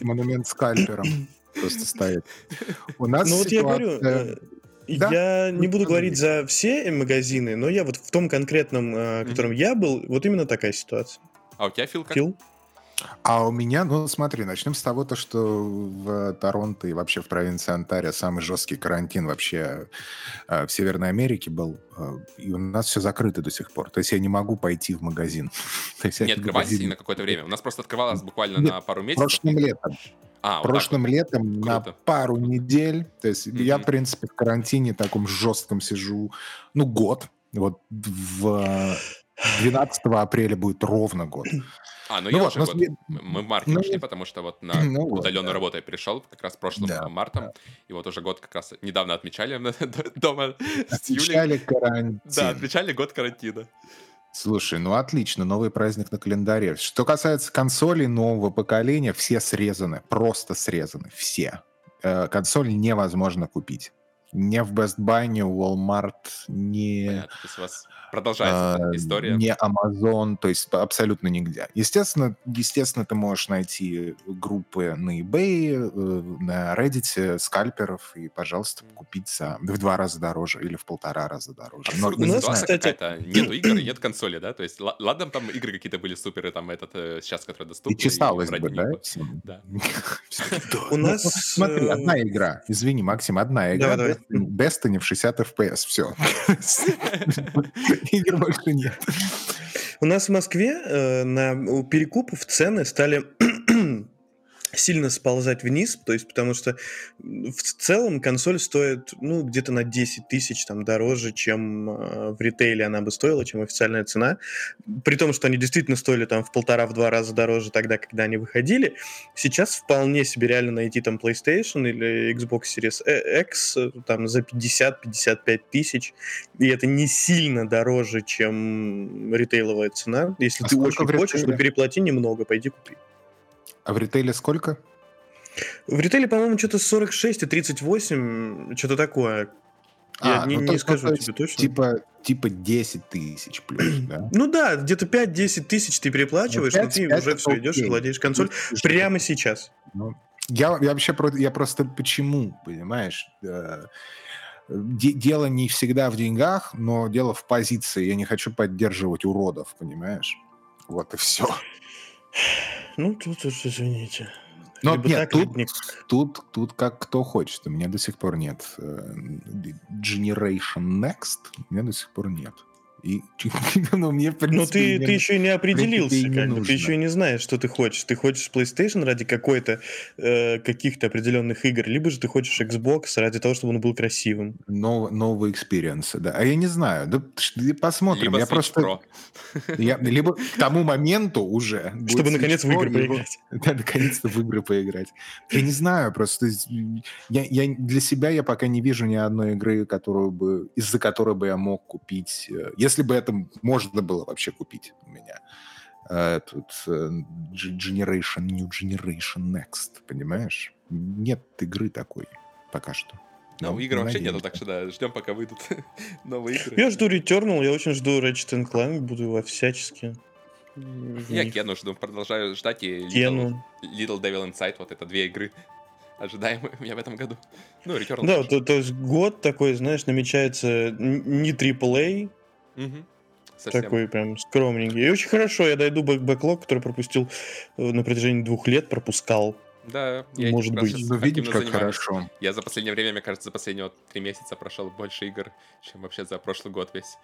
Монумент, скальпером просто стоит. У нас Ну вот я говорю, ситуация- э, Да? я не буду говорить за все магазины, но я вот в том конкретном, э, в котором я был, вот именно такая ситуация. А у тебя, Фил, как? Фил? А у меня, ну смотри, начнем с того, то, что в Торонто и вообще в провинции Онтарио самый жесткий карантин вообще э, в Северной Америке был, э, и у нас все закрыто до сих пор. То есть я не могу пойти в магазин. Я Не открывались на какое-то время. У нас просто открывалось буквально Нет, на пару месяцев. Прошлым летом. А, вот прошлым летом на Круто. пару недель. То есть я, Мгм. в принципе, в карантине таком жестком сижу, ну, год. Вот в 12 апреля будет ровно год. Вот. А, ну, Ну я вот, уже но вот- сме- Мы в марте ну, ушли, потому что вот на ну вот, удаленную да. работу я перешел как раз прошлым Да, мартом. И вот уже год как раз недавно отмечали дома. Отмечали карантин. Да, отмечали год карантина. Слушай, ну отлично, новый праздник на календаре. Что касается консолей нового поколения, все срезаны, просто срезаны, все. Э, консоль невозможно купить. Не в Best Buy, не Walmart, не, Понятно, то есть у вас продолжается э, история. не Amazon, то есть абсолютно нигде. Естественно, естественно, ты можешь найти группы на eBay, э, на Reddit, скальперов, и, пожалуйста, купить за в два раза дороже или в полтора раза дороже. Но у нас, кстати-. Нету игр, и нет консоли, да? То есть, ла- ладно, там игры какие-то были супер, и там этот э, сейчас, который И доступны. чесалось вроде бы, да? Да. У Ну, нас... Смотри, э, одна игра. Извини, Максим, одна игра. Destiny в 60 FPS. Все. Игр больше нет. У нас в Москве э, на у перекупов цены стали сильно сползать вниз, то есть потому что в целом консоль стоит, ну, где-то на 10 тысяч там дороже, чем э, в ритейле она бы стоила, чем официальная цена. При том, что они действительно стоили там в полтора-в два раза дороже тогда, когда они выходили. Сейчас вполне себе реально найти там PlayStation или Xbox Series X э, там за 50-55 тысяч, и это не сильно дороже, чем ритейловая цена. Если А ты очень хочешь, ритейле? то переплати немного, пойди купи. А в ритейле сколько? В ритейле, по-моему, что-то 46 и 38, что-то такое. Я А, не, ну, не то- скажу тебе точно. Типа, типа 10 тысяч плюс, да? Ну да, где-то 5-10 тысяч ты переплачиваешь, Ну, но ты уже все идешь и окей. владеешь консоль Слушай, прямо сейчас. Ну, я, я вообще я просто почему, понимаешь? Э, де- дело не всегда в деньгах, но дело в позиции. Я не хочу поддерживать уродов, понимаешь? Вот и все. Ну, тут уж извините. Но Либо нет, так, тут, либо тут, тут как кто хочет. У меня до сих пор нет э, Generation Next. У меня до сих пор нет. И ну, мне, в Но принципе, ты, не- ты еще и не определился, не как бы. Ты еще и не знаешь, что ты хочешь. Ты хочешь PlayStation ради какой-то э, каких-то определенных игр, либо же ты хочешь Xbox ради того, чтобы он был красивым. нов- новые experience ы, да. А я не знаю. Да посмотрим. Либо я Switch просто... Pro. Я, либо к тому моменту уже... Чтобы наконец в игры либо- поиграть. Да, наконец-то в игры поиграть. Я не знаю, просто я, я для себя я пока не вижу ни одной игры, которую бы из-за которой бы я мог купить, э, если бы это можно было вообще купить у меня. э, Тут э, Generation, New Generation Next, понимаешь? Нет игры такой пока что. Ну, Ну, игр вообще нету, так что да, ждем, пока выйдут новые игры. Я жду Returnal, я очень жду Ratchet Clank, буду его всячески. Я них Кену жду, продолжаю ждать и Little. Little Devil Inside, вот это две игры ожидаемые у меня в этом году. Ну, Returnal Да, то, то есть год такой, знаешь, намечается не AAA, Совсем. такой прям скромненький. И очень хорошо, я дойду бэк бэклог, который пропустил э, на протяжении двух лет, пропускал. Да, я Может быть. Ну, видишь, как занимаюсь. хорошо. Я за последнее время, мне кажется, за последние вот три месяца прошел больше игр, чем вообще за прошлый год весь.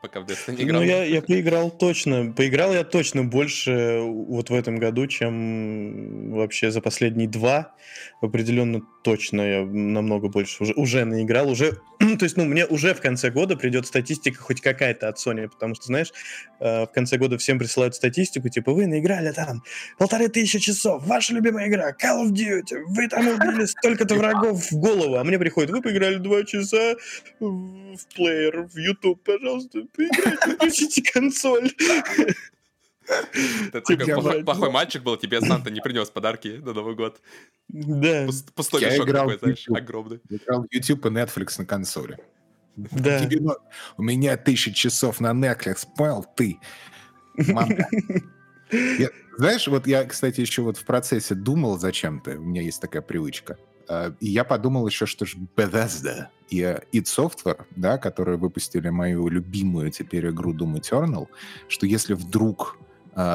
Пока в Destiny играл. Ну, я, я поиграл точно. Поиграл я точно больше вот в этом году, чем вообще за последние два. Определенно точно я намного больше уже, уже наиграл. Уже, то есть, ну, мне уже в конце года придет статистика хоть какая-то от Sony, потому что, знаешь, э, в конце года всем присылают статистику, типа, вы наиграли там полторы тысячи часов, ваша любимая игра, Call of Duty, вы там убили столько-то врагов в голову, а мне приходит, вы поиграли два часа в плеер, в YouTube, пожалуйста, поиграйте, включите консоль. Ты такой плохой, мальчик был, тебе Санта не принес подарки на Новый год. Да, Пуст- Пустой мешок такой, знаешь, огромный. Играл в YouTube и Netflix на консоли. да. У меня тысяча часов на Netflix, понял ты? Мама. Я- знаешь, вот я, кстати, еще вот в процессе думал зачем-то, у меня есть такая привычка, э, и я подумал еще, что ж Bethesda и э, id Software, да, которые выпустили мою любимую теперь игру Doom Eternal, что если вдруг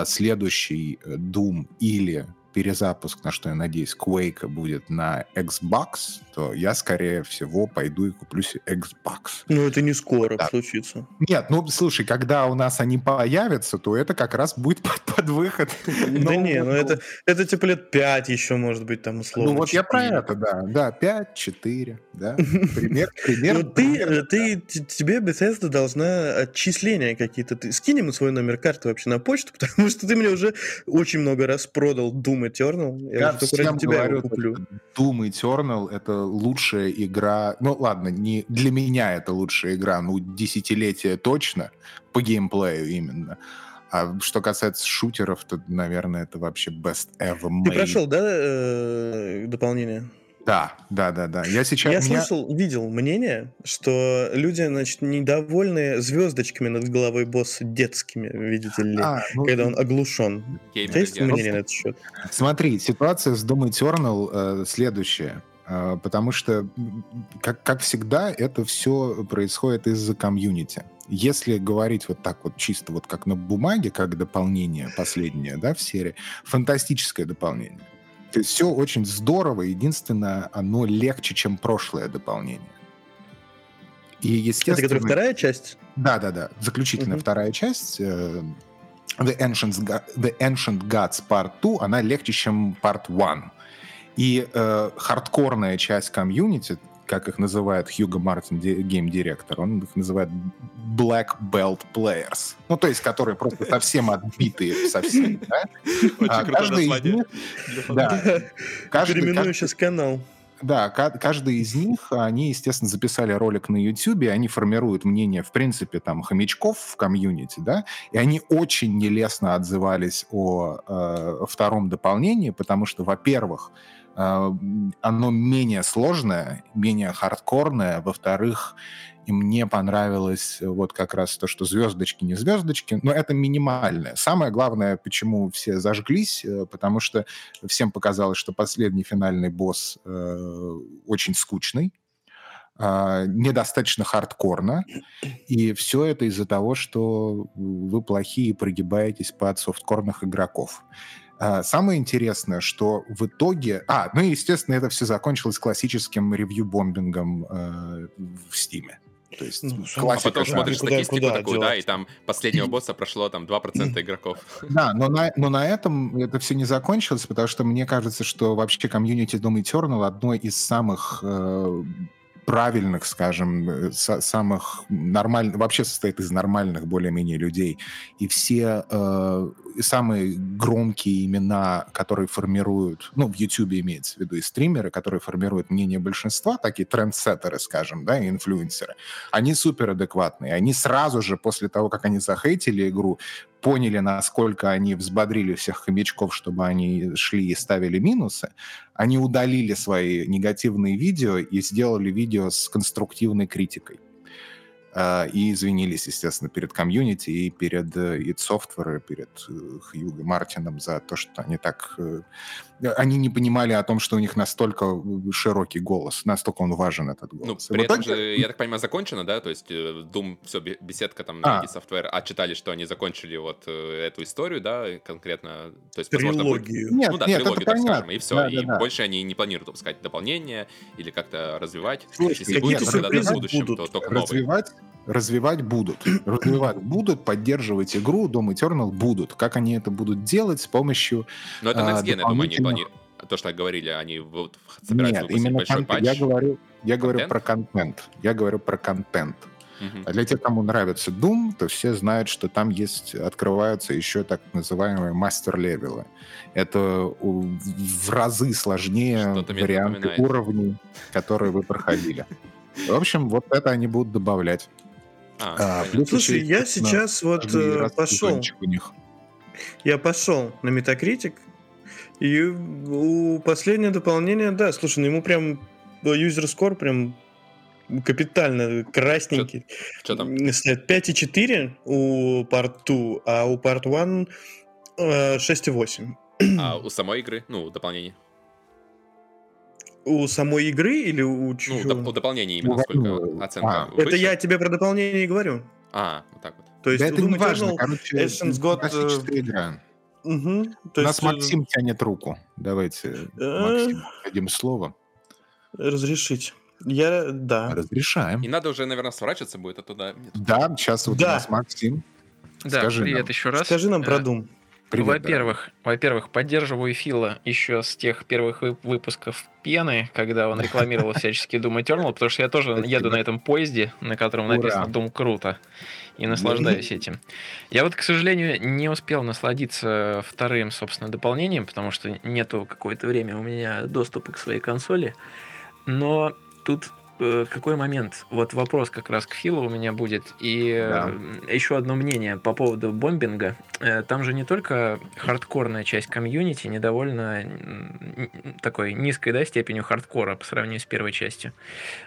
следующий э, Doom или перезапуск, на что я надеюсь, Quake будет на Xbox, то я, скорее всего, пойду и куплю себе Xbox. Ну, это не скоро Да. случится. Нет, ну, слушай, когда у нас они появятся, то это как раз будет под, под выход. Да не, ну это, это типа лет 5 еще, может быть, там условно. Ну, вот я про 4. это, да. Да, 5, 4, да. Пример, пример. Ну, ты, э, ты, тебе Bethesda должна отчисления какие-то. Ты скинь ему свой номер карты вообще на почту, потому что ты мне уже очень много раз продал Doom Eternal. Я, Я только ради тебя говорю, его куплю. Doom Eternal — это лучшая игра... Ну, ладно, не для меня это лучшая игра, ну, десятилетия точно, по геймплею именно. А что касается шутеров, то, наверное, это вообще best ever made. Ты прошел, да, э, дополнение? Да, да, да, да. Я сейчас... Я меня- слышал, видел мнение, что люди, значит, недовольны звездочками над головой босса детскими, видите ли, А, ну, когда он оглушен. Геймеры есть делают. мнение на этот счет? Смотри, ситуация с Doom Eternal э, следующая. Э, потому что, как, как всегда, это все происходит из-за комьюнити. Если говорить вот так вот чисто вот как на бумаге, как дополнение последнее, да, в серии, фантастическое дополнение. То есть все очень здорово, единственное, оно легче, чем прошлое дополнение. И, Это естественно... которая вторая часть? Да, да, да. Заключительная Мгм. вторая часть. э, The Ancient, The Ancient Gods Part 2, она легче, чем Part 1. И э, хардкорная часть комьюнити, как их называет Хьюго Мартин, гейм-директор, он их называет Black Belt Players. Ну, то есть, которые просто совсем отбитые совсем, да? А каждый из них... Да. Переименую сейчас канал. Да, каждый из них, они, естественно, записали ролик на YouTube, они формируют мнение, в принципе, там, хомячков в комьюнити, да, и они очень нелестно отзывались о э, втором дополнении, потому что, во-первых, оно менее сложное, менее хардкорное, во-вторых, и мне понравилось э, вот как раз то, что звездочки не звездочки, но это минимальное. Самое главное, почему все зажглись, э, потому что всем показалось, что последний финальный босс э, очень скучный, э, недостаточно хардкорно, и все это из-за того, что вы плохие прогибаетесь под софткорных игроков. А, самое интересное, что в итоге... А, ну и, естественно, это все закончилось классическим ревью-бомбингом э, в Стиме. То есть ну, а потом смотришь куда, статистику куда такую, да, и там последнего босса прошло там 2% игроков. Да, но на, но на этом это все не закончилось, потому что мне кажется, что вообще комьюнити Doom Eternal одно из самых э, правильных, скажем, э, самых нормальных, вообще состоит из нормальных более-менее людей. И все э, самые громкие имена, которые формируют, ну, в YouTube имеется в виду, и стримеры, которые формируют мнение большинства, такие трендсеттеры, скажем, да, и инфлюенсеры, они суперадекватные. Они сразу же после того, как они захейтили игру, поняли, насколько они взбодрили всех хомячков, чтобы они шли и ставили минусы, они удалили свои негативные видео и сделали видео с конструктивной критикой. А, и извинились, естественно, перед комьюнити и перед э, id Software, перед э, Хьюго Мартином за то, что они так... Э, они не понимали о том, что у них настолько широкий голос, настолько он важен, этот ну, голос. Ну, при этом же, я так понимаю, закончено, да? То есть Doom, все, беседка там на а. id Software отчитали, что они закончили вот эту историю, да, конкретно. То есть, трилогию. Возможно, будет... Нет, ну да, нет, трилогию, так понятно. скажем, и все. Да, и да, да. больше они не планируют выпускать дополнение или как-то развивать. Слушайте, Если будет в будущем, будут. то только развивать, новый развивать будут. Развивать будут, поддерживать игру Doom Eternal будут. Как они это будут делать с помощью... Но это Next Gen, я думаю, они планируют. То, что говорили, они вот собираются Нет, именно большой патч. Я говорю, я говорю про контент. Я говорю про контент. Uh-huh. А для тех, кому нравится Doom, то все знают, что там есть, открываются еще так называемые мастер-левелы. Это в разы сложнее варианты уровней, которые вы проходили. В общем, вот это они будут добавлять. А, а, Слушай, я сейчас вот э, пошел. Я пошел на Metacritic, и у последнего дополнения, да, слушай, ну ему прям user score прям капитально красненький. Что там? 5,4 у Part 2, а у Part 1 6,8. А у самой игры, ну, дополнение? У самой игры или у чего? Ну, доп- дополнение именно, сколько оценка а. Это я тебе про дополнение и говорю. А, вот так вот. То есть, да это не важно, короче, Essence God... Э, игра. Угу, то У нас есть... Э, Максим тянет руку. Давайте, э, Максим, дадим слово. Разрешить. Я, да. Разрешаем. И надо уже, наверное, сворачиваться будет оттуда. Да, сейчас вот да. у нас Максим. Да, Скажи привет нам. еще раз. Скажи нам про Doom. Привет, во-первых, да. во-первых, поддерживаю Фила еще с тех первых выпусков Пены, когда он рекламировал всячески Doom Eternal, потому что я тоже еду на этом поезде, на котором написано Doom круто, и наслаждаюсь этим. Я вот, к сожалению, не успел насладиться вторым, собственно, дополнением, потому что нету какое-то время у меня доступа к своей консоли, но тут Э, какой момент? Вот вопрос как раз к Филу у меня будет. И да. Э, еще одно мнение по поводу бомбинга. Э, там же не только хардкорная часть комьюнити недовольна такой низкой да, степенью хардкора по сравнению с первой частью,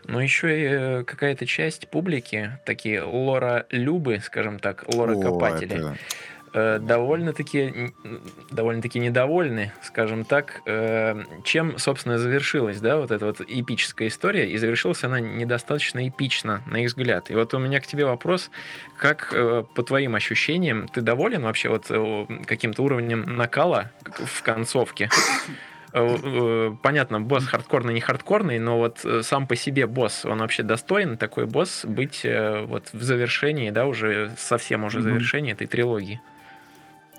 но еще и какая-то часть публики, такие лора-любы, скажем так, лора-копатели. О, это довольно-таки довольно-таки недовольны, скажем так, э, чем, собственно, завершилась, да, вот эта вот эпическая история, и завершилась она недостаточно эпично, на их взгляд. И вот у меня к тебе вопрос, как, э, по твоим ощущениям, ты доволен вообще вот каким-то уровнем накала в концовке? понятно, босс хардкорный, не хардкорный, но вот сам по себе босс, он вообще достоин такой босс быть вот в завершении, да, уже совсем уже mm-hmm. завершении этой трилогии.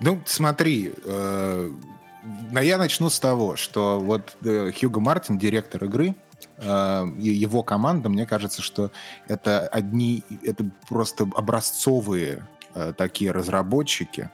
Ну, смотри, э, я начну с того, что вот э, Хьюго Мартин, директор игры, э, его команда, мне кажется, что это одни, это просто образцовые э, такие разработчики,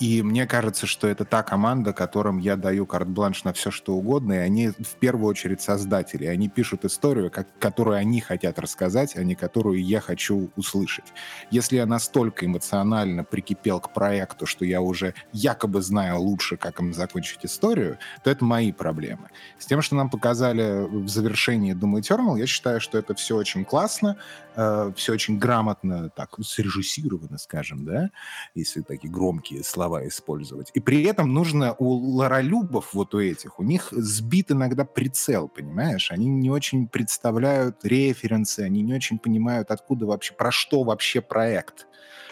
и мне кажется, что это та команда, которым я даю карт-бланш на все, что угодно, и они в первую очередь создатели. Они пишут историю, как, которую они хотят рассказать, а не которую я хочу услышать. Если я настолько эмоционально прикипел к проекту, что я уже якобы знаю лучше, как им закончить историю, то это мои проблемы. С тем, что нам показали в завершении Doom Eternal, я считаю, что это все очень классно, э, все очень грамотно, так, срежиссировано, скажем, да, если такие громкие слова использовать. И при этом нужно у лоролюбов, вот у этих, у них сбит иногда прицел, понимаешь? Они не очень представляют референсы, они не очень понимают, откуда вообще, про что вообще проект.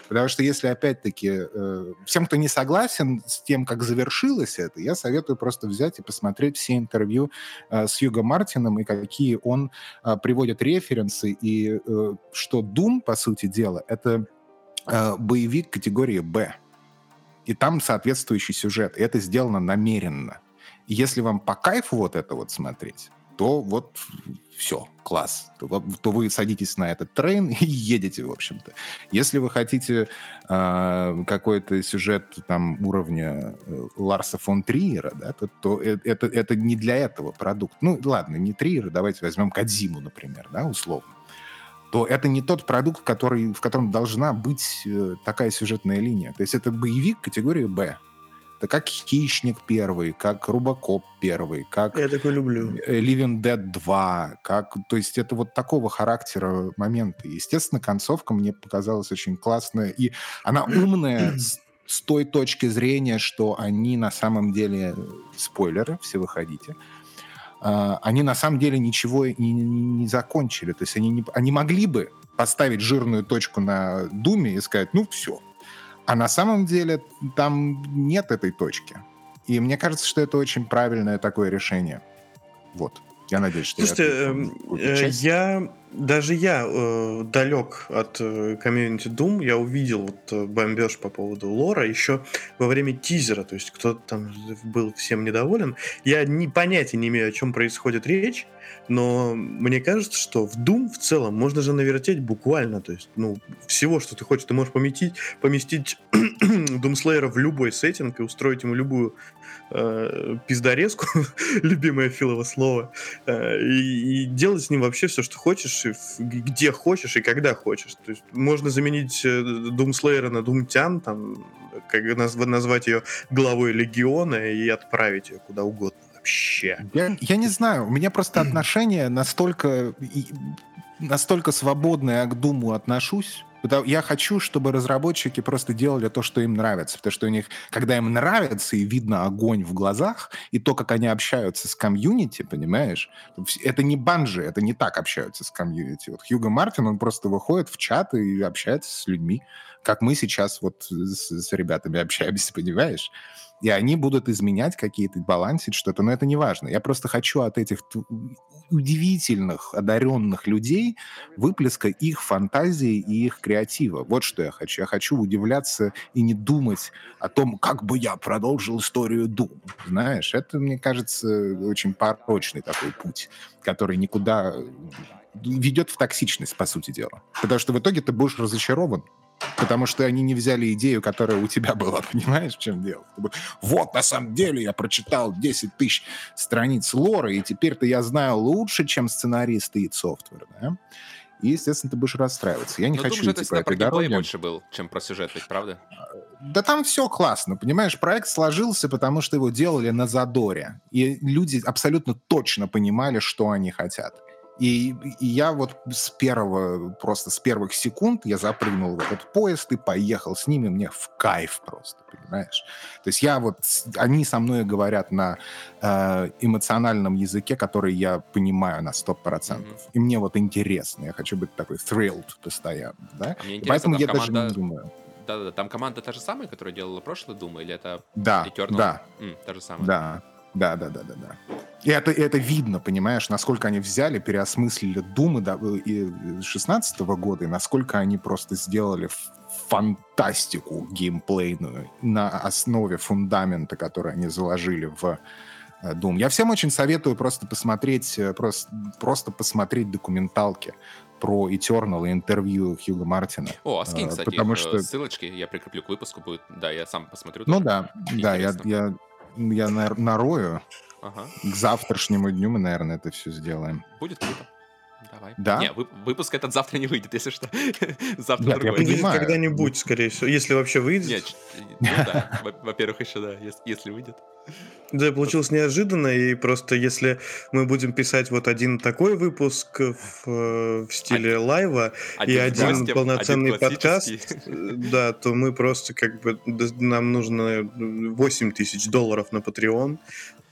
Потому что если, опять-таки, э, всем, кто не согласен с тем, как завершилось это, я советую просто взять и посмотреть все интервью э, с Юго Мартином и какие он э, приводит референсы, и что Doom, по сути дела, это боевик категории «Б». И там соответствующий сюжет. И это сделано намеренно. Если вам по кайфу вот это вот смотреть, то вот все, класс. То, то вы садитесь на этот трейн и едете, в общем-то. Если вы хотите э, какой-то сюжет там уровня э, Ларса фон Триера, да, то, то э, это, это не для этого продукт. Ну, ладно, не Триера, давайте возьмем Кадзиму, например, да, условно то это не тот продукт, который, в котором должна быть э, такая сюжетная линия. То есть это боевик категории «Б». Это как «Хищник» первый, как «Рубокоп» первый, как Я такой люблю. «Living Dead 2», как... То есть это вот такого характера моменты. Естественно, концовка мне показалась очень классная, и она умная с, с той точки зрения, что они на самом деле... Спойлеры, все выходите а, они на самом деле ничего не, не, не закончили. То есть они, не, они могли бы поставить жирную точку на Думе и сказать, ну все. А на самом деле там нет этой точки. И мне кажется, что это очень правильное такое решение. Вот. Я надеюсь, что Слушайте, я, э, я даже я э, далек от э, комьюнити Doom. Я увидел вот э, бомбеж по поводу лора еще во время тизера. То есть кто-то там был всем недоволен. Я ни понятия не имею, о чем происходит речь. Но мне кажется, что в Doom в целом можно же навертеть буквально. То есть, ну, всего, что ты хочешь. Ты можешь поместить, поместить Doomslayer в любой сеттинг и устроить ему любую э, пиздорезку, любимое Филово слово, э, и, и делать с ним вообще все, что хочешь, в, где хочешь и когда хочешь. То есть можно заменить э, Doomslayer на Думтян, там, как назв, назвать ее главой Легиона и отправить ее куда угодно вообще. Я, я не знаю, у меня просто отношение настолько настолько свободное к Думу отношусь, я хочу, чтобы разработчики просто делали то, что им нравится. Потому что у них, когда им нравится и видно огонь в глазах, и то, как они общаются с комьюнити, понимаешь? Это не банжи, это не так общаются с комьюнити. Вот Хьюго Мартин, он просто выходит в чат и общается с людьми, как мы сейчас вот с, с ребятами общаемся, понимаешь? И они будут изменять какие-то, балансить что-то, но это не важно. Я просто хочу от этих удивительных, одаренных людей выплеска их фантазии и их креатива. Вот что я хочу. Я хочу удивляться и не думать о том, как бы я продолжил историю Дум. Знаешь, это, мне кажется, очень порочный такой путь, который никуда ведет в токсичность, по сути дела. Потому что в итоге ты будешь разочарован Потому что они не взяли идею, которая у тебя была, понимаешь, в чем дело? Вот, на самом деле, я прочитал 10 тысяч страниц лора, и теперь-то я знаю лучше, чем сценаристы и софтвер, да? И, естественно, ты будешь расстраиваться. Я не Но хочу идти по этой дороге. больше был, чем про сюжет, ведь правда? Да там все классно, понимаешь? Проект сложился, потому что его делали на задоре. И люди абсолютно точно понимали, что они хотят. И, и я вот с первого, просто с первых секунд я запрыгнул в этот поезд и поехал с ними, мне в кайф просто, понимаешь? То есть я вот, они со мной говорят на э, эмоциональном языке, который я понимаю на 100%. Mm-hmm. И мне вот интересно, я хочу быть такой thrilled постоянно, да? А мне Поэтому я команда... даже не думаю. Да-да-да, там команда та же самая, которая делала прошлый Doom, или это да, Eternal? Да, М, та же самая. Да, да, да, да, да, да. И это, это видно, понимаешь, насколько они взяли, переосмыслили Думы да, и 16 года, и насколько они просто сделали фантастику геймплейную на основе фундамента, который они заложили в э, Doom. Я всем очень советую просто посмотреть, э, просто, просто посмотреть документалки про Eternal и интервью Хьюга Мартина. О, а скинь, Э, кстати, потому э, что- ссылочки, я прикреплю к выпуску, будет, да, я сам посмотрю. Ну тоже. да, да, я, Интересно. я, я на- нарою. Ага, К завтрашнему дню мы, наверное, это все сделаем. будет круто. Давай. Да? Не, вы- выпуск этот завтра не выйдет, если что. Завтра Нет, я другой. Выйдет когда-нибудь, скорее всего, если вообще выйдет. Нет, ну да, во- во-первых, еще да, ес- если выйдет. Да, получилось неожиданно, и просто если мы будем писать вот один такой выпуск в, э, в стиле лайва, и с один гостем, полноценный один подкаст, э, да, то мы просто как бы, нам нужно 8 тысяч долларов на Patreon,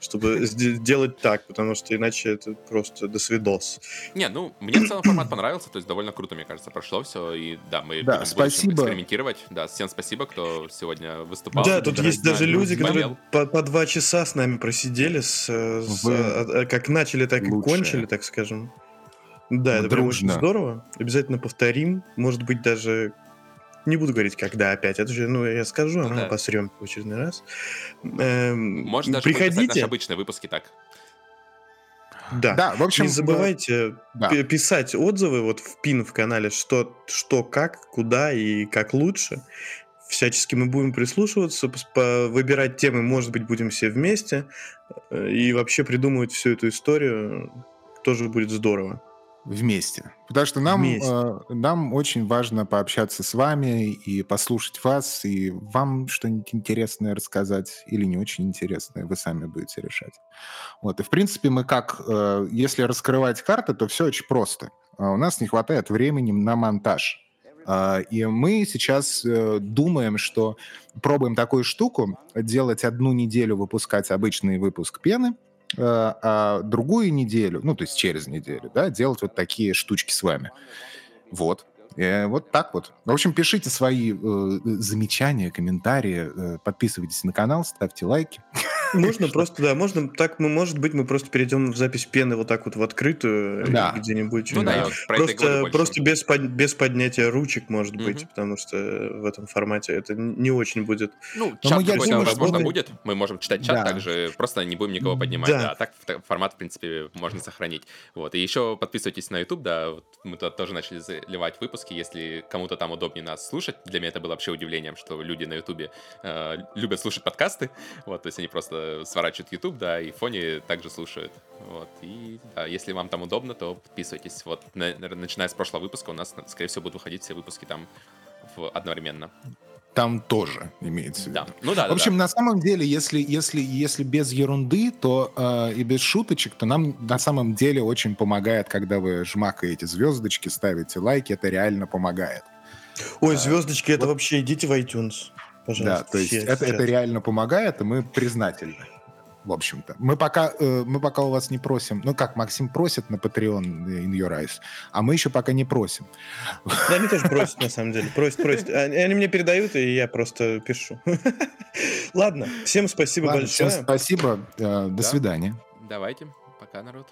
чтобы сде- делать так, потому что иначе это просто до свидос. Не, ну, мне в целом формат понравился, то есть довольно круто, мне кажется, прошло все, и да, мы Да, будем спасибо. экспериментировать. Да, всем спасибо, кто сегодня выступал. да, тут есть Да, даже люди, болел. которые по, по два часа с нами просидели, с, э, с- Вы а- а- как начали, так и лучшие. кончили, так скажем. Да, Мы это прям очень дружно. здорово. Обязательно повторим. Может быть, даже не буду говорить, когда опять. Это же, ну, я скажу, а Ну мы да. посрем в очередной раз. Эм, Может даже писать наши приходите. обычные выпуски так. Да. Да, в общем... не забывайте да. пи- писать отзывы вот в пин в канале, что, что, как, куда и как лучше. Всячески мы будем прислушиваться, выбирать темы, может быть, будем все вместе. э, И вообще придумывать всю эту историю тоже будет здорово. Вместе. Потому что нам, Вместе. э, нам очень важно пообщаться с вами и послушать вас, и вам что-нибудь интересное рассказать или не очень интересное, вы сами будете решать. Вот. И, в принципе, мы как, э, если раскрывать карты, то все очень просто. А У нас не хватает времени на монтаж. А, И мы сейчас э, думаем, что пробуем такую штуку, делать одну неделю, выпускать обычный выпуск пены, э, а другую неделю, ну, то есть через неделю, да, делать вот такие штучки с вами. Вот. Э, вот так вот. В общем, пишите свои э, замечания, комментарии, э, подписывайтесь на канал, ставьте лайки. Можно просто, да, можно так, мы, может быть, мы просто перейдем в запись пены вот так вот в открытую, Да. где-нибудь. Ну да, я Просто, просто без, под- без поднятия ручек, может быть, Мгм. потому что в этом формате это не очень будет. Ну, мы, чат я какой-то, думаю, возможно, что- будет. Мы можем читать чат Да. также, просто не будем никого поднимать. Да. Да. А так формат, в принципе, можно сохранить. Вот. И еще подписывайтесь на YouTube, да. Вот мы туда тоже начали заливать выпуски. Если кому-то там удобнее нас слушать, для меня это было вообще удивлением, что люди на YouTube э, любят слушать подкасты. Вот, то есть они просто сворачивают YouTube, да, и в фоне также слушают. Вот. И да, если вам там удобно, то подписывайтесь. Вот, на- начиная с прошлого выпуска, у нас, скорее всего, будут выходить все выпуски там в- одновременно. Там тоже имеется в виду. Да. Ну да, В общем, на самом деле, если, если, если без ерунды, то э, и без шуточек, то нам на самом деле очень помогает, когда вы жмакаете звездочки, ставите лайки, это реально помогает. Ой, Да. звездочки, это вообще идите в iTunes. Пожалуйста. да, то есть все это, это сейчас. реально помогает, и мы признательны. В общем-то. Мы пока, э, мы пока у вас не просим. Ну как, Максим просит на Patreon In Your Eyes, а мы еще пока не просим. Да, они тоже просят, на самом деле. Просят, просят. Они, они мне передают, и я просто пишу. Ладно, всем спасибо Ладно, большое. всем спасибо. э, до Да. свидания. Давайте. Пока, народ.